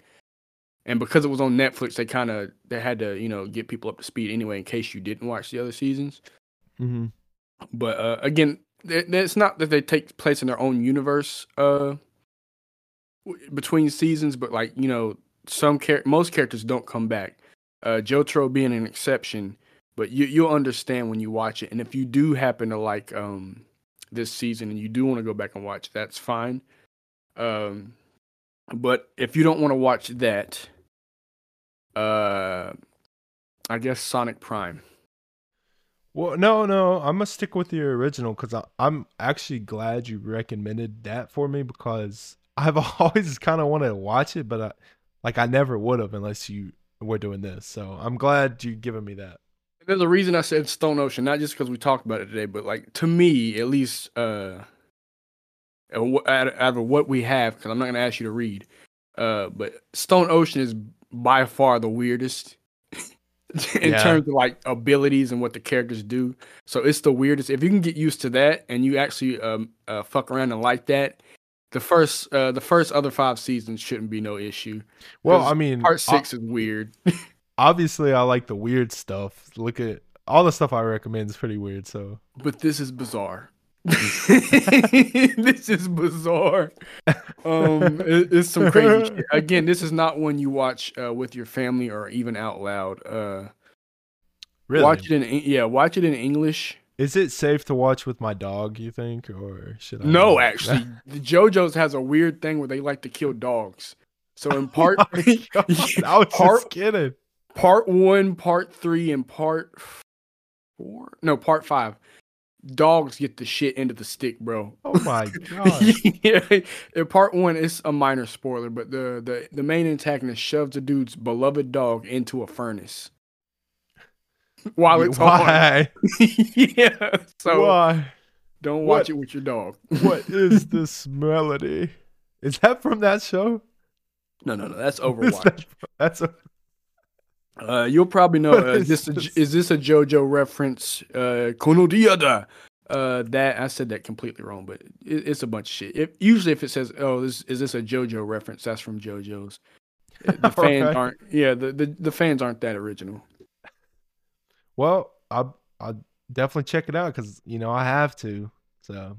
Speaker 2: And because it was on Netflix, they kind of they had to you know get people up to speed anyway in case you didn't watch the other seasons.
Speaker 1: Mm-hmm.
Speaker 2: But uh, again, it's not that they take place in their own universe. Uh, between seasons, but like you know, some char- most characters don't come back. Uh, Jotaro being an exception, but you you'll understand when you watch it. And if you do happen to like um this season and you do want to go back and watch, that's fine. Um, but if you don't want to watch that, uh, I guess Sonic Prime.
Speaker 1: Well, no, no, I'm gonna stick with your original because I'm actually glad you recommended that for me because I've [LAUGHS] always kind of wanted to watch it, but I, like I never would have unless you were doing this. So I'm glad you giving me that.
Speaker 2: There's a reason I said Stone Ocean, not just because we talked about it today, but like to me, at least, uh, out of what we have, because I'm not gonna ask you to read, uh, but Stone Ocean is by far the weirdest. [LAUGHS] in
Speaker 1: Yeah.
Speaker 2: terms of like abilities and what the characters do. So it's the weirdest. If you can get used to that and you actually um uh, fuck around and like that, the first uh the first other five seasons shouldn't be no issue.
Speaker 1: Well, I mean,
Speaker 2: Part six is weird. [LAUGHS]
Speaker 1: obviously, I like the weird stuff. Look at all the stuff I recommend is pretty weird. So
Speaker 2: but this is bizarre. [LAUGHS] [LAUGHS] this is bizarre. Um, it- it's some crazy shit. Again, this is not one you watch uh, with your family or even out loud. Uh,
Speaker 1: really,
Speaker 2: watch it in yeah, watch it in English.
Speaker 1: Is it safe to watch with my dog? You think, or should I?
Speaker 2: No, actually, [LAUGHS] the JoJo's has a weird thing where they like to kill dogs. So in part [LAUGHS]
Speaker 1: Oh God, I [LAUGHS] was
Speaker 2: Part-
Speaker 1: just kidding.
Speaker 2: part one, part three, and part four, no, part five, dogs get the shit into the stick, bro.
Speaker 1: Oh my god!
Speaker 2: yeah, in part one, it's a minor spoiler, but the, the the main antagonist shoves the dude's beloved dog into a furnace while it's on.
Speaker 1: Why? [LAUGHS]
Speaker 2: yeah, so
Speaker 1: Why?
Speaker 2: don't watch
Speaker 1: What?
Speaker 2: it with your dog.
Speaker 1: What [LAUGHS] is this melody? Is that from that show?
Speaker 2: No, no, no, that's [LAUGHS] Overwatch.
Speaker 1: that- That's a,
Speaker 2: Uh, you'll probably know. Uh,
Speaker 1: is
Speaker 2: is this a,
Speaker 1: this?
Speaker 2: is this a JoJo reference? Uh, Konodiada. Uh, that I said that completely wrong, but it, it's a bunch of shit. If, usually, if it says, "Oh, this is this a JoJo reference?" That's from JoJo's. Uh, The fans
Speaker 1: Alright.
Speaker 2: aren't. Yeah, the, the the fans aren't that original.
Speaker 1: Well, I I definitely check it out because you know I have to. So,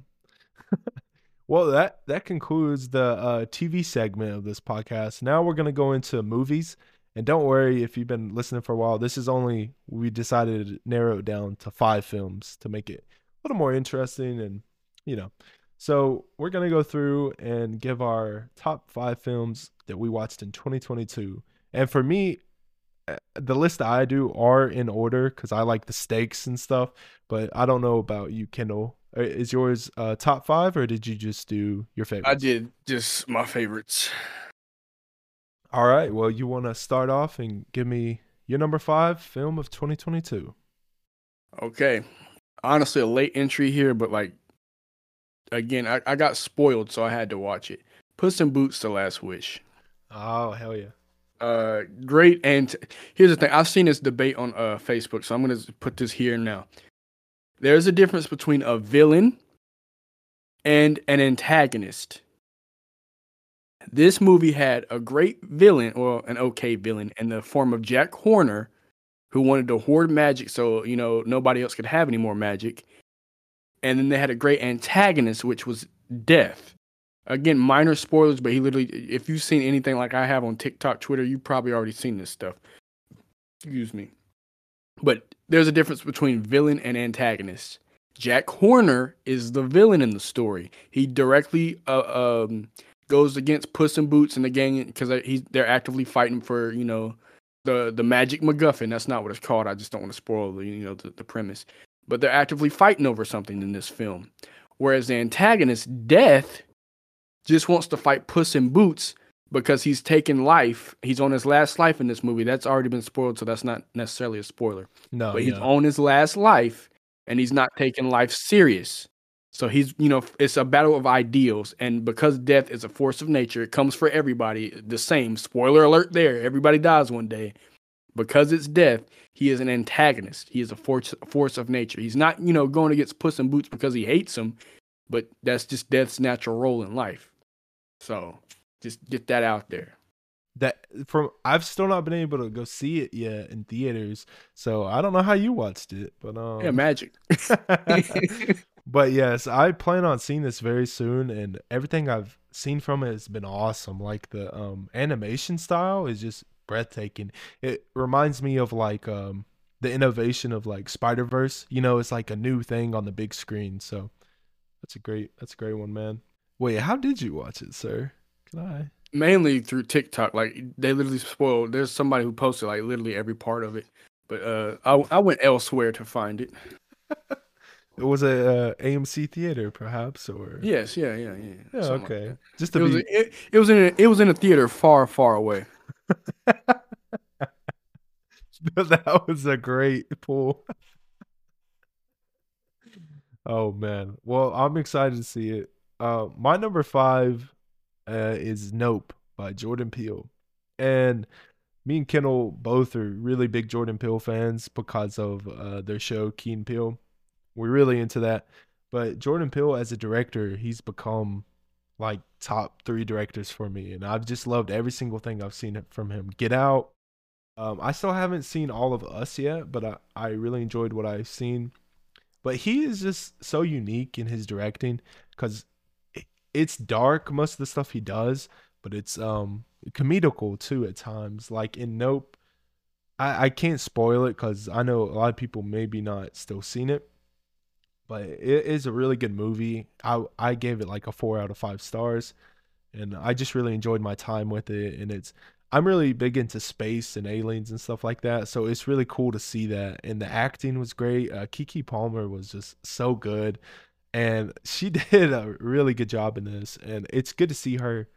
Speaker 1: [LAUGHS] well, that that concludes the uh, TV segment of this podcast. Now we're gonna go into movies, and don't worry if you've been listening for a while. This is only we decided to narrow it down to five films to make it a little more interesting, and you know. So we're gonna go through and give our top five films that we watched in 2022. And for me, the list I do are in order because I like the stakes and stuff. But I don't know about you, Kendall. Uh, Is yours uh, top five, or did you just do your favorites?
Speaker 2: I did just my favorites.
Speaker 1: All right. Well, you want to start off and give me your number five film of 2022.
Speaker 2: Okay, honestly, a late entry here, but like, again, I, I got spoiled, so I had to watch it. Puss in Boots: The Last Wish.
Speaker 1: Oh hell yeah!
Speaker 2: Uh great and here's the thing i've seen this debate on uh facebook so i'm gonna put this here now. There's a difference between a villain and an antagonist. This movie had a great villain or an okay villain in the form of jack horner who wanted to hoard magic so you know nobody else could have any more magic. And then they had a great antagonist which was death again minor spoilers but he literally if you've seen anything like i have on tiktok twitter you've probably already seen this stuff. Excuse me. But there's a difference between villain and antagonist. Jack horner is the villain in the story. He directly uh, um, goes against puss in boots and the gang because he's they're actively fighting for you know the the magic macguffin. That's not what it's called. I just don't want to spoil the you know the, the premise. But they're actively fighting over something in this film. Whereas the antagonist death just wants to fight Puss in Boots because he's taken life. He's on his last life in this movie. That's already been spoiled, so that's not necessarily a spoiler.
Speaker 1: No,
Speaker 2: but he's
Speaker 1: yeah.
Speaker 2: on his last life and he's not taking life serious. So he's, you know, it's a battle of ideals. And because death is a force of nature, it comes for everybody the same. Spoiler alert there. Everybody dies one day. Because it's death, he is an antagonist. He is a force, force of nature. He's not, you know, going against Puss in Boots because he hates him, but that's just death's natural role in life. So just get that out there.
Speaker 1: that from I've still not been able to go see it yet in theaters, so I don't know how you watched it, but um,
Speaker 2: Yeah, magic. [LAUGHS] [LAUGHS]
Speaker 1: but yes, I plan on seeing this very soon, and everything I've seen from it has been awesome. Like the um animation style is just breathtaking. It reminds me of like um the innovation of like Spider Verse. You know, it's like a new thing on the big screen. So that's a great that's a great one, man. Wait, how did you watch it, sir? Can I?
Speaker 2: Mainly through TikTok. Like they literally spoiled. There's somebody who posted like literally every part of it. But uh, I I went elsewhere to find it. [LAUGHS]
Speaker 1: It was a uh, AMC theater, perhaps, or
Speaker 2: Yes, yeah, yeah, yeah.
Speaker 1: Yeah,
Speaker 2: something like
Speaker 1: okay.
Speaker 2: that.
Speaker 1: Just
Speaker 2: It
Speaker 1: to
Speaker 2: was,
Speaker 1: be
Speaker 2: it, it was in a, it was in a theater far, far away. [LAUGHS]
Speaker 1: that was a great pull. [LAUGHS] oh man. Well, I'm excited to see it. Uh my number 5 uh is Nope by Jordan Peele. And me and Kendall both are really big Jordan Peele fans because of uh, their show Key and Peele. We're really into that. But Jordan Peele as a director, he's become like top three directors for me, and I've just loved every single thing I've seen from him. Get Out. Um, I still haven't seen all of Us yet, but I, I really enjoyed what I've seen. But he is just so unique in his directing because it's dark most of the stuff he does, but it's um comedical too at times. Like in Nope, I I can't spoil it because I know a lot of people maybe not still seen it, but it is a really good movie. I I gave it like a four out of five stars, and I just really enjoyed my time with it. And it's I'm really big into space and aliens and stuff like that, so it's really cool to see that. And the acting was great. Uh, Keke Palmer was just so good, and she [LAUGHS] did a really good job in this. And it's good to see her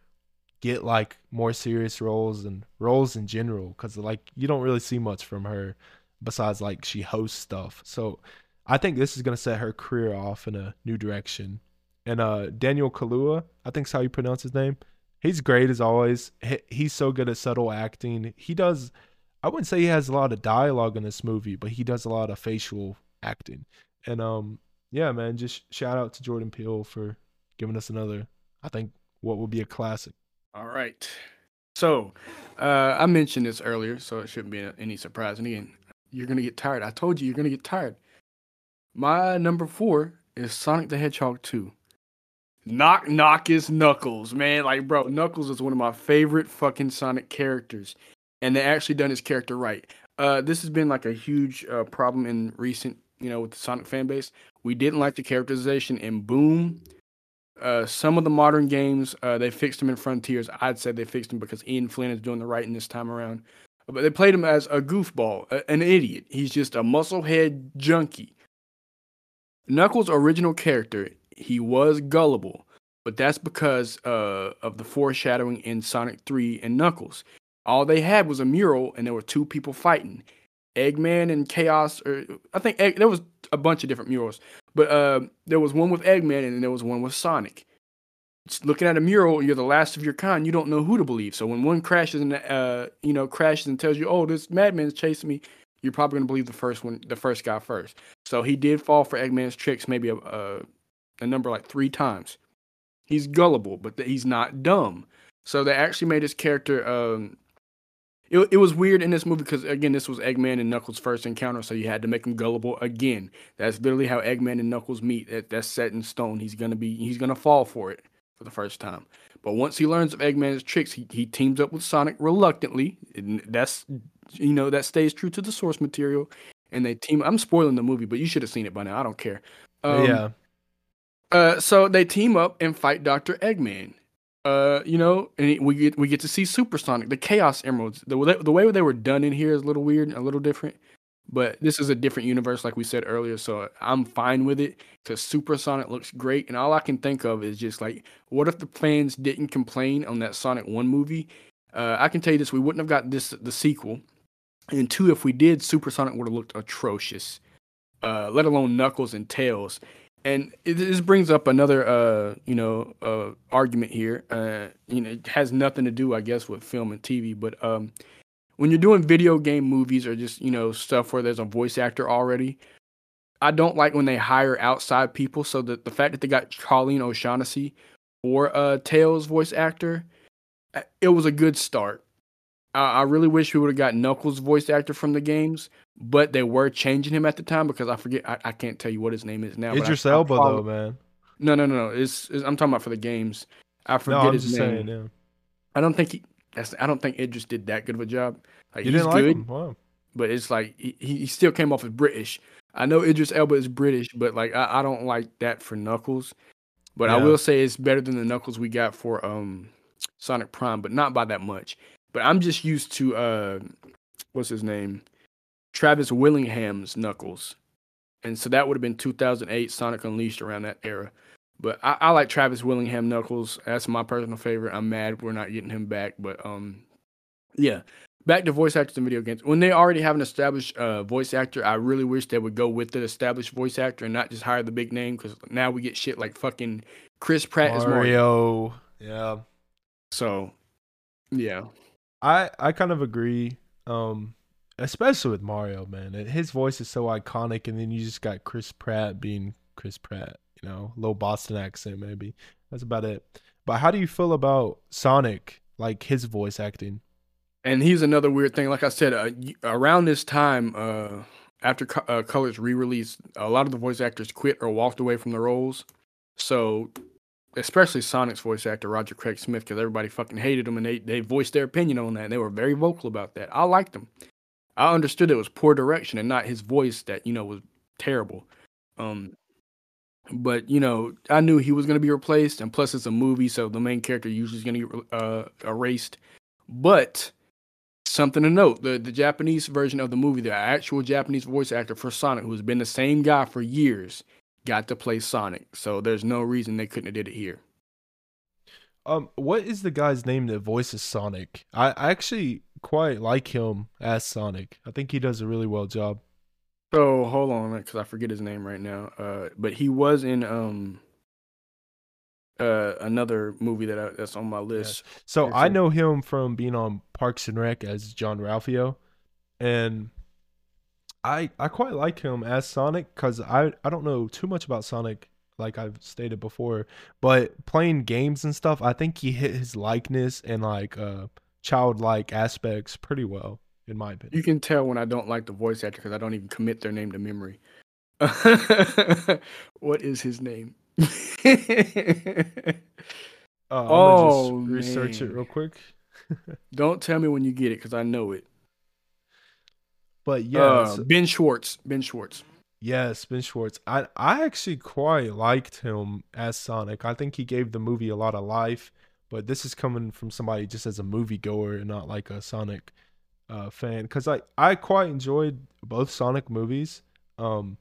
Speaker 1: get like more serious roles and roles in general because like you don't really see much from her besides like she hosts stuff. So i think this is going to set her career off in a new direction. And uh daniel kaluuya i think is how you pronounce his name he's great as always. He, he's so good at subtle acting. He does i wouldn't say he has a lot of dialogue in this movie but he does a lot of facial acting. And um yeah man just shout out to jordan peele for giving us another i think what will be a classic
Speaker 2: all right. So, uh, I mentioned this earlier, so it shouldn't be any surprise. And again, you're gonna get tired. I told you you're gonna get tired. My number four is Sonic the Hedgehog 2. Knock knock is Knuckles, man. Like, bro, Knuckles is one of my favorite fucking Sonic characters. And they actually done his character right. Uh, this has been like a huge uh, problem in recent, you know, with the Sonic fan base. We didn't like the characterization in Boom uh, some of the modern games, uh, they fixed them in Frontiers. I'd say they fixed them because Ian Flynn is doing the writing this time around. But they played him as a goofball, a, an idiot. He's just a musclehead junkie. Knuckles' original character, he was gullible, but that's because uh, of the foreshadowing in Sonic 3 and Knuckles. All they had was a mural, and there were two people fighting. Eggman and Chaos, or I think Egg, there was a bunch of different murals, but uh, there was one with Eggman and there was one with Sonic. Looking at a mural, you're the last of your kind. You don't know who to believe. So when one crashes and uh, you know crashes and tells you, "Oh, this madman's chasing me," you're probably gonna believe the first one, the first guy first. So he did fall for Eggman's tricks, maybe a a, a number like three times. He's gullible, but he's not dumb. So they actually made his character um, it, it was weird in this movie because again, this was Eggman and Knuckles' first encounter, so you had to make him gullible again. That's literally how Eggman and Knuckles meet. That, that's set in stone. He's gonna be he's gonna fall for it for the first time. But once he learns of Eggman's tricks, he, he teams up with Sonic reluctantly. And that's you know that stays true to the source material. And they team. I'm spoiling the movie, but you should have seen it by now. I don't care.
Speaker 1: Um, yeah.
Speaker 2: Uh, so they team up and fight Doctor Eggman uh, you know, and we get we get to see Supersonic, the Chaos Emeralds. The the way they were done in here is a little weird, a little different. But this is a different universe, like we said earlier, so I'm fine with it because Supersonic looks great. And all I can think of is just like, what if the fans didn't complain on that Sonic One movie? Uh, I can tell you this: we wouldn't have got this the sequel. And two, if we did, Supersonic would have looked atrocious. Uh, let alone Knuckles and Tails and it, this brings up another uh you know uh argument here. Uh you know it has nothing to do i guess with film and tv but um when you're doing video game movies or just you know stuff where there's a voice actor already i don't like when they hire outside people. So that the fact that they got colleen o'shaughnessy or uh tails voice actor uh, it was a good start. I really wish we would have got Knuckles voice actor from the games, but they were changing him at the time because I forget. I, I can't tell you what his name is now.
Speaker 1: Idris Elba though, man.
Speaker 2: No, no, no, no. It's, it's, I'm talking about for the games. I forget no, his name. Saying, yeah. I don't think he. That's, I don't think Idris did that good of a job. Like, you he's didn't good, like him? Wow. But it's like he, he still came off as British. I know Idris Elba is British, but like I, I don't like that for Knuckles. But yeah. I will say it's better than the Knuckles we got for um Sonic Prime, but not by that much. But I'm just used to uh, what's his name, Travis Willingham's Knuckles, and so that would have been 2008 Sonic Unleashed around that era. But I, I, like Travis Willingham Knuckles. That's my personal favorite. I'm mad we're not getting him back, but um, yeah. Back to voice actors in video games. When they already have an established uh, voice actor, I really wish they would go with the established voice actor and not just hire the big name. Because now we get shit like fucking Chris Pratt
Speaker 1: Mario. as Mario. Yeah.
Speaker 2: So, yeah.
Speaker 1: I I kind of agree. Um, especially with Mario, man. His voice is so iconic, and then you just got Chris Pratt being Chris Pratt. You know, low Boston accent maybe. That's about it. But how do you feel about Sonic, like his voice acting?
Speaker 2: And he's another weird thing. Like I said, uh, around this time, uh, after uh, Colors re-release, a lot of the voice actors quit or walked away from the roles. So, especially Sonic's voice actor Roger Craig Smith, because everybody fucking hated him, and they they voiced their opinion on that. And they were very vocal about that. I liked him. I understood it was poor direction and not his voice that you know was terrible. Um, but you know, I knew he was going to be replaced, and plus it's a movie, so the main character usually is going to get uh, erased. But something to note: the the Japanese version of the movie, the actual Japanese voice actor for Sonic, who's been the same guy for years, got to play Sonic. So there's no reason they couldn't have did it here.
Speaker 1: Um, what is the guy's name that voices Sonic? I, I actually quite like him as Sonic. I think he does a really well job.
Speaker 2: So hold on, because I forget his name right now. Uh, but he was in um uh another movie that I, that's on my list.
Speaker 1: Yes. So I know him from being on Parks and Rec as John Ralphio, and I I quite like him as Sonic because I I don't know too much about Sonic like I've stated before, but playing games and stuff, I think he hit his likeness and like uh childlike aspects pretty well in my opinion.
Speaker 2: You can tell when I don't like the voice actor because I don't even commit their name to memory. [LAUGHS] what is his name?
Speaker 1: uh, oh, research man. it real quick. [LAUGHS]
Speaker 2: don't tell me when you get it because I know it.
Speaker 1: But yeah,
Speaker 2: uh, Ben Schwartz. Ben Schwartz.
Speaker 1: Yes, Ben Schwartz. I I actually quite liked him as Sonic. I think he gave the movie a lot of life. But this is coming from somebody just as a moviegoer and not like a Sonic uh, fan because I I quite enjoyed both Sonic movies. Um,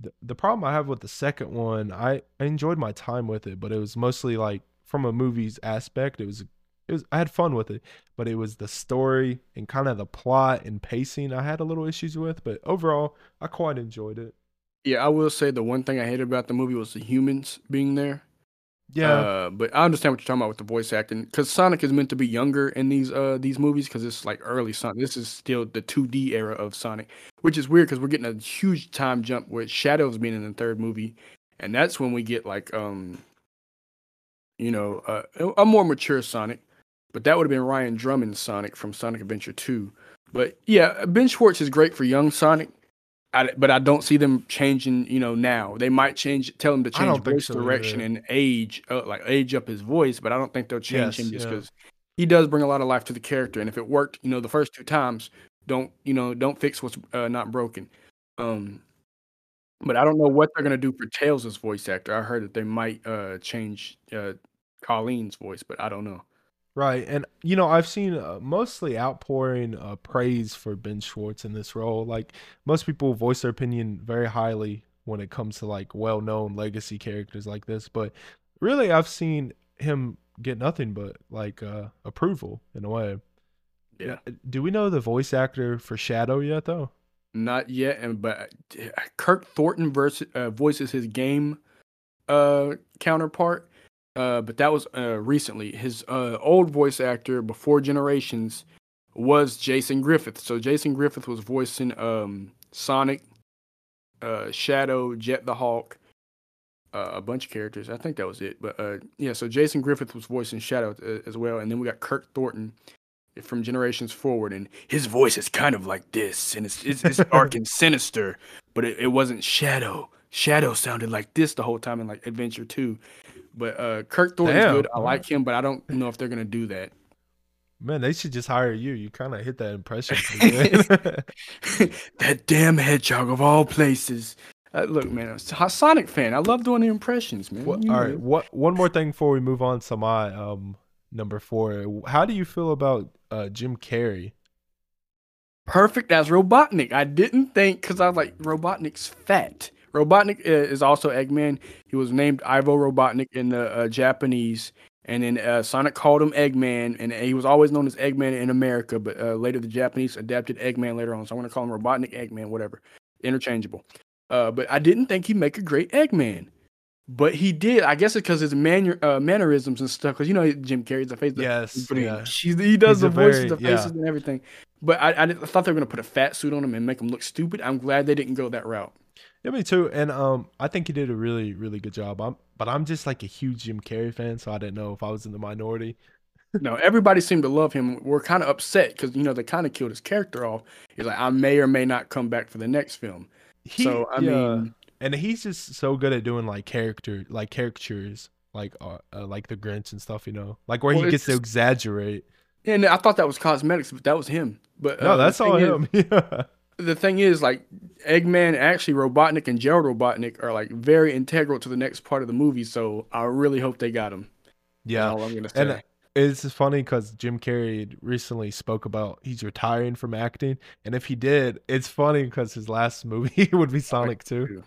Speaker 1: the, the problem I have with the second one, I, I enjoyed my time with it, but it was mostly like from a movie's aspect. It was it was I had fun with it, but it was the story and kind of the plot and pacing I had a little issues with. But overall, I quite enjoyed it.
Speaker 2: Yeah, I will say the one thing I hated about the movie was the humans being there.
Speaker 1: Yeah,
Speaker 2: uh, but I understand what you're talking about with the voice acting because Sonic is meant to be younger in these uh these movies because it's like early Sonic. This is still the 2D era of Sonic, which is weird because we're getting a huge time jump with Shadows being in the third movie, and that's when we get like um, you know, uh, a more mature Sonic. But that would have been Ryan Drummond's Sonic from Sonic Adventure 2. But yeah, Ben Schwartz is great for young Sonic, I, but I don't see them changing. You know, now they might change, tell him to change voice so direction either. and age, uh, like age up his voice. But I don't think they'll change yes, him just because yeah. he does bring a lot of life to the character. And if it worked, you know, the first two times, don't you know, don't fix what's uh, not broken. Um, but I don't know what they're gonna do for Tails' voice actor. I heard that they might uh change uh Colleen's voice, but I don't know.
Speaker 1: Right. And, you know, I've seen uh, mostly outpouring uh, praise for Ben Schwartz in this role. Like, most people voice their opinion very highly when it comes to, like, well known legacy characters like this. But really, I've seen him get nothing but, like, uh, approval in a way.
Speaker 2: Yeah. Uh,
Speaker 1: do we know the voice actor for Shadow yet, though?
Speaker 2: Not yet. And But uh, Kirk Thornton versus, uh, voices his game counterpart uh, but that was uh, recently. His uh, old voice actor before Generations was Jason Griffith. So Jason Griffith was voicing um, Sonic, uh, Shadow, Jet the Hawk, uh, a bunch of characters. I think that was it. But uh, yeah, so Jason Griffith was voicing Shadow as well, and then we got Kirk Thornton from Generations Forward, and his voice is kind of like this, and it's it's, it's [LAUGHS] dark and sinister, but it, it wasn't Shadow. Shadow sounded like this the whole time in like Adventure Two. But uh, Kirk Thornton's Damn. good. I like him, but I don't know if they're gonna do that.
Speaker 1: Man, they should just hire you. You kind of hit that impression. [LAUGHS]
Speaker 2: that damn hedgehog of all places. Uh, look, man, I'm a Sonic fan. I love doing the impressions, man.
Speaker 1: All right, what one more thing before we move on to my um number four. How do you feel about uh, Jim Carrey?
Speaker 2: Perfect as Robotnik. I didn't think because I was like Robotnik's fat. Robotnik is also Eggman. He was named Ivo Robotnik in the uh, Japanese, and then uh, Sonic called him Eggman, and he was always known as Eggman in America. But uh, later, the Japanese adapted Eggman later on, so I'm gonna call him Robotnik Eggman, whatever, interchangeable. Uh, but I didn't think he'd make a great Eggman. but he did. I guess it's because his man, uh, mannerisms and stuff. Because you know Jim Carrey's a face.
Speaker 1: Yes, yeah.
Speaker 2: He, he does He's the voices, very, the faces, yeah. and everything. But I, I, thought they were gonna put a fat suit on him and make him look stupid. I'm glad they didn't go that route.
Speaker 1: Yeah, me too. And um, I think he did a really, really good job. I'm, but I'm just like a huge Jim Carrey fan, so I didn't know if I was in the minority.
Speaker 2: no, everybody seemed to love him. We're kind of upset because you know they kind of killed his character off. He's like, I may or may not come back for the next film. He, so I yeah. mean,
Speaker 1: and he's just so good at doing like character, like caricatures, like uh, uh like the Grinch and stuff. You know, like where well, he gets to exaggerate.
Speaker 2: And I thought that was cosmetics, but that was him. But
Speaker 1: no, uh, that's all him. Is, [LAUGHS] yeah.
Speaker 2: The thing is, like Eggman, actually, Robotnik and Gerald Robotnik are like very integral to the next part of the movie. So I really hope they got him.
Speaker 1: Yeah, all I'm gonna say. And it's funny because Jim Carrey recently spoke about he's retiring from acting, and if he did, it's funny because his last [LAUGHS] movie would be Sonic Two.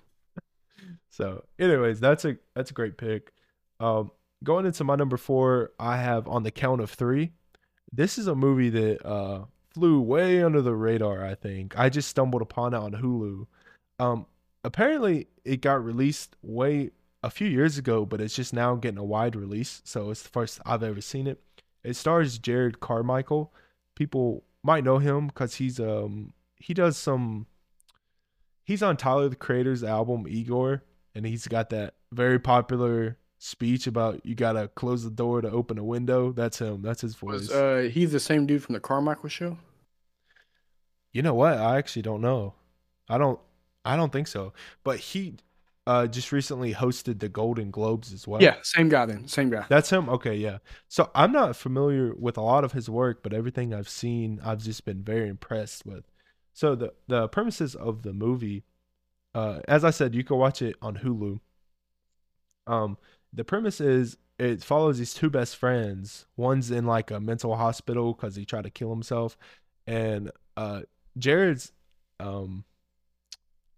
Speaker 1: [LAUGHS] so, anyways, that's a that's a great pick. Um, going into my number four, I have on the count of three. This is a movie that uh, flew way under the radar. I think I just stumbled upon it on Hulu. Um, apparently, it got released way a few years ago, but it's just now getting a wide release. So it's the first I've ever seen it. It stars Jerrod Carmichael. People might know him because he's um he does some he's on Tyler the Creator's album Igor, and he's got that very popular speech about you gotta close the door to open a window. That's him. That's his voice.
Speaker 2: Was, uh, he's the same dude from the Carmichael show.
Speaker 1: You know what? I actually don't know. I don't. I don't think so. But he uh, just recently hosted the Golden Globes as well.
Speaker 2: Yeah, same guy then. Same guy.
Speaker 1: That's him. Okay, yeah. So I'm not familiar with a lot of his work, but everything I've seen, I've just been very impressed with. So the the premises of the movie, uh, as I said, you can watch it on Hulu. Um, the premise is it follows these two best friends. One's in like a mental hospital because he tried to kill himself, and uh, Jerrod's um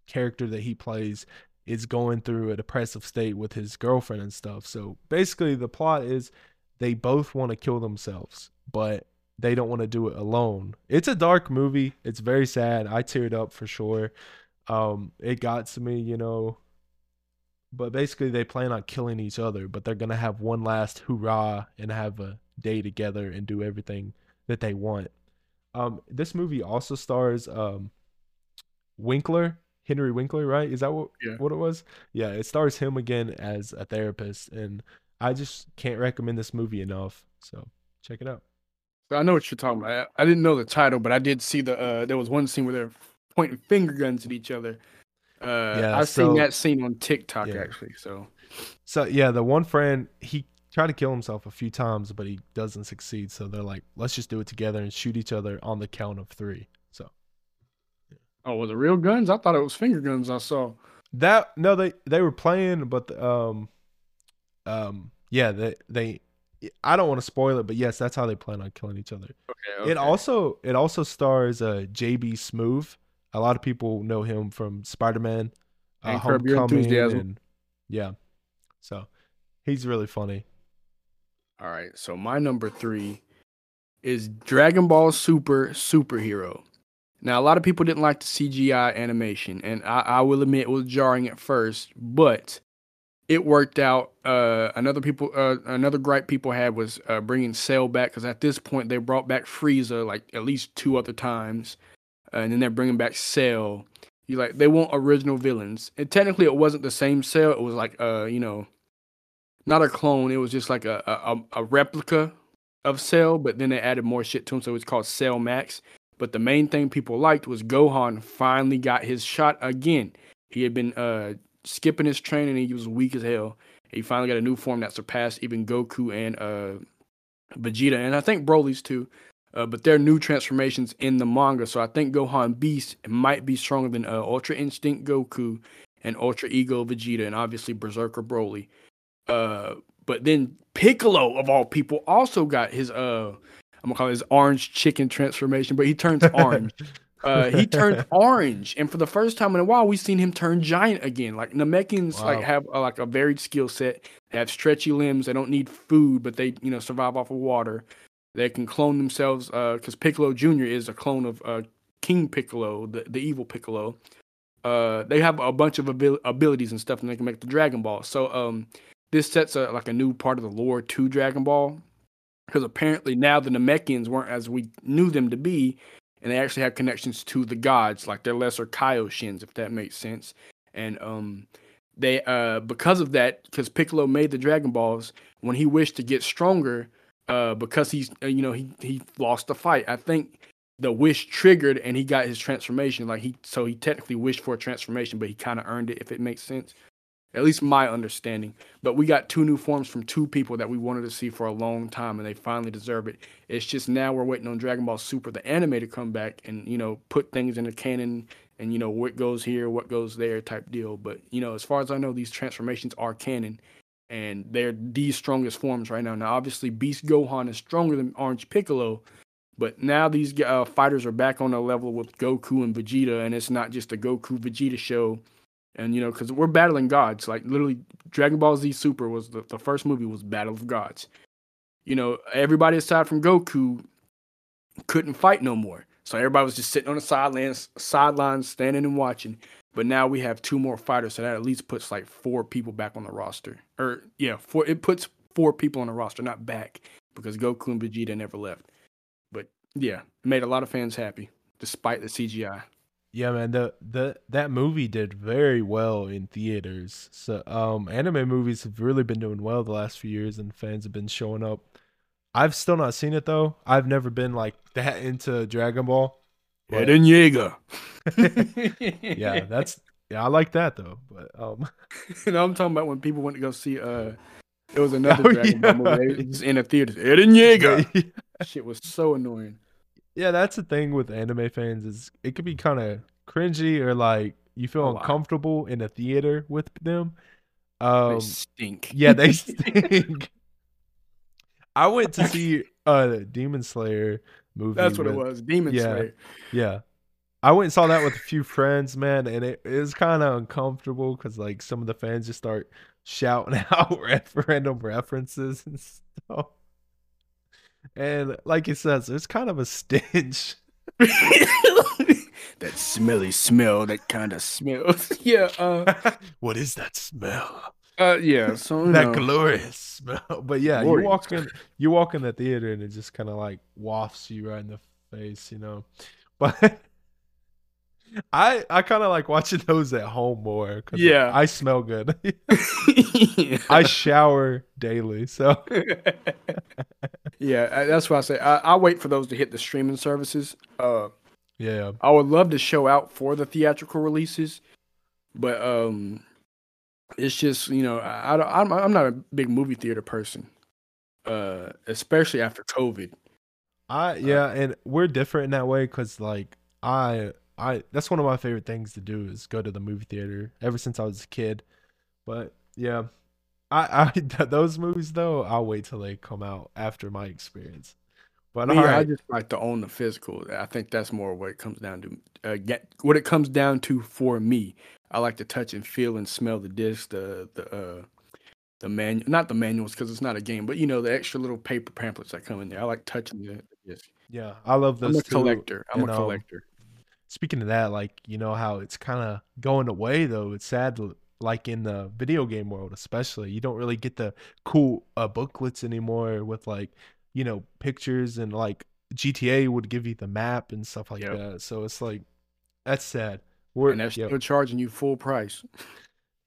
Speaker 1: character that he plays is going through a depressive state with his girlfriend and stuff. So basically, the plot is they both want to kill themselves, but they don't want to do it alone. It's a dark movie. It's very sad. I teared up for sure. Um, it got to me, you know. But basically, they plan on killing each other, but they're gonna have one last hurrah and have a day together and do everything that they want. Um, this movie also stars um, Winkler Henry Winkler, right? Is that what yeah. what it was? Yeah, it stars him again as a therapist, and I just can't recommend this movie enough. So check it out.
Speaker 2: So I know what you're talking about. I, I didn't know the title, but I did see the. Uh, there was one scene where they're pointing finger guns at each other. Uh, yeah, I've so, seen that scene on TikTok yeah. actually. So,
Speaker 1: so yeah, the one friend he tried to kill himself a few times, but he doesn't succeed. So they're like, let's just do it together and shoot each other on the count of three.
Speaker 2: So, Oh, was the real guns? I thought it was finger guns. I saw
Speaker 1: that. No, they they were playing, but um, um, yeah, they they. I don't want to spoil it, but yes, that's how they plan on killing each other. Okay. okay. It also it also stars uh JB Smoove. A lot of people know him from Spider Man, uh, Homecoming, and yeah, so he's really funny.
Speaker 2: All right, so my number three is Dragon Ball Super Superhero. Now, a lot of people didn't like the CGI animation, and I, I will admit it was jarring at first, but it worked out. Uh, another people, uh, another gripe people had was uh, bringing Cell back because at this point they brought back Frieza like at least two other times, and then they're bringing back Cell. You like they want original villains, and technically it wasn't the same Cell. It was like uh, you know, not a clone. It was just like a a, a replica of Cell, but then they added more shit to him, so it's called Cell Max. But the main thing people liked was Gohan finally got his shot again. He had been uh, skipping his training he was weak as hell. He finally got a new form that surpassed even Goku and uh, Vegeta, and I think Broly's too. Uh, but they're new transformations in the manga, so I think Gohan Beast might be stronger than uh, Ultra Instinct Goku and Ultra Ego Vegeta, and obviously Berserker Broly. Uh, but then Piccolo, of all people, also got his uh I'm gonna call it his orange chicken transformation, but he turns [LAUGHS] orange. uh, he turns orange, and for the first time in a while, we've seen him turn giant again. Like Namekians, wow. like have like a varied skill set. They have stretchy limbs. They don't need food, but they you know survive off of water. They can clone themselves because uh, Piccolo Junior is a clone of uh, King Piccolo, the the evil Piccolo. uh, they have a bunch of abil- abilities and stuff, and they can make the Dragon Ball. So um, this sets a, like a new part of the lore to Dragon Ball, because apparently now the Namekians weren't as we knew them to be, and they actually have connections to the gods, like their lesser Kaioshins, if that makes sense. And um, they uh, because of that, because Piccolo made the Dragon Balls when he wished to get stronger, uh, because he's uh, you know he he lost the fight. I think the wish triggered and he got his transformation. Like he, so he technically wished for a transformation, but he kind of earned it, if it makes sense. At least my understanding. But we got two new forms from two people that we wanted to see for a long time, and they finally deserve it. It's just now we're waiting on Dragon Ball Super, the anime, to come back and you know put things in the canon and you know what goes here, what goes there, type deal. But you know, as far as I know, these transformations are canon, and they're the strongest forms right now. Now, obviously, Beast Gohan is stronger than Orange Piccolo, but now these uh, fighters are back on a level with Goku and Vegeta, and it's not just a Goku Vegeta show. And you know, because we're battling gods, like literally, Dragon Ball Z Super was the, the first movie was Battle of Gods. You know, everybody aside from Goku couldn't fight no more, so everybody was just sitting on the sidelines, sidelines, standing and watching. But now we have two more fighters, so that at least puts like four people back on the roster. Or yeah, four. It puts four people on the roster, not back, because Goku and Vegeta never left. But yeah, made a lot of fans happy despite the CGI.
Speaker 1: Yeah, man, the the that movie did very well in theaters. So, um, anime movies have really been doing well the last few years, and fans have been showing up. I've still not seen it though. I've never been like that into Dragon Ball.
Speaker 2: Eren Yeager. [LAUGHS]
Speaker 1: yeah, that's yeah, I like that though. But um, [LAUGHS]
Speaker 2: you know, I'm talking about when people went to go see uh, it was [LAUGHS] another oh, Dragon yeah. Ball movie. Was in a theater. Eren Yeager. Shit was so annoying.
Speaker 1: Yeah, that's the thing with anime fans is it could be kind of cringy or like you feel oh, uncomfortable in a theater with them.
Speaker 2: Um, they stink.
Speaker 1: Yeah, they stink. I went to see a Demon Slayer movie.
Speaker 2: That's what with, it was, Demon
Speaker 1: yeah,
Speaker 2: Slayer.
Speaker 1: Yeah, I went and saw that with a few friends, man, and it, it kind of uncomfortable because like some of the fans just start shouting [LAUGHS] out referendum references and stuff. And like he says, it's kind of a stench. [LAUGHS]
Speaker 2: that smelly smell, that kind of smell. [LAUGHS] yeah. Uh,
Speaker 1: what is that smell?
Speaker 2: Uh, yeah. So
Speaker 1: that know. glorious smell. [LAUGHS] But yeah, glorious. you walk in, you walk in the theater, and it just kind of like wafts you right in the face, you know. [LAUGHS] But I I kind of like watching [LAUGHS] those at home more.
Speaker 2: yeah,
Speaker 1: I smell good. yeah. I shower daily, so
Speaker 2: yeah, that's why I say. I, I wait for those to hit the streaming services. Uh,
Speaker 1: yeah,
Speaker 2: I would love to show out for the theatrical releases, but um, it's just you know I, I I'm I'm not a big movie theater person, uh, especially after COVID.
Speaker 1: I yeah, uh, and we're different in that way because like I I that's one of my favorite things to do is go to the movie theater ever since I was a kid. But yeah, I I [LAUGHS] those movies though I'll wait till they come out after my experience.
Speaker 2: But Me, right. I just like to own the physical. I think that's more what it comes down to. Uh, get what it comes down to for me. I like to touch and feel and smell the disc, the the uh, the manual, not the manuals because it's not a game, but you know the extra little paper pamphlets that come in there. I like touching the disc.
Speaker 1: Yeah, I love those.
Speaker 2: I'm a too. collector. I'm and, a um, collector. Um,
Speaker 1: speaking of that, like you know how it's kind of going away though. It's sad, like in the video game world, especially. You don't really get the cool uh, booklets anymore with like you know pictures and like GTA would give you the map and stuff like yep. that. So it's like that's sad.
Speaker 2: We're, and they're still yep. charging you full price.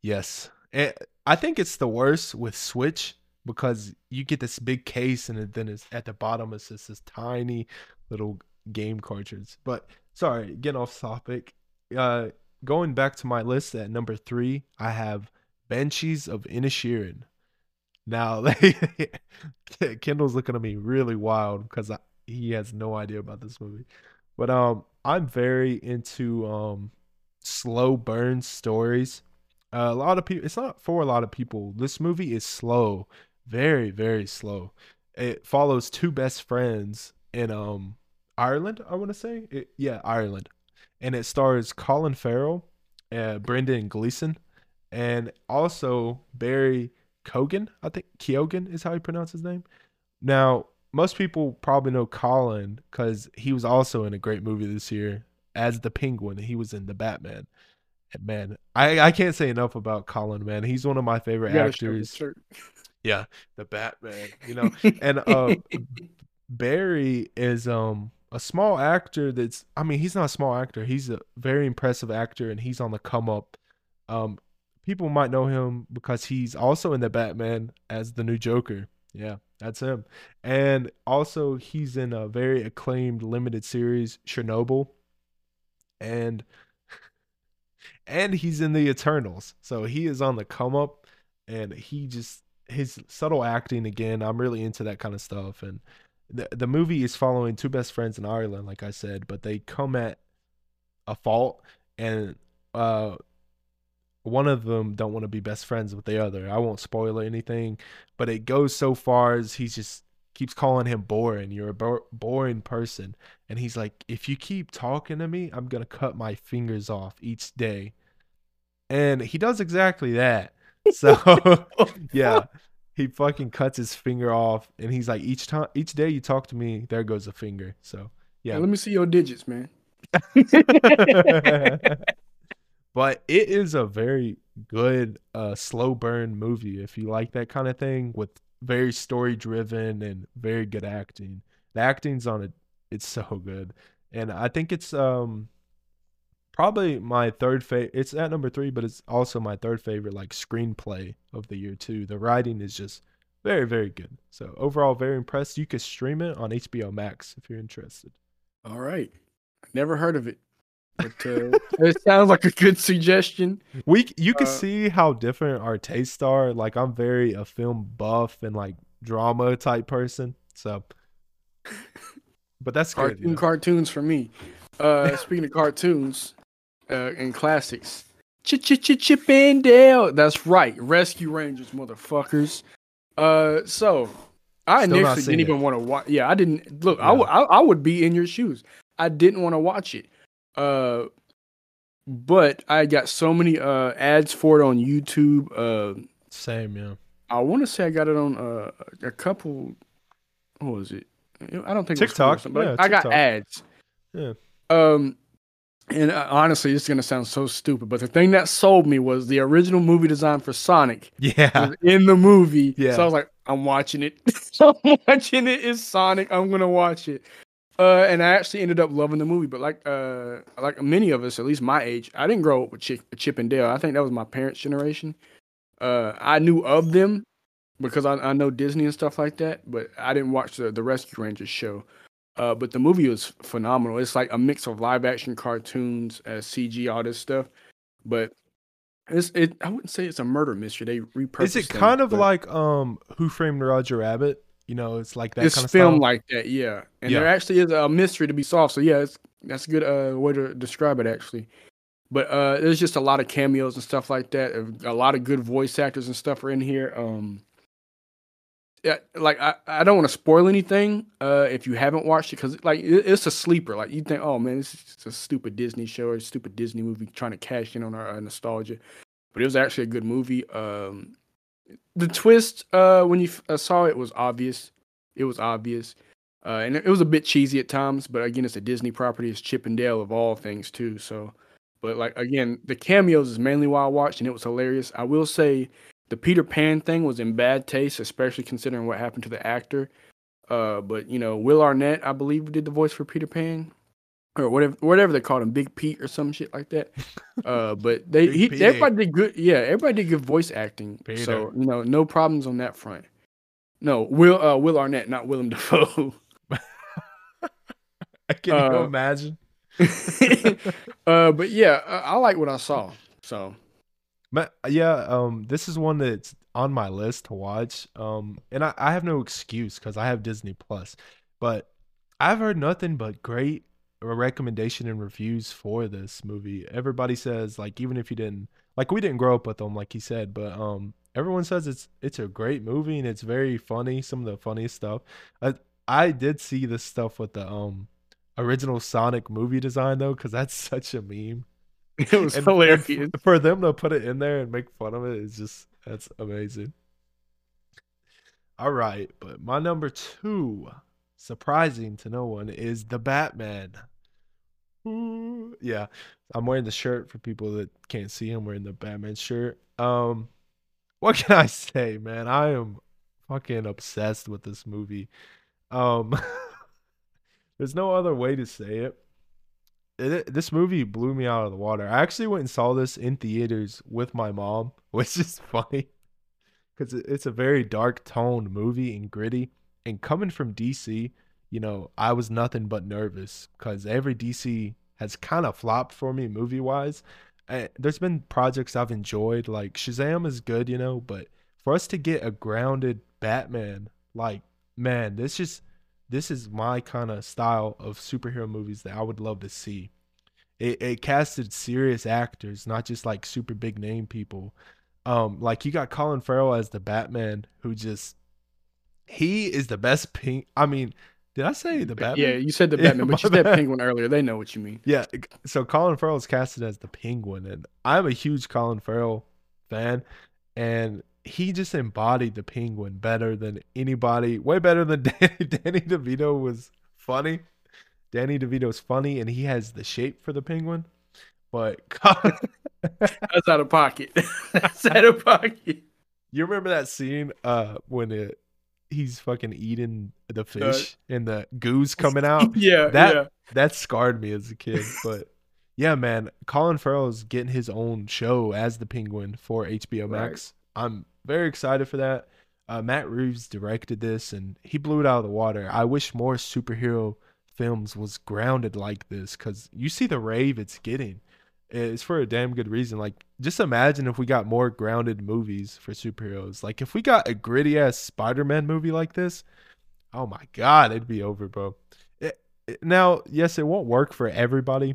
Speaker 1: yes, and I think it's the worst with Switch because you get this big case and then it's at the bottom it's just this tiny little game cartridge. But sorry, getting off topic. Uh, going back to my list at number three, I have Banshees of Inisherin. Now, [LAUGHS] Kendall's looking at me really wild because he has no idea about this movie. But um, I'm very into um slow burn stories. Uh, a lot of people, it's not for a lot of people. This movie is slow, very very slow. It follows two best friends in um Ireland, I want to say. It, yeah, Ireland. And it stars Colin Farrell, uh, Brendan Gleeson, and also Barry Kogan. I think Keoghan is how you pronounce his name. Now, most people probably know Colin because he was also in a great movie this year as the Penguin. He was in the Batman. man, I I can't say enough about Colin. Man, he's one of my favorite actors. Yeah, the Batman. You know, [LAUGHS] and uh, Barry is um a small actor. That's I mean, he's not a small actor. He's a very impressive actor, and he's on the come up. Um, people might know him because he's also in the Batman as the new Joker. Yeah, that's him. And also, he's in a very acclaimed limited series, Chernobyl. And [LAUGHS] and he's in the Eternals. So he is on the come up and he just his subtle acting again. I'm really into that kind of stuff and the the movie is following two best friends in Ireland like I said, but they come at a fault and uh one of them don't want to be best friends with the other. I won't spoil anything, but it goes so far as he just keeps calling him boring. You're a bo- boring person, and he's like, if you keep talking to me, I'm gonna cut my fingers off each day, and he does exactly that. So [LAUGHS] [LAUGHS] yeah, he fucking cuts his finger off, and he's like, each time, each day you talk to me, there goes a finger. So yeah,
Speaker 2: let me see your digits, man. [LAUGHS]
Speaker 1: but it is a very good uh slow burn movie if you like that kind of thing with very story driven and very good acting. The acting's on it it's so good. And i think it's um probably my third favorite it's at number three but it's also my third favorite like screenplay of the year too. The writing is just very very good. So overall very impressed. You can stream it on hbo max if you're interested.
Speaker 2: All right. Never heard of it but uh, it sounds like a good suggestion.
Speaker 1: We you can uh, see how different our tastes are. Like I'm very a film buff and like drama type person. So, but that's
Speaker 2: cartoon
Speaker 1: good, you know?
Speaker 2: cartoons for me. Uh, speaking of cartoons uh, and classics, Ch Ch Ch Chip and Dale. That's right, Rescue Rangers, motherfuckers. Uh, so I Still initially didn't even want to watch. Yeah, I didn't look. Yeah. I, I I would be in your shoes. I didn't want to watch it. Uh, but I got so many uh ads for it on YouTube. Uh,
Speaker 1: same, yeah.
Speaker 2: I want to say I got it on uh, a couple. What was it? I don't think
Speaker 1: TikTok.
Speaker 2: It was but yeah, I got ads.
Speaker 1: Yeah.
Speaker 2: Um, and uh, honestly, is gonna sound so stupid, but the thing that sold me was the original movie design for Sonic.
Speaker 1: Yeah.
Speaker 2: In the movie. Yeah. So I was like, I'm watching it. [LAUGHS] I'm watching it. It's Sonic. I'm gonna watch it. Uh, and I actually ended up loving the movie. But like, uh, like many of us, at least my age, I didn't grow up with Chip, Chip and Dale. I think that was my parents' generation. Uh, I knew of them because I, I know Disney and stuff like that, but I didn't watch the, the Rescue Rangers show. Uh, but the movie was phenomenal. It's like a mix of live action cartoons, uh, CG, all this stuff. But it's it. I wouldn't say it's a murder mystery. They repurposed.
Speaker 1: Is it kind them, of like um Who Framed Roger Rabbit? You know, it's like that.
Speaker 2: It's
Speaker 1: kind of
Speaker 2: filmed like that, yeah. And yeah. there actually is a mystery to be solved. So yeah, that's a good uh, way to describe it actually. But uh, there's just a lot of cameos and stuff like that. A lot of good voice actors and stuff are in here. Um, yeah, like I, I don't want to spoil anything uh, if you haven't watched it because like it, it's a sleeper. Like you think, oh man, this is a stupid Disney show or a stupid Disney movie trying to cash in on our uh, nostalgia. But it was actually a good movie. Um, the twist uh, when you uh, saw it was obvious. It was obvious, uh, and it was a bit cheesy at times. But again, it's a Disney property. It's Chip and Dale of all things too. So, but like again, the cameos is mainly why I watched, and it was hilarious. I will say the Peter Pan thing was in bad taste, especially considering what happened to the actor. Uh, but you know, Will Arnett, I believe, did the voice for Peter Pan or whatever whatever they called him, Big Pete or some shit like that. [LAUGHS] Uh, but they he, everybody did good. Yeah, everybody did good voice acting. Peter. So you know, no problems on that front. No, Will uh, Will Arnett, not Willem Dafoe.
Speaker 1: I [LAUGHS] [LAUGHS] can uh, you imagine.
Speaker 2: uh, but yeah, I, I like what I saw. So,
Speaker 1: but yeah, um, this is one that's on my list to watch. Um, and I, I have no excuse because I have Disney Plus, but I've heard nothing but great recommendation and reviews for this movie. Everybody says like even if you didn't like we didn't grow up with them like he said, but um everyone says it's it's a great movie and it's very funny, some of the funniest stuff. I I did see this stuff with the um original Sonic movie design though cuz that's [LAUGHS] such a meme.
Speaker 2: It was and, hilarious.
Speaker 1: For them to put it in there and make fun of it, it is just that's amazing. All right, but my number 2 surprising to no one is the Batman yeah, I'm wearing the shirt for people that can't see. I'm wearing the Batman shirt. Um, what [LAUGHS] can I say, man? I am fucking obsessed with this movie. Um, [LAUGHS] there's no other way to say it. it. This movie blew me out of the water. I actually went and saw this in theaters with my mom, [LAUGHS] which is funny because it's a very dark toned movie and gritty. And coming from DC, you know, I was nothing but nervous because every DC has kind of flopped for me movie wise. There's been projects I've enjoyed, like Shazam is good, you know, but for us to get a grounded Batman, like, man, this just this is my kind of style of superhero movies that I would love to see. It, it casted serious actors, not just like super big name people. Um, like you got Colin Farrell as the Batman, who just he is the best pink. I mean, did I say the Batman?
Speaker 2: Yeah, you said the [LAUGHS] Batman, but you said Penguin earlier. They know what you mean.
Speaker 1: Yeah. So Colin Farrell is casted as the Penguin, and I'm a huge Colin Farrell fan, and he just embodied the Penguin better than anybody. Way better than [LAUGHS] Danny, Danny DeVito was funny. Danny DeVito's funny, and he has the shape for the Penguin. But [LAUGHS]
Speaker 2: that's out of pocket. that's out of pocket.
Speaker 1: You remember that scene uh, when it he's fucking eating the fish uh, and the goose [LAUGHS] coming out. [LAUGHS]
Speaker 2: Yeah,
Speaker 1: that
Speaker 2: yeah.
Speaker 1: that scarred me as a kid. [LAUGHS] But yeah, man, Colin Farrell is getting his own show as the Penguin for HBO Max. Right. I'm very excited for that. Uh, Matt Reeves directed this and he blew it out of the water. I wish more superhero films was grounded like this because you see the rave it's getting it's for a damn good reason. Like, just imagine if we got more grounded movies for superheroes. Like, if we got a gritty ass Spider Man movie like this, oh my god, it'd be over, bro. It, it, now, yes, it won't work for everybody.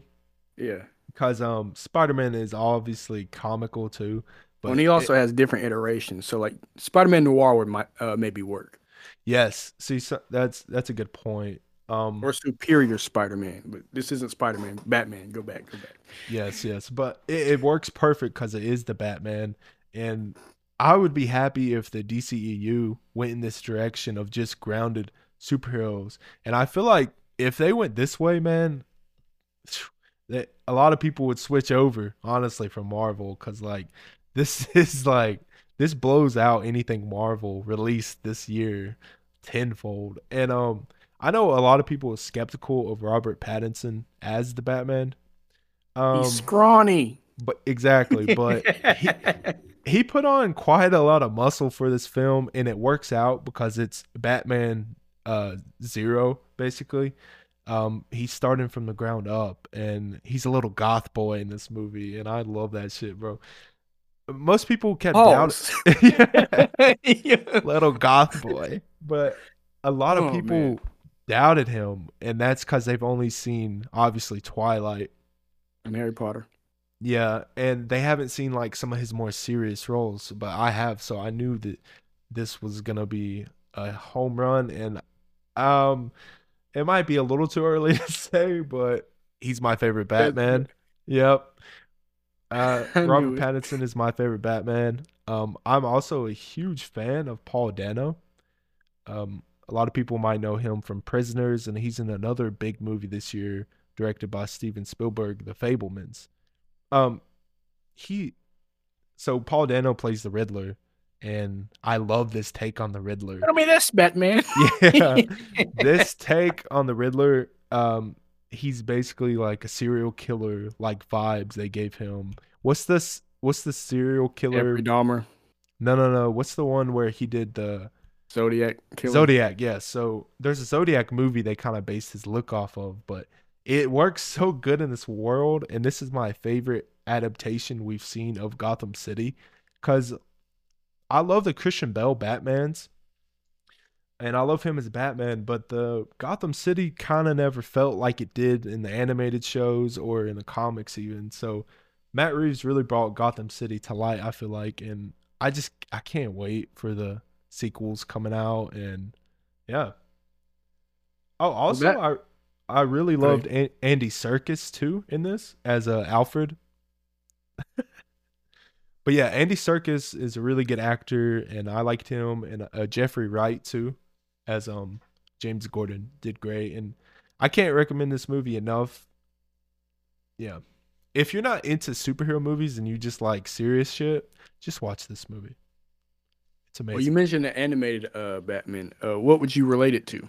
Speaker 2: Yeah,
Speaker 1: because um, Spider Man is obviously comical too.
Speaker 2: But and he also it, has different iterations. So, like Spider Man Noir would might uh, maybe work.
Speaker 1: Yes, see, so that's that's a good point. Um,
Speaker 2: or superior Spider-Man, but this isn't Spider-Man. Batman, go back, go back.
Speaker 1: Yes, yes, but it, it works perfect because it is the Batman, and I would be happy if the DCEU went in this direction of just grounded superheroes. And I feel like if they went this way, man, [SIGHS] that a lot of people would switch over, honestly, from Marvel, because like [LAUGHS] this is like this blows out anything Marvel released this year tenfold, and um I know a lot of people are skeptical of Robert Pattinson as the Batman.
Speaker 2: Um, He's scrawny.
Speaker 1: But exactly, but [LAUGHS] he, he put on quite a lot of muscle for this film, and it works out because it's Batman uh, Zero, basically. Um, he's starting from the ground up, and he's a little goth boy in this movie, and I love that shit, bro. Most people kept oh. doubting, [LAUGHS] yeah. [LAUGHS] little goth boy, but a lot of oh, people man doubted him, and that's because they've only seen obviously Twilight
Speaker 2: and Harry Potter.
Speaker 1: Yeah, and they haven't seen like some of his more serious roles, but I have, so I knew that this was gonna be a home run, and um, it might be a little too early [LAUGHS] to say, but he's my favorite Batman. yep. Uh, [LAUGHS] Robert Pattinson is my favorite Batman. Um, I'm also a huge fan of Paul Dano. Um, a lot of people might know him from Prisoners, and he's in another big movie this year directed by Steven Spielberg, The Fabelmans. Um, he, so Paul Dano plays the Riddler, and I love this take on the Riddler.
Speaker 2: Tell me this, Batman. [LAUGHS]
Speaker 1: yeah, [LAUGHS] this take on the Riddler. Um, he's basically like a serial killer, like vibes they gave him. What's this? What's the serial killer?
Speaker 2: Jeffrey Dahmer.
Speaker 1: No, no, no. What's the one where he did the
Speaker 2: Zodiac
Speaker 1: killer. Zodiac. Yeah. So there's a Zodiac movie they kind of based his look off of, but it works so good in this world, and this is my favorite adaptation we've seen of Gotham City, because I love the Christian Bale Batman's, and I love him as Batman, but the Gotham City kind of never felt like it did in the animated shows or in the comics even. So Matt Reeves really brought Gotham City to light, I feel like, and I just I can't wait for the sequels coming out, and yeah. Oh, also, that, I I really loved right. Andy Serkis too in this as uh, Alfred. [LAUGHS] but yeah, Andy Serkis is a really good actor, and I liked him, and uh, Jeffrey Wright too, as um James Gordon did great, and I can't recommend this movie enough. Yeah. If you're not into superhero movies and you just like serious shit, just watch this movie. It's amazing.
Speaker 2: Well, you mentioned the animated uh, Batman. Uh, what would you relate it to?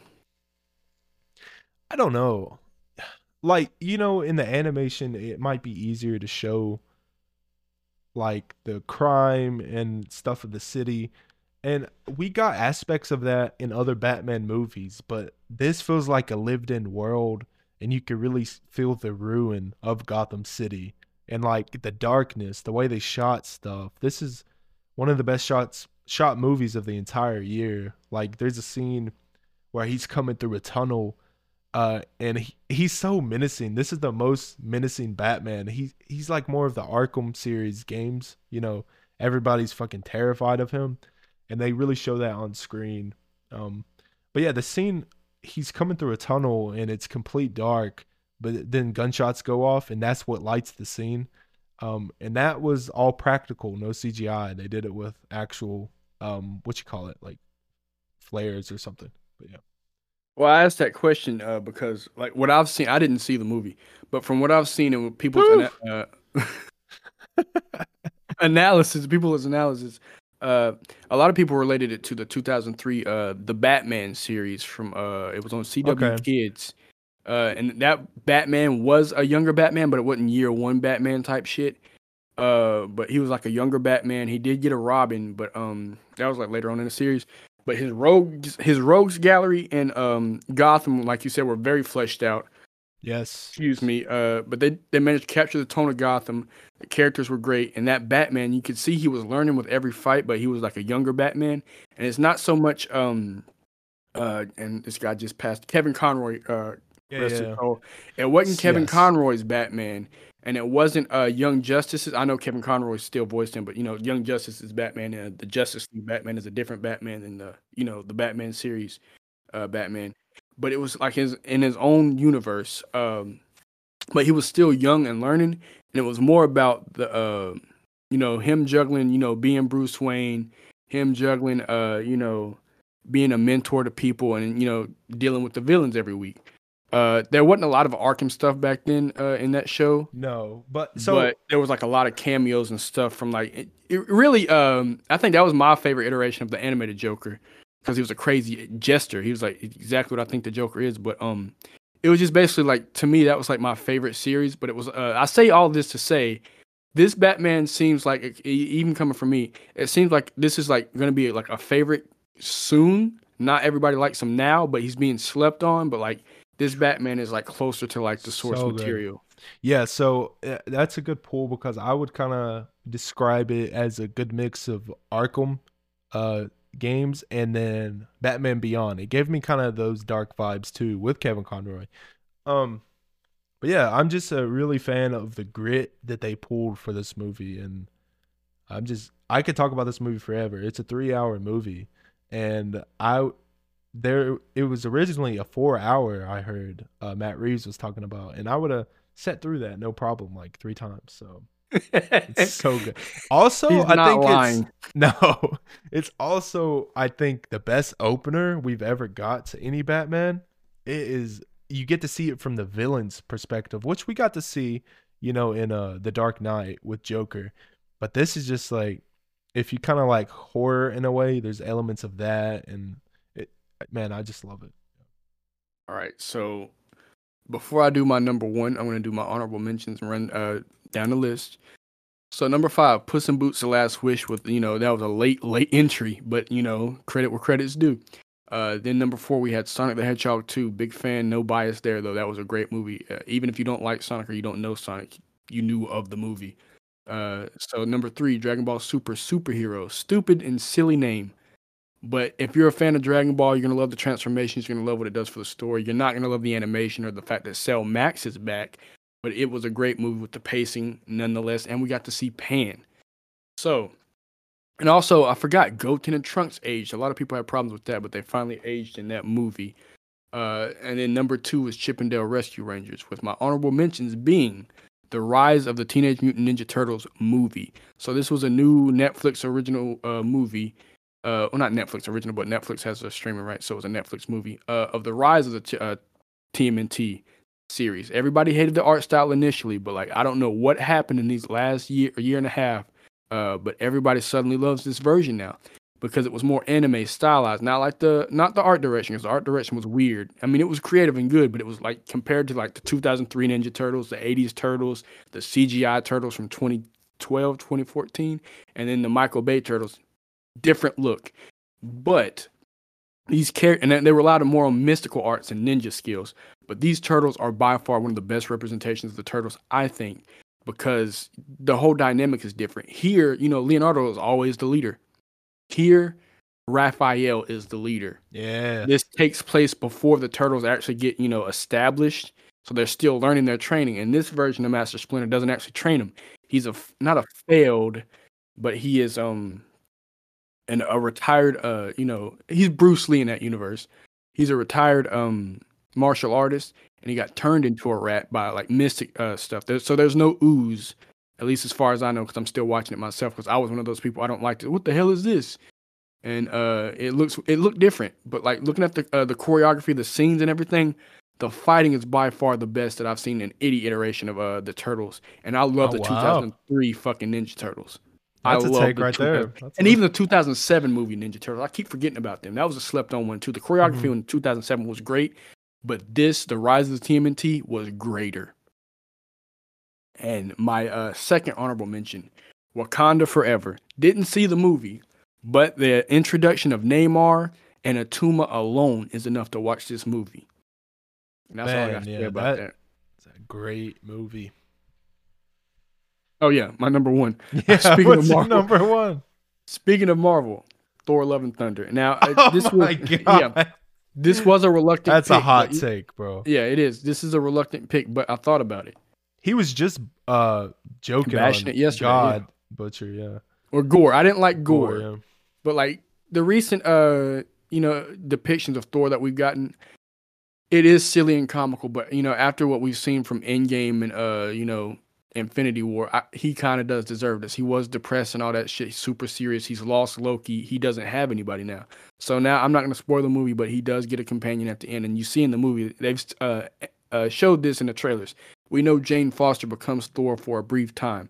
Speaker 1: I don't know. Like, you know, in the animation, it might be easier to show like the crime and stuff of the city. And we got aspects of that in other Batman movies, but this feels like a lived in world and you can really feel the ruin of Gotham City and like the darkness, the way they shot stuff. This is one of the best shots shot movies of the entire year. Like there's a scene where he's coming through a tunnel uh and he, he's so menacing. This is the most menacing Batman. He he's like more of the Arkham series games, you know, everybody's fucking terrified of him and they really show that on screen. Um but yeah, the scene he's coming through a tunnel and it's complete dark, but then gunshots go off and that's what lights the scene. Um, and that was all practical, no CGI. They did it with actual, um, what you call it, like flares or something. But yeah.
Speaker 2: Well, I asked that question uh, because, like, what I've seen, I didn't see the movie, but from what I've seen and people's ana- uh, [LAUGHS] analysis, people's analysis, uh, a lot of people related it to the 2003 uh, the Batman series from uh, it was on CW okay. Kids. Uh, and that Batman was a younger Batman, but it wasn't year one Batman type shit. Uh, but he was like a younger Batman. He did get a Robin, but um, that was like later on in the series. But his rogues, his rogues gallery and um Gotham, like you said, were very fleshed out.
Speaker 1: Yes.
Speaker 2: Excuse me. Uh, but they they managed to capture the tone of Gotham. The characters were great, and that Batman, you could see he was learning with every fight, but he was like a younger Batman. And it's not so much um, uh, and this guy just passed Kevin Conroy. Uh, yeah, yeah. Oh, it wasn't Kevin yes. Conroy's Batman, and it wasn't uh Young Justice's. I know Kevin Conroy still voiced him, but you know Young Justice is Batman, and the Justice League Batman is a different Batman than the you know the Batman series, uh, Batman but it was like his in his own universe. Um, but he was still young and learning, and it was more about the uh, you know him juggling, you know, being Bruce Wayne, him juggling, uh, you know, being a mentor to people, and you know, dealing with the villains every week. Uh, there wasn't a lot of Arkham stuff back then uh, in that show.
Speaker 1: No, but so
Speaker 2: but there was like a lot of cameos and stuff from like it, it really. Um, I think that was my favorite iteration of the animated Joker because he was a crazy jester. He was like exactly what I think the Joker is. But um, it was just basically like to me that was like my favorite series. But it was uh, I say all this to say this Batman seems like even coming from me, it seems like this is like going to be like a favorite soon. Not everybody likes him now, but he's being slept on. But like this Batman is like closer to like the source so material.
Speaker 1: Yeah, so uh, that's a good pull because I would kind of describe it as a good mix of Arkham uh games and then Batman Beyond. It gave me kind of those dark vibes too with Kevin Conroy. Um but yeah, I'm just a really fan of the grit that they pulled for this movie and I'm just I could talk about this movie forever. It's a 3-hour movie and I there it was originally a 4-hour I heard uh, Matt Reeves was talking about and I would have sat through that no problem like 3 times. So it's [LAUGHS] so good. Also, He's I think lying. it's [LAUGHS] no. It's also I think the best opener we've ever got to any Batman. It is you get to see it from the villain's perspective, which we got to see, you know, in uh The Dark Knight with Joker. But this is just like if you kind of like horror in a way, there's elements of that and man, I just love it.
Speaker 2: All right. So before I do my number 1, I'm to do my honorable mentions and run uh down the list. So number five, Puss in Boots: The Last Wish. With you know that was a late late entry, but you know credit where credit's due. Uh, then number four, we had Sonic the Hedgehog 2. Big fan, no bias there though. That was a great movie. Uh, even if you don't like Sonic or you don't know Sonic, you knew of the movie. Uh, so number three, Dragon Ball Super Superhero. Stupid and silly name. But if you're a fan of Dragon Ball, you're gonna love the transformations. You're gonna love what it does for the story. You're not gonna love the animation or the fact that Cell Max is back but it was a great movie with the pacing nonetheless, and we got to see Pan. So, and also I forgot Goten and Trunks aged. A lot of people had problems with that, but they finally aged in that movie. Uh, and then number two is Chip 'n Dale Rescue Rangers, with my honorable mentions being the Rise of the Teenage Mutant Ninja Turtles movie. So this was a new Netflix original uh, movie. Uh, well, not Netflix original, but Netflix has a streaming right, so it was a Netflix movie uh, of the rise of the t- uh, TMNT series. Everybody hated the art style initially, but like I don't know what happened in these last year, year and a half. Uh, but everybody suddenly loves this version now because it was more anime stylized. Not like the not the art direction, because the art direction was weird. I mean, it was creative and good, but it was like compared to like the 2003 Ninja Turtles, the 80s Turtles, the CGI Turtles from 2012, 2014, and then the Michael Bay Turtles, different look. But these characters, and they relied more on mystical arts and ninja skills. But these turtles are by far one of the best representations of the turtles, I think, because the whole dynamic is different. Here, you know, Leonardo is always the leader. Here, Raphael is the leader.
Speaker 1: Yeah.
Speaker 2: This takes place before the turtles actually get, you know, established. So they're still learning their training. And this version of Master Splinter doesn't actually train him. He's a not a failed, but he is um and a retired uh you know he's Bruce Lee in that universe. He's a retired um martial artist and he got turned into a rat by like mystic uh stuff. There's, so there's no ooze at least as far as I know because I'm still watching it myself because I was one of those people I don't like to what the hell is this? And uh it looks it looked different, but like looking at the uh, the choreography, the scenes and everything, the fighting is by far the best that I've seen in any iteration of uh the Turtles. And I love oh, the wow. 2003 fucking Ninja Turtles.
Speaker 1: That's I a take the right there.
Speaker 2: That's and even the 2007 movie Ninja Turtles, I keep forgetting about them. That was a slept on one too. The choreography mm-hmm. in 2007 was great, but this, The Rise of the TMNT, was greater. And my uh, second honorable mention, Wakanda Forever. Didn't see the movie, but the introduction of Namor and Attuma alone is enough to watch this movie. And that's Man, all I got to yeah, say about that.
Speaker 1: It's a great movie.
Speaker 2: Oh yeah, my number one. [LAUGHS]
Speaker 1: Yeah, speaking of Marvel, number one.
Speaker 2: Speaking of Marvel, Thor: Love and Thunder. Now [LAUGHS] oh this was [LAUGHS] yeah, this was a reluctant. Pick.
Speaker 1: That's
Speaker 2: pick,
Speaker 1: a hot take, bro.
Speaker 2: Yeah, it is. This is a reluctant pick, but I thought about it.
Speaker 1: He was just uh joking Bashing on it yesterday, God yeah. Butcher, yeah,
Speaker 2: or Gorr. I didn't like Gore, Gorr yeah. but like the recent uh you know depictions of Thor that we've gotten, it is silly and comical. But you know after what we've seen from Endgame and uh you know Infinity War, I, he kind of does deserve this. He was depressed and all that shit. Super serious. He's lost Loki. He doesn't have anybody now. So now I'm not going to spoil the movie, but he does get a companion at the end. And you see in the movie, they've uh, uh, showed this in the trailers. We know Jane Foster becomes Thor for a brief time.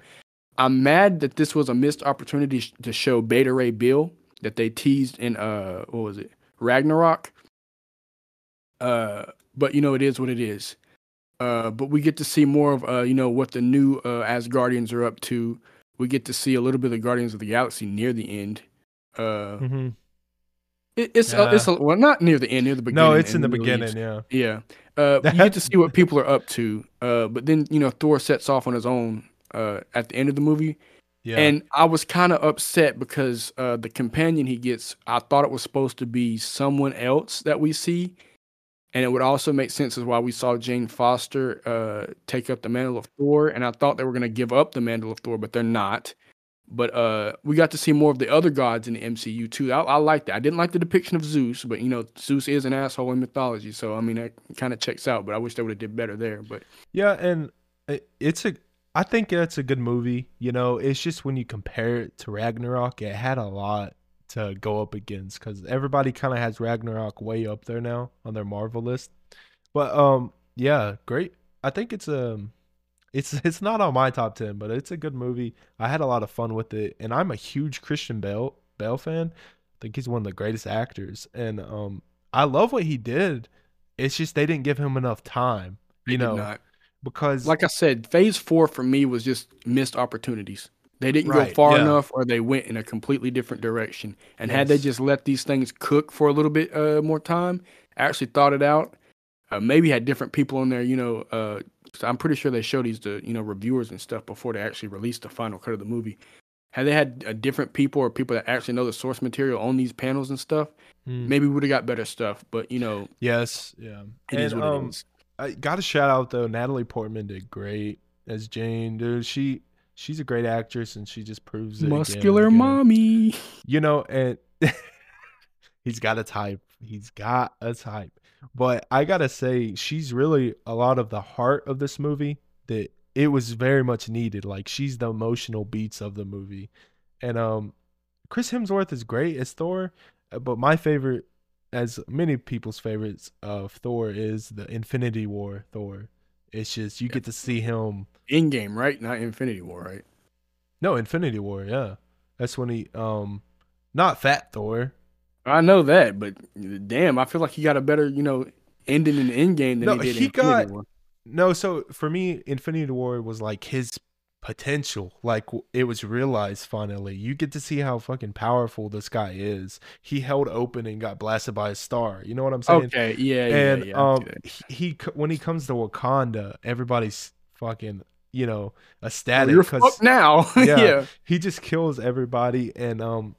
Speaker 2: I'm mad that this was a missed opportunity to show Beta Ray Bill that they teased in uh what was it Ragnarok. Uh, but you know it is what it is. Uh, but we get to see more of uh, you know what the new uh, Asgardians are up to. We get to see a little bit of Guardians of the Galaxy near the end. Uh, mm-hmm. it, it's yeah. it's a, well not near the end, near the beginning.
Speaker 1: No, it's in the beginning. Yeah,
Speaker 2: yeah. Uh, you get to see what people are up to. Uh, but then you know Thor sets off on his own uh, at the end of the movie. Yeah. And I was kind of upset because uh, the companion he gets, I thought it was supposed to be someone else that we see, and it would also make sense as why we saw Jane Foster uh, take up the mantle of Thor. And I thought they were going to give up the mantle of Thor, but they're not. But uh, we got to see more of the other gods in the MCU too. I, I like that. I didn't like the depiction of Zeus, but you know, Zeus is an asshole in mythology, so I mean, that kind of checks out. But I wish they would have did better there. But
Speaker 1: yeah, and it's a. I think it's a good movie. You know, it's just when you compare it to Ragnarok, it had a lot to go up against because everybody kind of has Ragnarok way up there now on their Marvel list. But um, yeah, great. I think it's um, it's [LAUGHS] it's not on my top ten, but it's a good movie. I had a lot of fun with it, and I'm a huge Christian Bale Bale fan. I think he's one of the greatest actors, and um, I love what he did. It's just they didn't give him enough time, you they know, because
Speaker 2: like I said, Phase Four for me was just missed opportunities. They didn't right, go far yeah. enough, or they went in a completely different direction. And yes. had they just let these things cook for a little bit uh, more time, actually thought it out, uh, maybe had different people in there. You know, uh, I'm pretty sure they showed these to you know reviewers and stuff before they actually released the final cut of the movie. Had they had uh, different people or people that actually know the source material on these panels and stuff, mm. maybe we would have got better stuff. But you know,
Speaker 1: yes, yeah, it and, is what um, it is. I got to shout out though. Natalie Portman did great as Jane, dude. She she's a great actress and she just proves it.
Speaker 2: Muscular again mommy.
Speaker 1: You know, and [LAUGHS] he's got a type. He's got a type. But I gotta say, she's really a lot of the heart of this movie that it was very much needed. Like she's the emotional beats of the movie. And um Chris Hemsworth is great as Thor, but my favorite, as many people's favorites of Thor, is the Infinity War Thor. It's just you yeah. get to see him
Speaker 2: in game, right? Not Infinity War, right?
Speaker 1: No, Infinity War. Yeah, that's when he um, not Fat Thor.
Speaker 2: I know that, but damn, I feel like he got a better, you know, ending in the end game than no, he did. He got War.
Speaker 1: no. So for me, Infinity War was like his potential. Like it was realized finally. You get to see how fucking powerful this guy is. He held open and got blasted by a star. You know what I'm saying?
Speaker 2: Okay, yeah,
Speaker 1: and
Speaker 2: yeah, yeah,
Speaker 1: um, he, he when he comes to Wakanda, everybody's fucking you know ecstatic.
Speaker 2: You're fucked now. [LAUGHS] yeah, yeah,
Speaker 1: he just kills everybody. And um,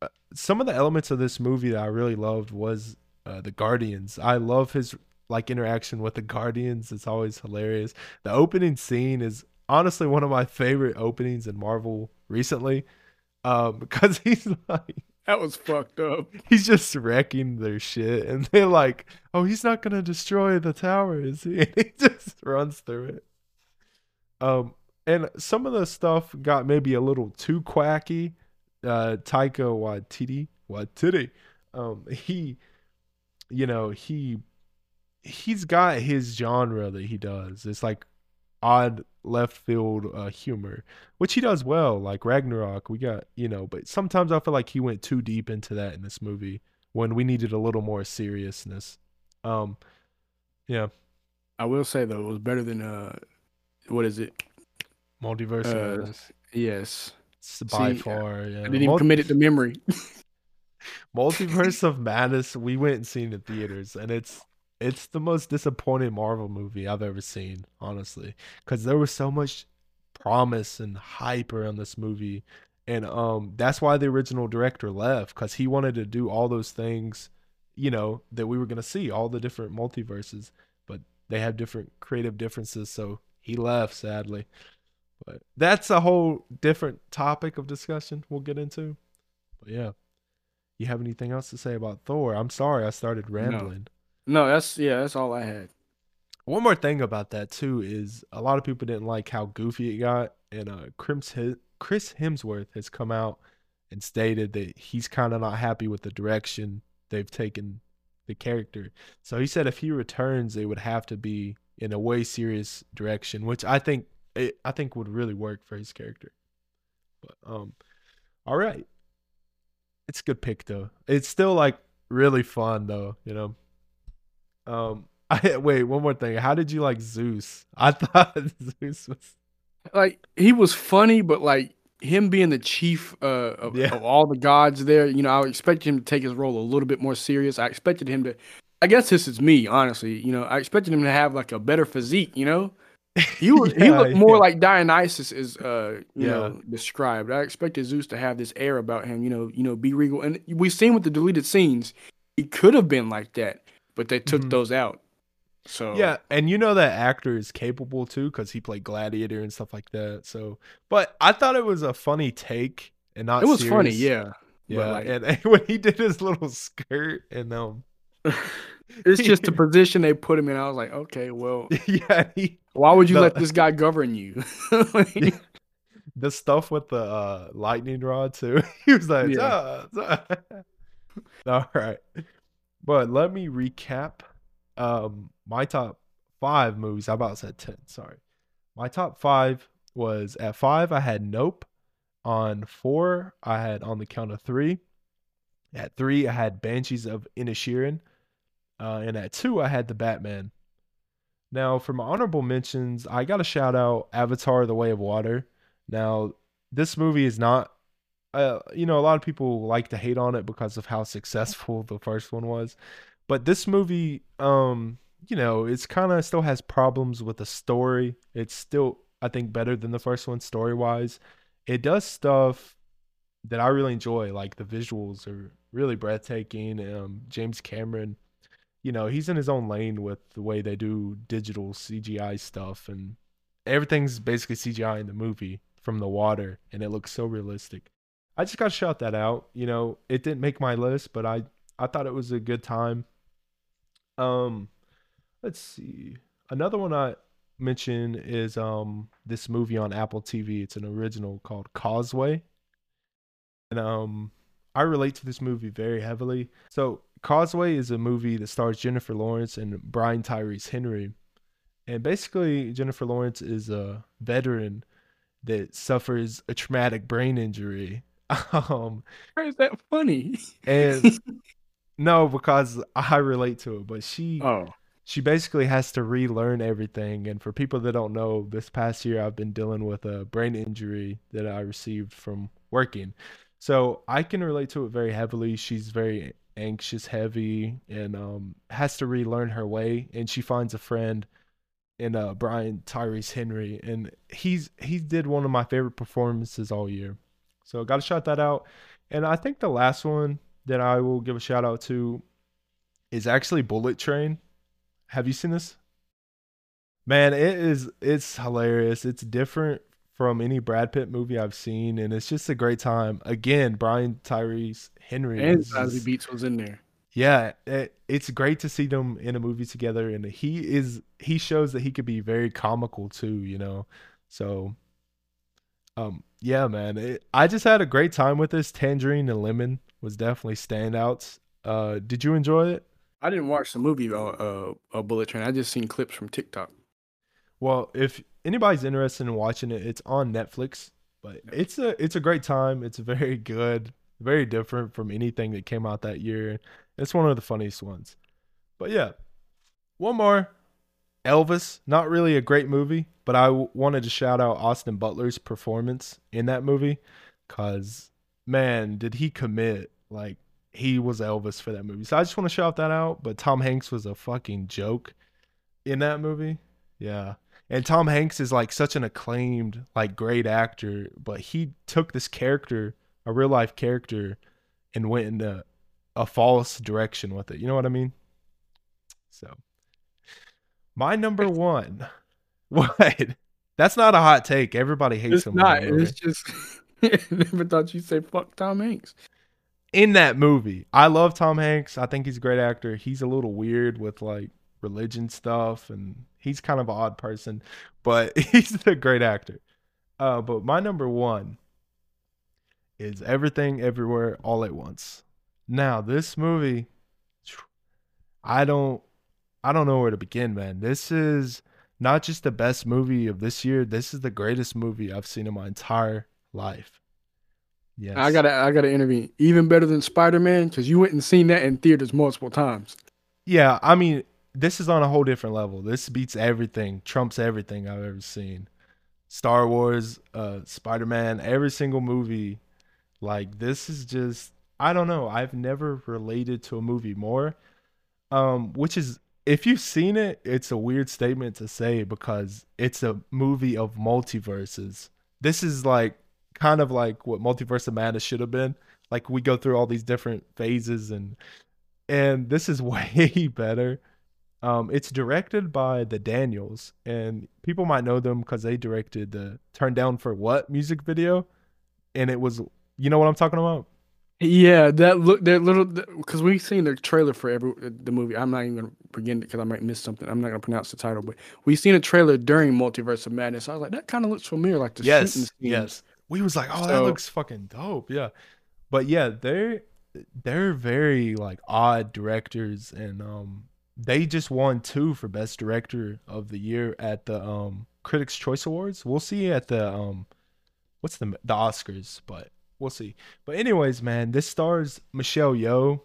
Speaker 1: uh, some of the elements of this movie that I really loved was uh, the Guardians. I love his like interaction with the Guardians. It's always hilarious. The opening scene is honestly one of my favorite openings in Marvel recently. Um, [LAUGHS] because he's like
Speaker 2: that was fucked up.
Speaker 1: He's just wrecking their shit, and they're like, "Oh, he's not gonna destroy the tower, is he?" [LAUGHS] And he just runs through it. Um, and some of the stuff got maybe a little too quacky. Uh, Taika Waititi, Waititi, um, he, you know, he, he's got his genre that he does. It's like odd left field uh, humor, which he does well. Like Ragnarok, we got you know, but sometimes I feel like he went too deep into that in this movie when we needed a little more seriousness. Um, yeah.
Speaker 2: I will say though, it was better than uh, what is it?
Speaker 1: Multiverse. Uh,
Speaker 2: yes.
Speaker 1: It's by See, far. Yeah. I
Speaker 2: didn't even Multi- commit it to memory. [LAUGHS]
Speaker 1: Multiverse [LAUGHS] of Madness. We went and seen in theaters, and it's it's the most disappointing Marvel movie I've ever seen, honestly, because there was so much promise and hype around this movie, and um, that's why the original director left because he wanted to do all those things, you know, that we were gonna see, all the different multiverses, but they have different creative differences, so he left sadly. But that's a whole different topic of discussion we'll get into. But yeah. You have anything else to say about Thor? I'm sorry I started rambling.
Speaker 2: No, that's yeah, that's all I had.
Speaker 1: One more thing about that too is a lot of people didn't like how goofy it got, and uh, Chris Chris Hemsworth has come out and stated that he's kind of not happy with the direction they've taken the character. So he said if he returns, it would have to be in a way serious direction, which I think it, I think would really work for his character. But um, all right, it's a good pick though. It's still like really fun though, you know. Um, [LAUGHS] I wait one more thing. How did you like Zeus? [LAUGHS] I thought Zeus was
Speaker 2: like he was funny, but like him being the chief uh, of, yeah. of, all the gods there, you know, I expected him to take his role a little bit more serious. I expected him to. I guess this is me, honestly. You know, I expected him to have like a better physique. You know, [LAUGHS] he yeah, he looked more yeah. like Dionysus is uh you know described. I expected Zeus to have this air about him. You know, you know, be regal, and we've seen with the deleted scenes, he could have been like that but they took mm-hmm. those out. So
Speaker 1: yeah, and you know that actor is capable too because he played Gladiator and stuff like that. So, but I thought it was a funny take and not.
Speaker 2: It was
Speaker 1: serious.
Speaker 2: funny, yeah.
Speaker 1: Yeah, like, and, [LAUGHS] and, when he did his little skirt and um, [LAUGHS]
Speaker 2: it's just the [LAUGHS] position they put him in. I was like, okay, well,
Speaker 1: yeah. He,
Speaker 2: why would you the, let this guy govern you?
Speaker 1: like, the stuff with the uh, lightning rod too. he was like, yeah. Ah, ah. all right. But let me recap um, my top five movies. I about said 10. Sorry. My top five was at five, I had Nope. On four, I had On the Count of Three. At three, I had Banshees of Inisherin. Uh, and at two, I had The Batman. Now, for my honorable mentions, I got to shout out Avatar The Way of Water. Now, this movie is not uh, you know, a lot of people like to hate on it because of how successful [LAUGHS] the first one was. But this movie, um, you know, it's kind of still has problems with the story. It's still, I think, better than the first one story wise. It does stuff that I really enjoy. Like the visuals are really breathtaking. Um, James Cameron, you know, he's in his own lane with the way they do digital CGI stuff, and everything's basically CGI in the movie from the water, and it looks so realistic. I just got to shout that out. You know, it didn't make my list, but I I thought it was a good time. Um, let's see. Another one I mentioned is um this movie on Apple TV. It's an original called Causeway, and um I relate to this movie very heavily. So Causeway is a movie that stars Jennifer Lawrence and Brian Tyree Henry, And basically, Jennifer Lawrence is a veteran that suffers a traumatic brain injury. [LAUGHS] Um,
Speaker 2: Why is that funny?
Speaker 1: and [LAUGHS] no, because I relate to it. But she,
Speaker 2: oh,
Speaker 1: she basically has to relearn everything. And for people that don't know, this past year I've been dealing with a brain injury that I received from working. So I can relate to it very heavily. She's very anxious, heavy, and um, has to relearn her way. And she finds a friend in uh, Brian Tyree Henry, and he's he did one of my favorite performances all year. So got to shout that out. And I think the last one that I will give a shout out to is actually Bullet Train. Have you seen this? Man, it is it's hilarious. It's different from any Brad Pitt movie I've seen, and it's just a great time. Again, Brian Tyree Henry
Speaker 2: and Zazie Beetz was in there.
Speaker 1: Yeah, it, it's great to see them in a movie together, and he is he shows that he could be very comical too. You know, so um, yeah, man. It, I just had a great time with this. Tangerine and Lemon was definitely standouts. Uh, did you enjoy it?
Speaker 2: I didn't watch the movie uh, uh, uh Bullet Train. I just seen clips from TikTok.
Speaker 1: Well, if anybody's interested in watching it, it's on Netflix. But it's a it's a great time. It's very [LAUGHS] good, very different from anything that came out that year. It's one of the funniest ones. But yeah, one more. Elvis, not really a great movie, but I w- wanted to shout out Austin Butler's performance in that movie because, man, did he commit. Like, he was Elvis for that movie. So I just want to shout that out. But Tom Hanks was a fucking joke in that movie. Yeah. And Tom Hanks is like such an acclaimed, like great actor, but he took this character, a real life character, and went into a false direction with it. You know what I mean? So, my number one [LAUGHS] what? That's not a hot take. Everybody hates
Speaker 2: it's
Speaker 1: him.
Speaker 2: Not. It's just [LAUGHS] never thought you'd say fuck Tom Hanks.
Speaker 1: In that movie, I love Tom Hanks. I think he's a great actor. He's a little weird with like religion stuff, and he's kind of an odd person, but [LAUGHS] he's a great actor. Uh, but my number one is Everything Everywhere All at Once. Now, this movie, I don't, I don't know where to begin, man. This is not just the best movie of this year. This is the greatest movie I've seen in my entire life.
Speaker 2: Yes. I gotta I gotta intervene. Even better than Spider Man, because you went and seen that in theaters multiple times.
Speaker 1: Yeah, I mean, this is on a whole different level. This beats everything, trumps everything I've ever seen. Star Wars, uh, Spider Man, every single movie. Like this is just I don't know. I've never related to a movie more. Um, which is if you've seen it, it's a weird statement to say because it's a movie of multiverses. This is like kind of like what Multiverse of Madness should have been. Like we go through all these different phases and and this is [LAUGHS] way better. Um, it's directed by the Daniels, and people might know them because they directed the "Turn Down for What" music video, and it was, you know what I'm talking about?
Speaker 2: Yeah, that look that little because we've seen the trailer for every the movie. I'm not even gonna begin because I might miss something. I'm not gonna pronounce the title, but we've seen a trailer during Multiverse of Madness. I was like, that kind of looks familiar, like the
Speaker 1: yes, shooting yes. We was like, oh, so, that looks fucking dope, yeah. But yeah, they're they're very like odd directors, and um, they just won two for best director of the year at the um Critics Choice Awards. We'll see at the um, what's the the Oscars, but we'll see. But anyways, man, this stars Michelle Yeoh.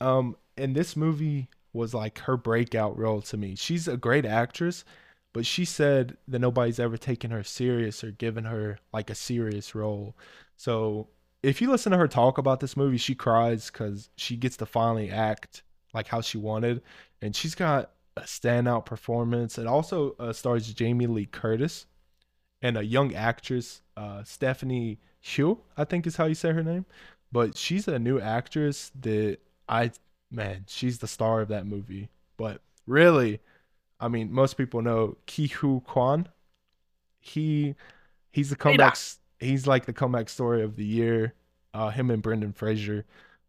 Speaker 1: Um, and this movie was like her breakout role to me. She's a great actress, but she said that nobody's ever taken her serious or given her like a serious role. So if you listen to her talk about this movie, she cries because she gets to finally act like how she wanted, and she's got a standout performance. It also uh, stars Jamie Lee Curtis and a young actress, uh, Stephanie Hsu, I think is how you say her name. But she's a new actress that I man, she's the star of that movie. But really, I mean, most people know Ke Huy Quan. He he's the comeback. He's like the comeback story of the year. Uh, him and Brendan Fraser.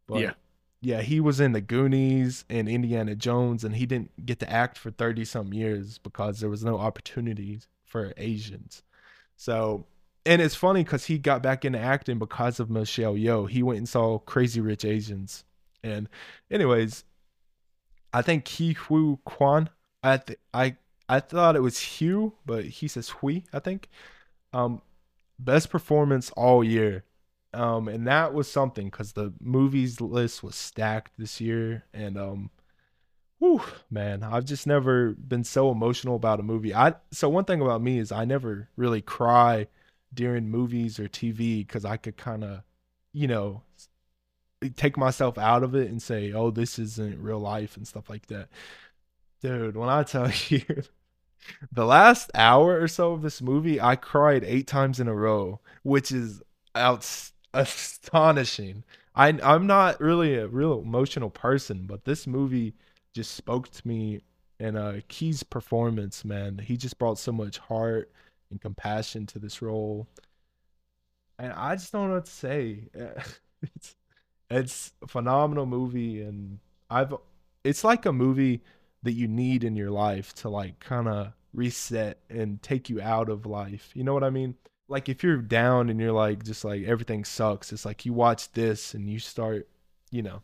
Speaker 1: But yeah, yeah, he was in the Goonies and Indiana Jones, and he didn't get to act for thirty some years because there was no opportunities for Asians. So and it's funny because he got back into acting because of Michelle Yeoh. He went and saw Crazy Rich Asians, and anyways, I think Ke Huy Quan. I th- I I thought it was Hugh, but he says Hui, I think. Um, best performance all year. Um, and that was something because the movies list was stacked this year, and um, whew, man, I've just never been so emotional about a movie. I so one thing about me is I never really cry during movies or TV because I could kind of, you know, take myself out of it and say, "Oh, this isn't real life" and stuff like that. Dude, when I tell [LAUGHS] you, the last hour or so of this movie, I cried eight times in a row, which is out astonishing. I I'm not really a real emotional person, but this movie just spoke to me. And uh, Ke's performance, man, he just brought so much heart and compassion to this role. And I just don't know what to say. [LAUGHS] it's it's a phenomenal movie, and I've it's like a movie that you need in your life to like kind of reset and take you out of life. You know what I mean? Like if you're down and you're like just like everything sucks, it's like you watch this and you start, you know.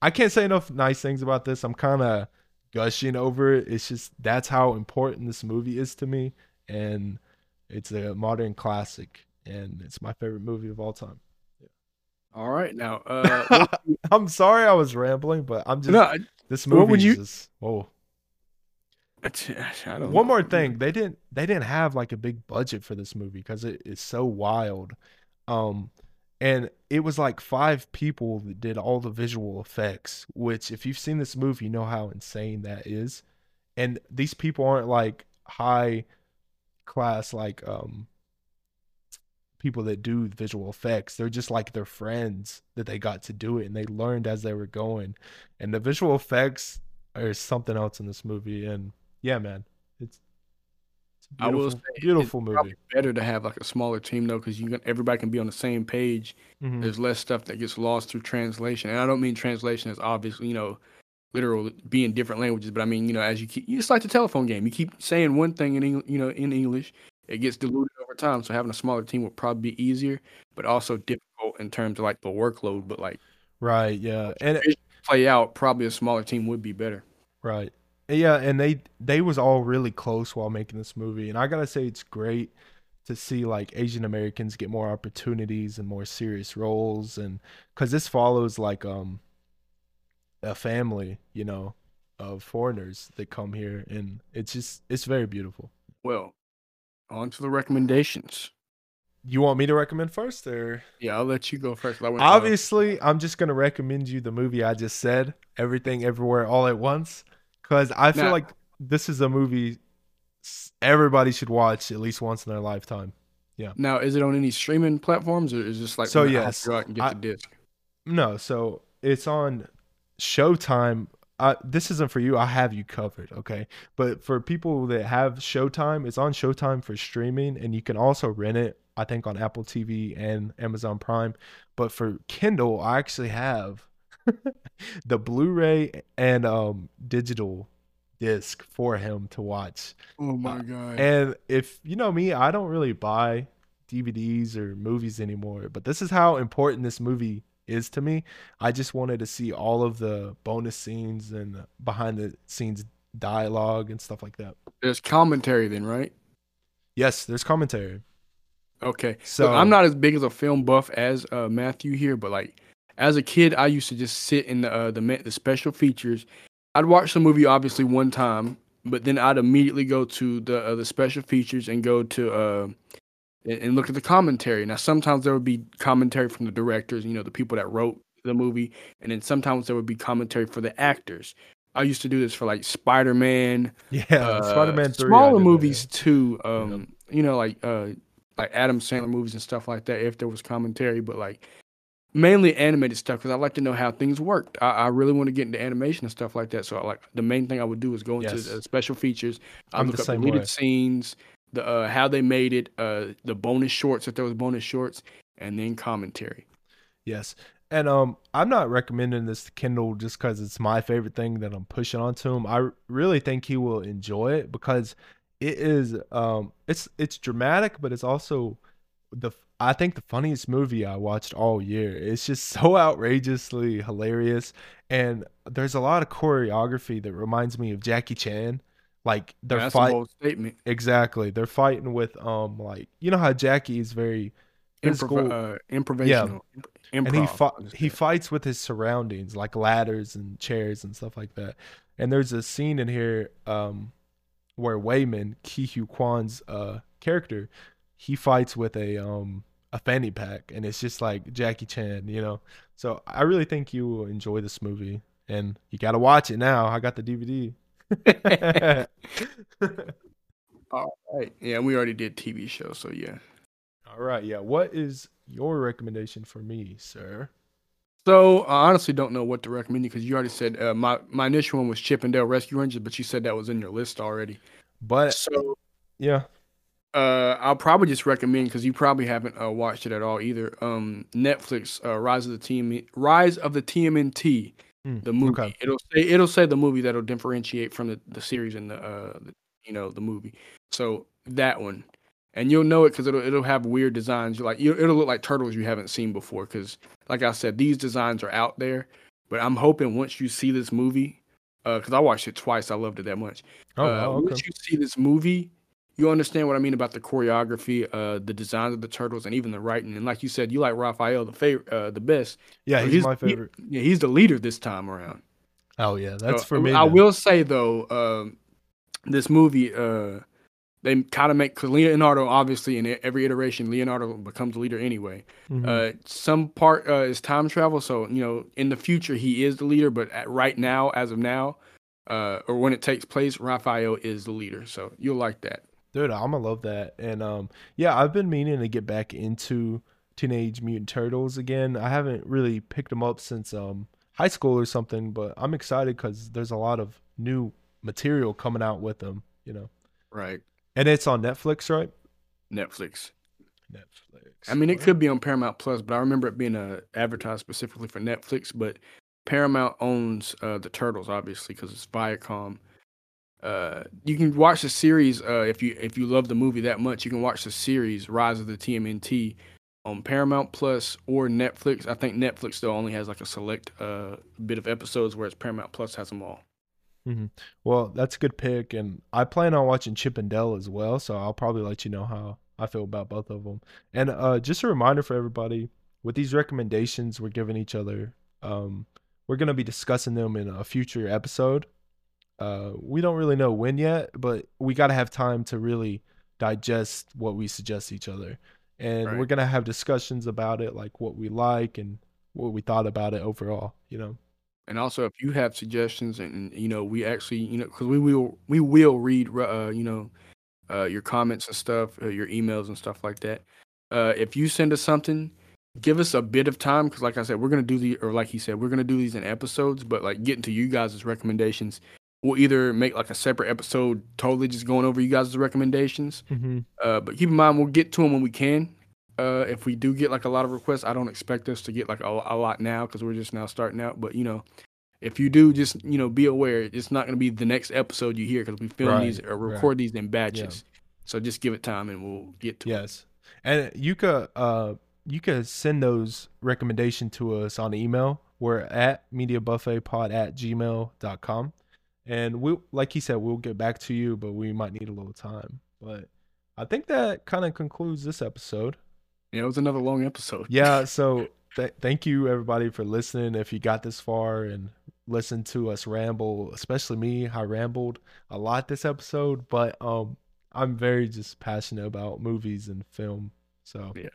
Speaker 1: I can't say enough nice things about this. I'm kind of gushing over it. It's just that's how important this movie is to me and it's a modern classic and it's my favorite movie of all time.
Speaker 2: All right, now uh, [LAUGHS]
Speaker 1: I'm sorry I was rambling, but I'm just no, this movie. What would you? Just, whoa. [LAUGHS] One know. more thing, they didn't they didn't have like a big budget for this movie because it is so wild, um, and it was like five people that did all the visual effects. Which, if you've seen this movie, you know how insane that is. And these people aren't like high class like um people that do visual effects. They're just like their friends that they got to do it and they learned as they were going. And the visual effects are something else in this movie. And yeah, man, it's,
Speaker 2: it's I will say beautiful movie. Better to have like a smaller team though, because you can, everybody can be on the same page. Mm-hmm. There's less stuff that gets lost through translation, and I don't mean translation as obviously you know literal being different languages, but I mean you know as you keep, you just like the telephone game. You keep saying one thing in you know in English, it gets diluted over time. So having a smaller team would probably be easier, but also difficult in terms of like the workload. But like,
Speaker 1: right, yeah, and
Speaker 2: it, play out, probably a smaller team would be better.
Speaker 1: Right, yeah, and they they was all really close while making this movie, and I gotta say it's great to see like Asian Americans get more opportunities and more serious roles, and because this follows like um a family, you know, of foreigners that come here, and it's just it's very beautiful.
Speaker 2: Well, on to the recommendations.
Speaker 1: You want me to recommend first, or
Speaker 2: yeah, I'll let you go first.
Speaker 1: Obviously, I'm just gonna recommend you the movie I just said, Everything Everywhere All at Once, because I feel now, like this is a movie everybody should watch at least once in their lifetime. Yeah.
Speaker 2: Now, is it on any streaming platforms, or is this like
Speaker 1: so? Yes,
Speaker 2: go out and get I, the disc.
Speaker 1: No, so it's on Showtime uh, this isn't for you. I have you covered, okay? But for people that have Showtime, it's on Showtime for streaming, and you can also rent it. I think on Apple TV and Amazon Prime. But for Kendall, I actually have [LAUGHS] the Blu-ray and um, digital disc for him to watch.
Speaker 2: Oh my uh, god!
Speaker 1: And if you know me, I don't really buy DVDs or movies anymore. But this is how important this movie is to me. I just wanted to see all of the bonus scenes and behind the scenes dialogue and stuff like that.
Speaker 2: There's commentary then, right?
Speaker 1: Yes, there's commentary.
Speaker 2: Okay. So Look, I'm not as big as a film buff as uh, Matthew here, but like as a kid, I used to just sit in the uh, the the special features. I'd watch the movie obviously one time, but then I'd immediately go to the uh, the special features and go to uh, and look at the commentary. Now, sometimes there would be commentary from the directors, you know, the people that wrote the movie, and then sometimes there would be commentary for the actors. I used to do this for like Spider Man, [LAUGHS]
Speaker 1: yeah, uh, Spider Man,
Speaker 2: smaller movies that. too. Um, you know, like uh, like Adam Sandler movies and stuff like that. If there was commentary, but like mainly animated stuff because I like to know how things worked. I, I, really want to get into animation and stuff like that. So I like the main thing I would do is go into yes. special features. I look up deleted way. scenes, the uh, how they made it, uh, the bonus shorts if there was bonus shorts, and then commentary.
Speaker 1: Yes, and um, I'm not recommending this to Kendall just because it's my favorite thing that I'm pushing onto him. I really think he will enjoy it because it is um, it's it's dramatic, but it's also the I think the funniest movie I watched all year. It's just [LAUGHS] so outrageously hilarious, and there's a lot of choreography that reminds me of Jackie Chan Like they're
Speaker 2: yeah,
Speaker 1: fighting.
Speaker 2: statement.
Speaker 1: Exactly, they're fighting with um like you know how Jackie is very
Speaker 2: Improv- uh, improvisational. Yeah.
Speaker 1: Improv, and he fi- he fights with his surroundings like ladders and chairs and stuff like that. And there's a scene in here um where Waymond Ke Huy Quan's uh character, he fights with a um a fanny pack and it's just like Jackie Chan, you know. So I really think you will enjoy this movie and you got to watch it now. I got the DVD. [LAUGHS]
Speaker 2: All right. Yeah, we already did TV show, so yeah.
Speaker 1: All right. Yeah. What is your recommendation for me, sir?
Speaker 2: So I honestly don't know what to recommend you because you already said uh, my my initial one was Chip 'n Dale Rescue Rangers, but you said that was in your list already.
Speaker 1: But so yeah,
Speaker 2: uh, I'll probably just recommend because you probably haven't uh, watched it at all either. Um, Netflix, uh, Rise of the Team, Rise of the TMNT, mm, the movie. Okay. It'll say it'll say the movie that'll differentiate from the, the series and the, uh, the, you know the movie. So that one, and you'll know it because it'll it'll have weird designs. Like you, it'll look like turtles you haven't seen before. Because like I said, these designs are out there. But I'm hoping once you see this movie, because uh, I watched it twice, I loved it that much. Oh, uh, okay. Once you see this movie, you understand what I mean about the choreography, uh, the design of the turtles, and even the writing. And like you said, you like Raphael the favorite, uh, the best.
Speaker 1: Yeah, he's, he's, my favorite.
Speaker 2: He, yeah, he's the leader this time around.
Speaker 1: Oh yeah, that's for
Speaker 2: me.
Speaker 1: I
Speaker 2: then. will say though, um, this movie, uh, they kind of make Leonardo obviously in every iteration, Leonardo becomes the leader anyway. Mm-hmm. Uh, some part uh, is time travel, so you know in the future he is the leader, but at, right now, as of now, uh, or when it takes place, Raphael is the leader. So you'll like that.
Speaker 1: Dude, I'm gonna love that. And um, yeah, I've been meaning to get back into Teenage Mutant Turtles again. I haven't really picked them up since um high school or something, but I'm excited because there's a lot of new material coming out with them. You know.
Speaker 2: Right.
Speaker 1: And it's on Netflix, right?
Speaker 2: Netflix.
Speaker 1: Netflix.
Speaker 2: I mean, it could be on Paramount Plus, but I remember it being uh, advertised specifically for Netflix. But Paramount owns uh, the Turtles, obviously, because it's Viacom uh, you can watch the series uh, if you if you love the movie that much. You can watch the series Rise of the TMNT on Paramount Plus or Netflix. I think Netflix still only has like a select uh, bit of episodes, whereas Paramount Plus has them all.
Speaker 1: Mm-hmm. Well, that's a good pick, and I plan on watching Chip and Dale as well. So I'll probably let you know how I feel about both of them. And uh, just a reminder for everybody: with these recommendations we're giving each other, um, we're gonna be discussing them in a future episode. Uh, we don't really know when yet, but we got to have time to really digest what we suggest each other. And right. we're going to have discussions about it, like what we like and what we thought about it overall, you know.
Speaker 2: And also, if you have suggestions, and you know, we actually, you know, because we will, we will read, uh, you know, uh, your comments and stuff, uh, your emails and stuff like that. Uh, if you send us something, give us a bit of time because, like I said, we're gonna do the, or like he said, we're gonna do these in episodes. But like getting to you guys' recommendations, we'll either make like a separate episode totally just going over you guys' recommendations. Mm-hmm. Uh, but keep in mind, we'll get to them when we can. Uh, if we do get like a lot of requests, I don't expect us to get like a, a lot now because we're just now starting out. But you know, if you do, just you know, be aware it's not going to be the next episode you hear because we film right. these or record right. these in batches. Yeah. So just give it time and we'll get to
Speaker 1: yes. It. Yes, and you could uh you could send those recommendation to us on email. We're at mediabuffetpod at gmail.com and we like he said we'll get back to you but we might need a little time. But i think that kind of concludes this episode.
Speaker 2: Yeah it was another long episode.
Speaker 1: Yeah [LAUGHS] so th- thank you everybody for listening. If you got this far and listened to us ramble especially me i rambled a lot this episode but um i'm very just passionate about movies and film. So
Speaker 2: yeah.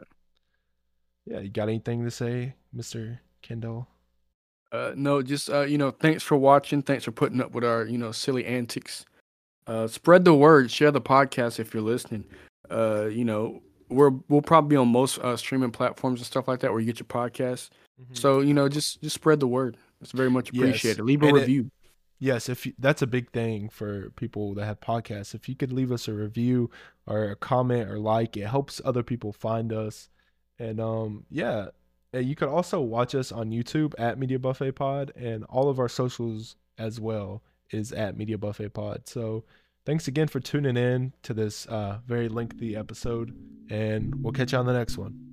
Speaker 1: yeah you got anything to say mr kendall
Speaker 2: uh, no, just uh, you know, thanks for watching. Thanks for putting up with our you know silly antics. Uh, spread the word. Share the podcast if you're listening. Uh, you know, we're we'll probably be on most uh, streaming platforms and stuff like that where you get your podcast. Mm-hmm. So you know, just just spread the word. It's very much appreciated. Yes. Leave a and review. It,
Speaker 1: yes, if you, that's a big thing for people that have podcasts. If you could leave us a review or a comment or like, it helps other people find us. And um, yeah, you could also watch us on YouTube at Media Buffet Pod, and all of our socials as well is at Media Buffet Pod. So thanks again for tuning in to this uh, very lengthy episode, and we'll catch you on the next one.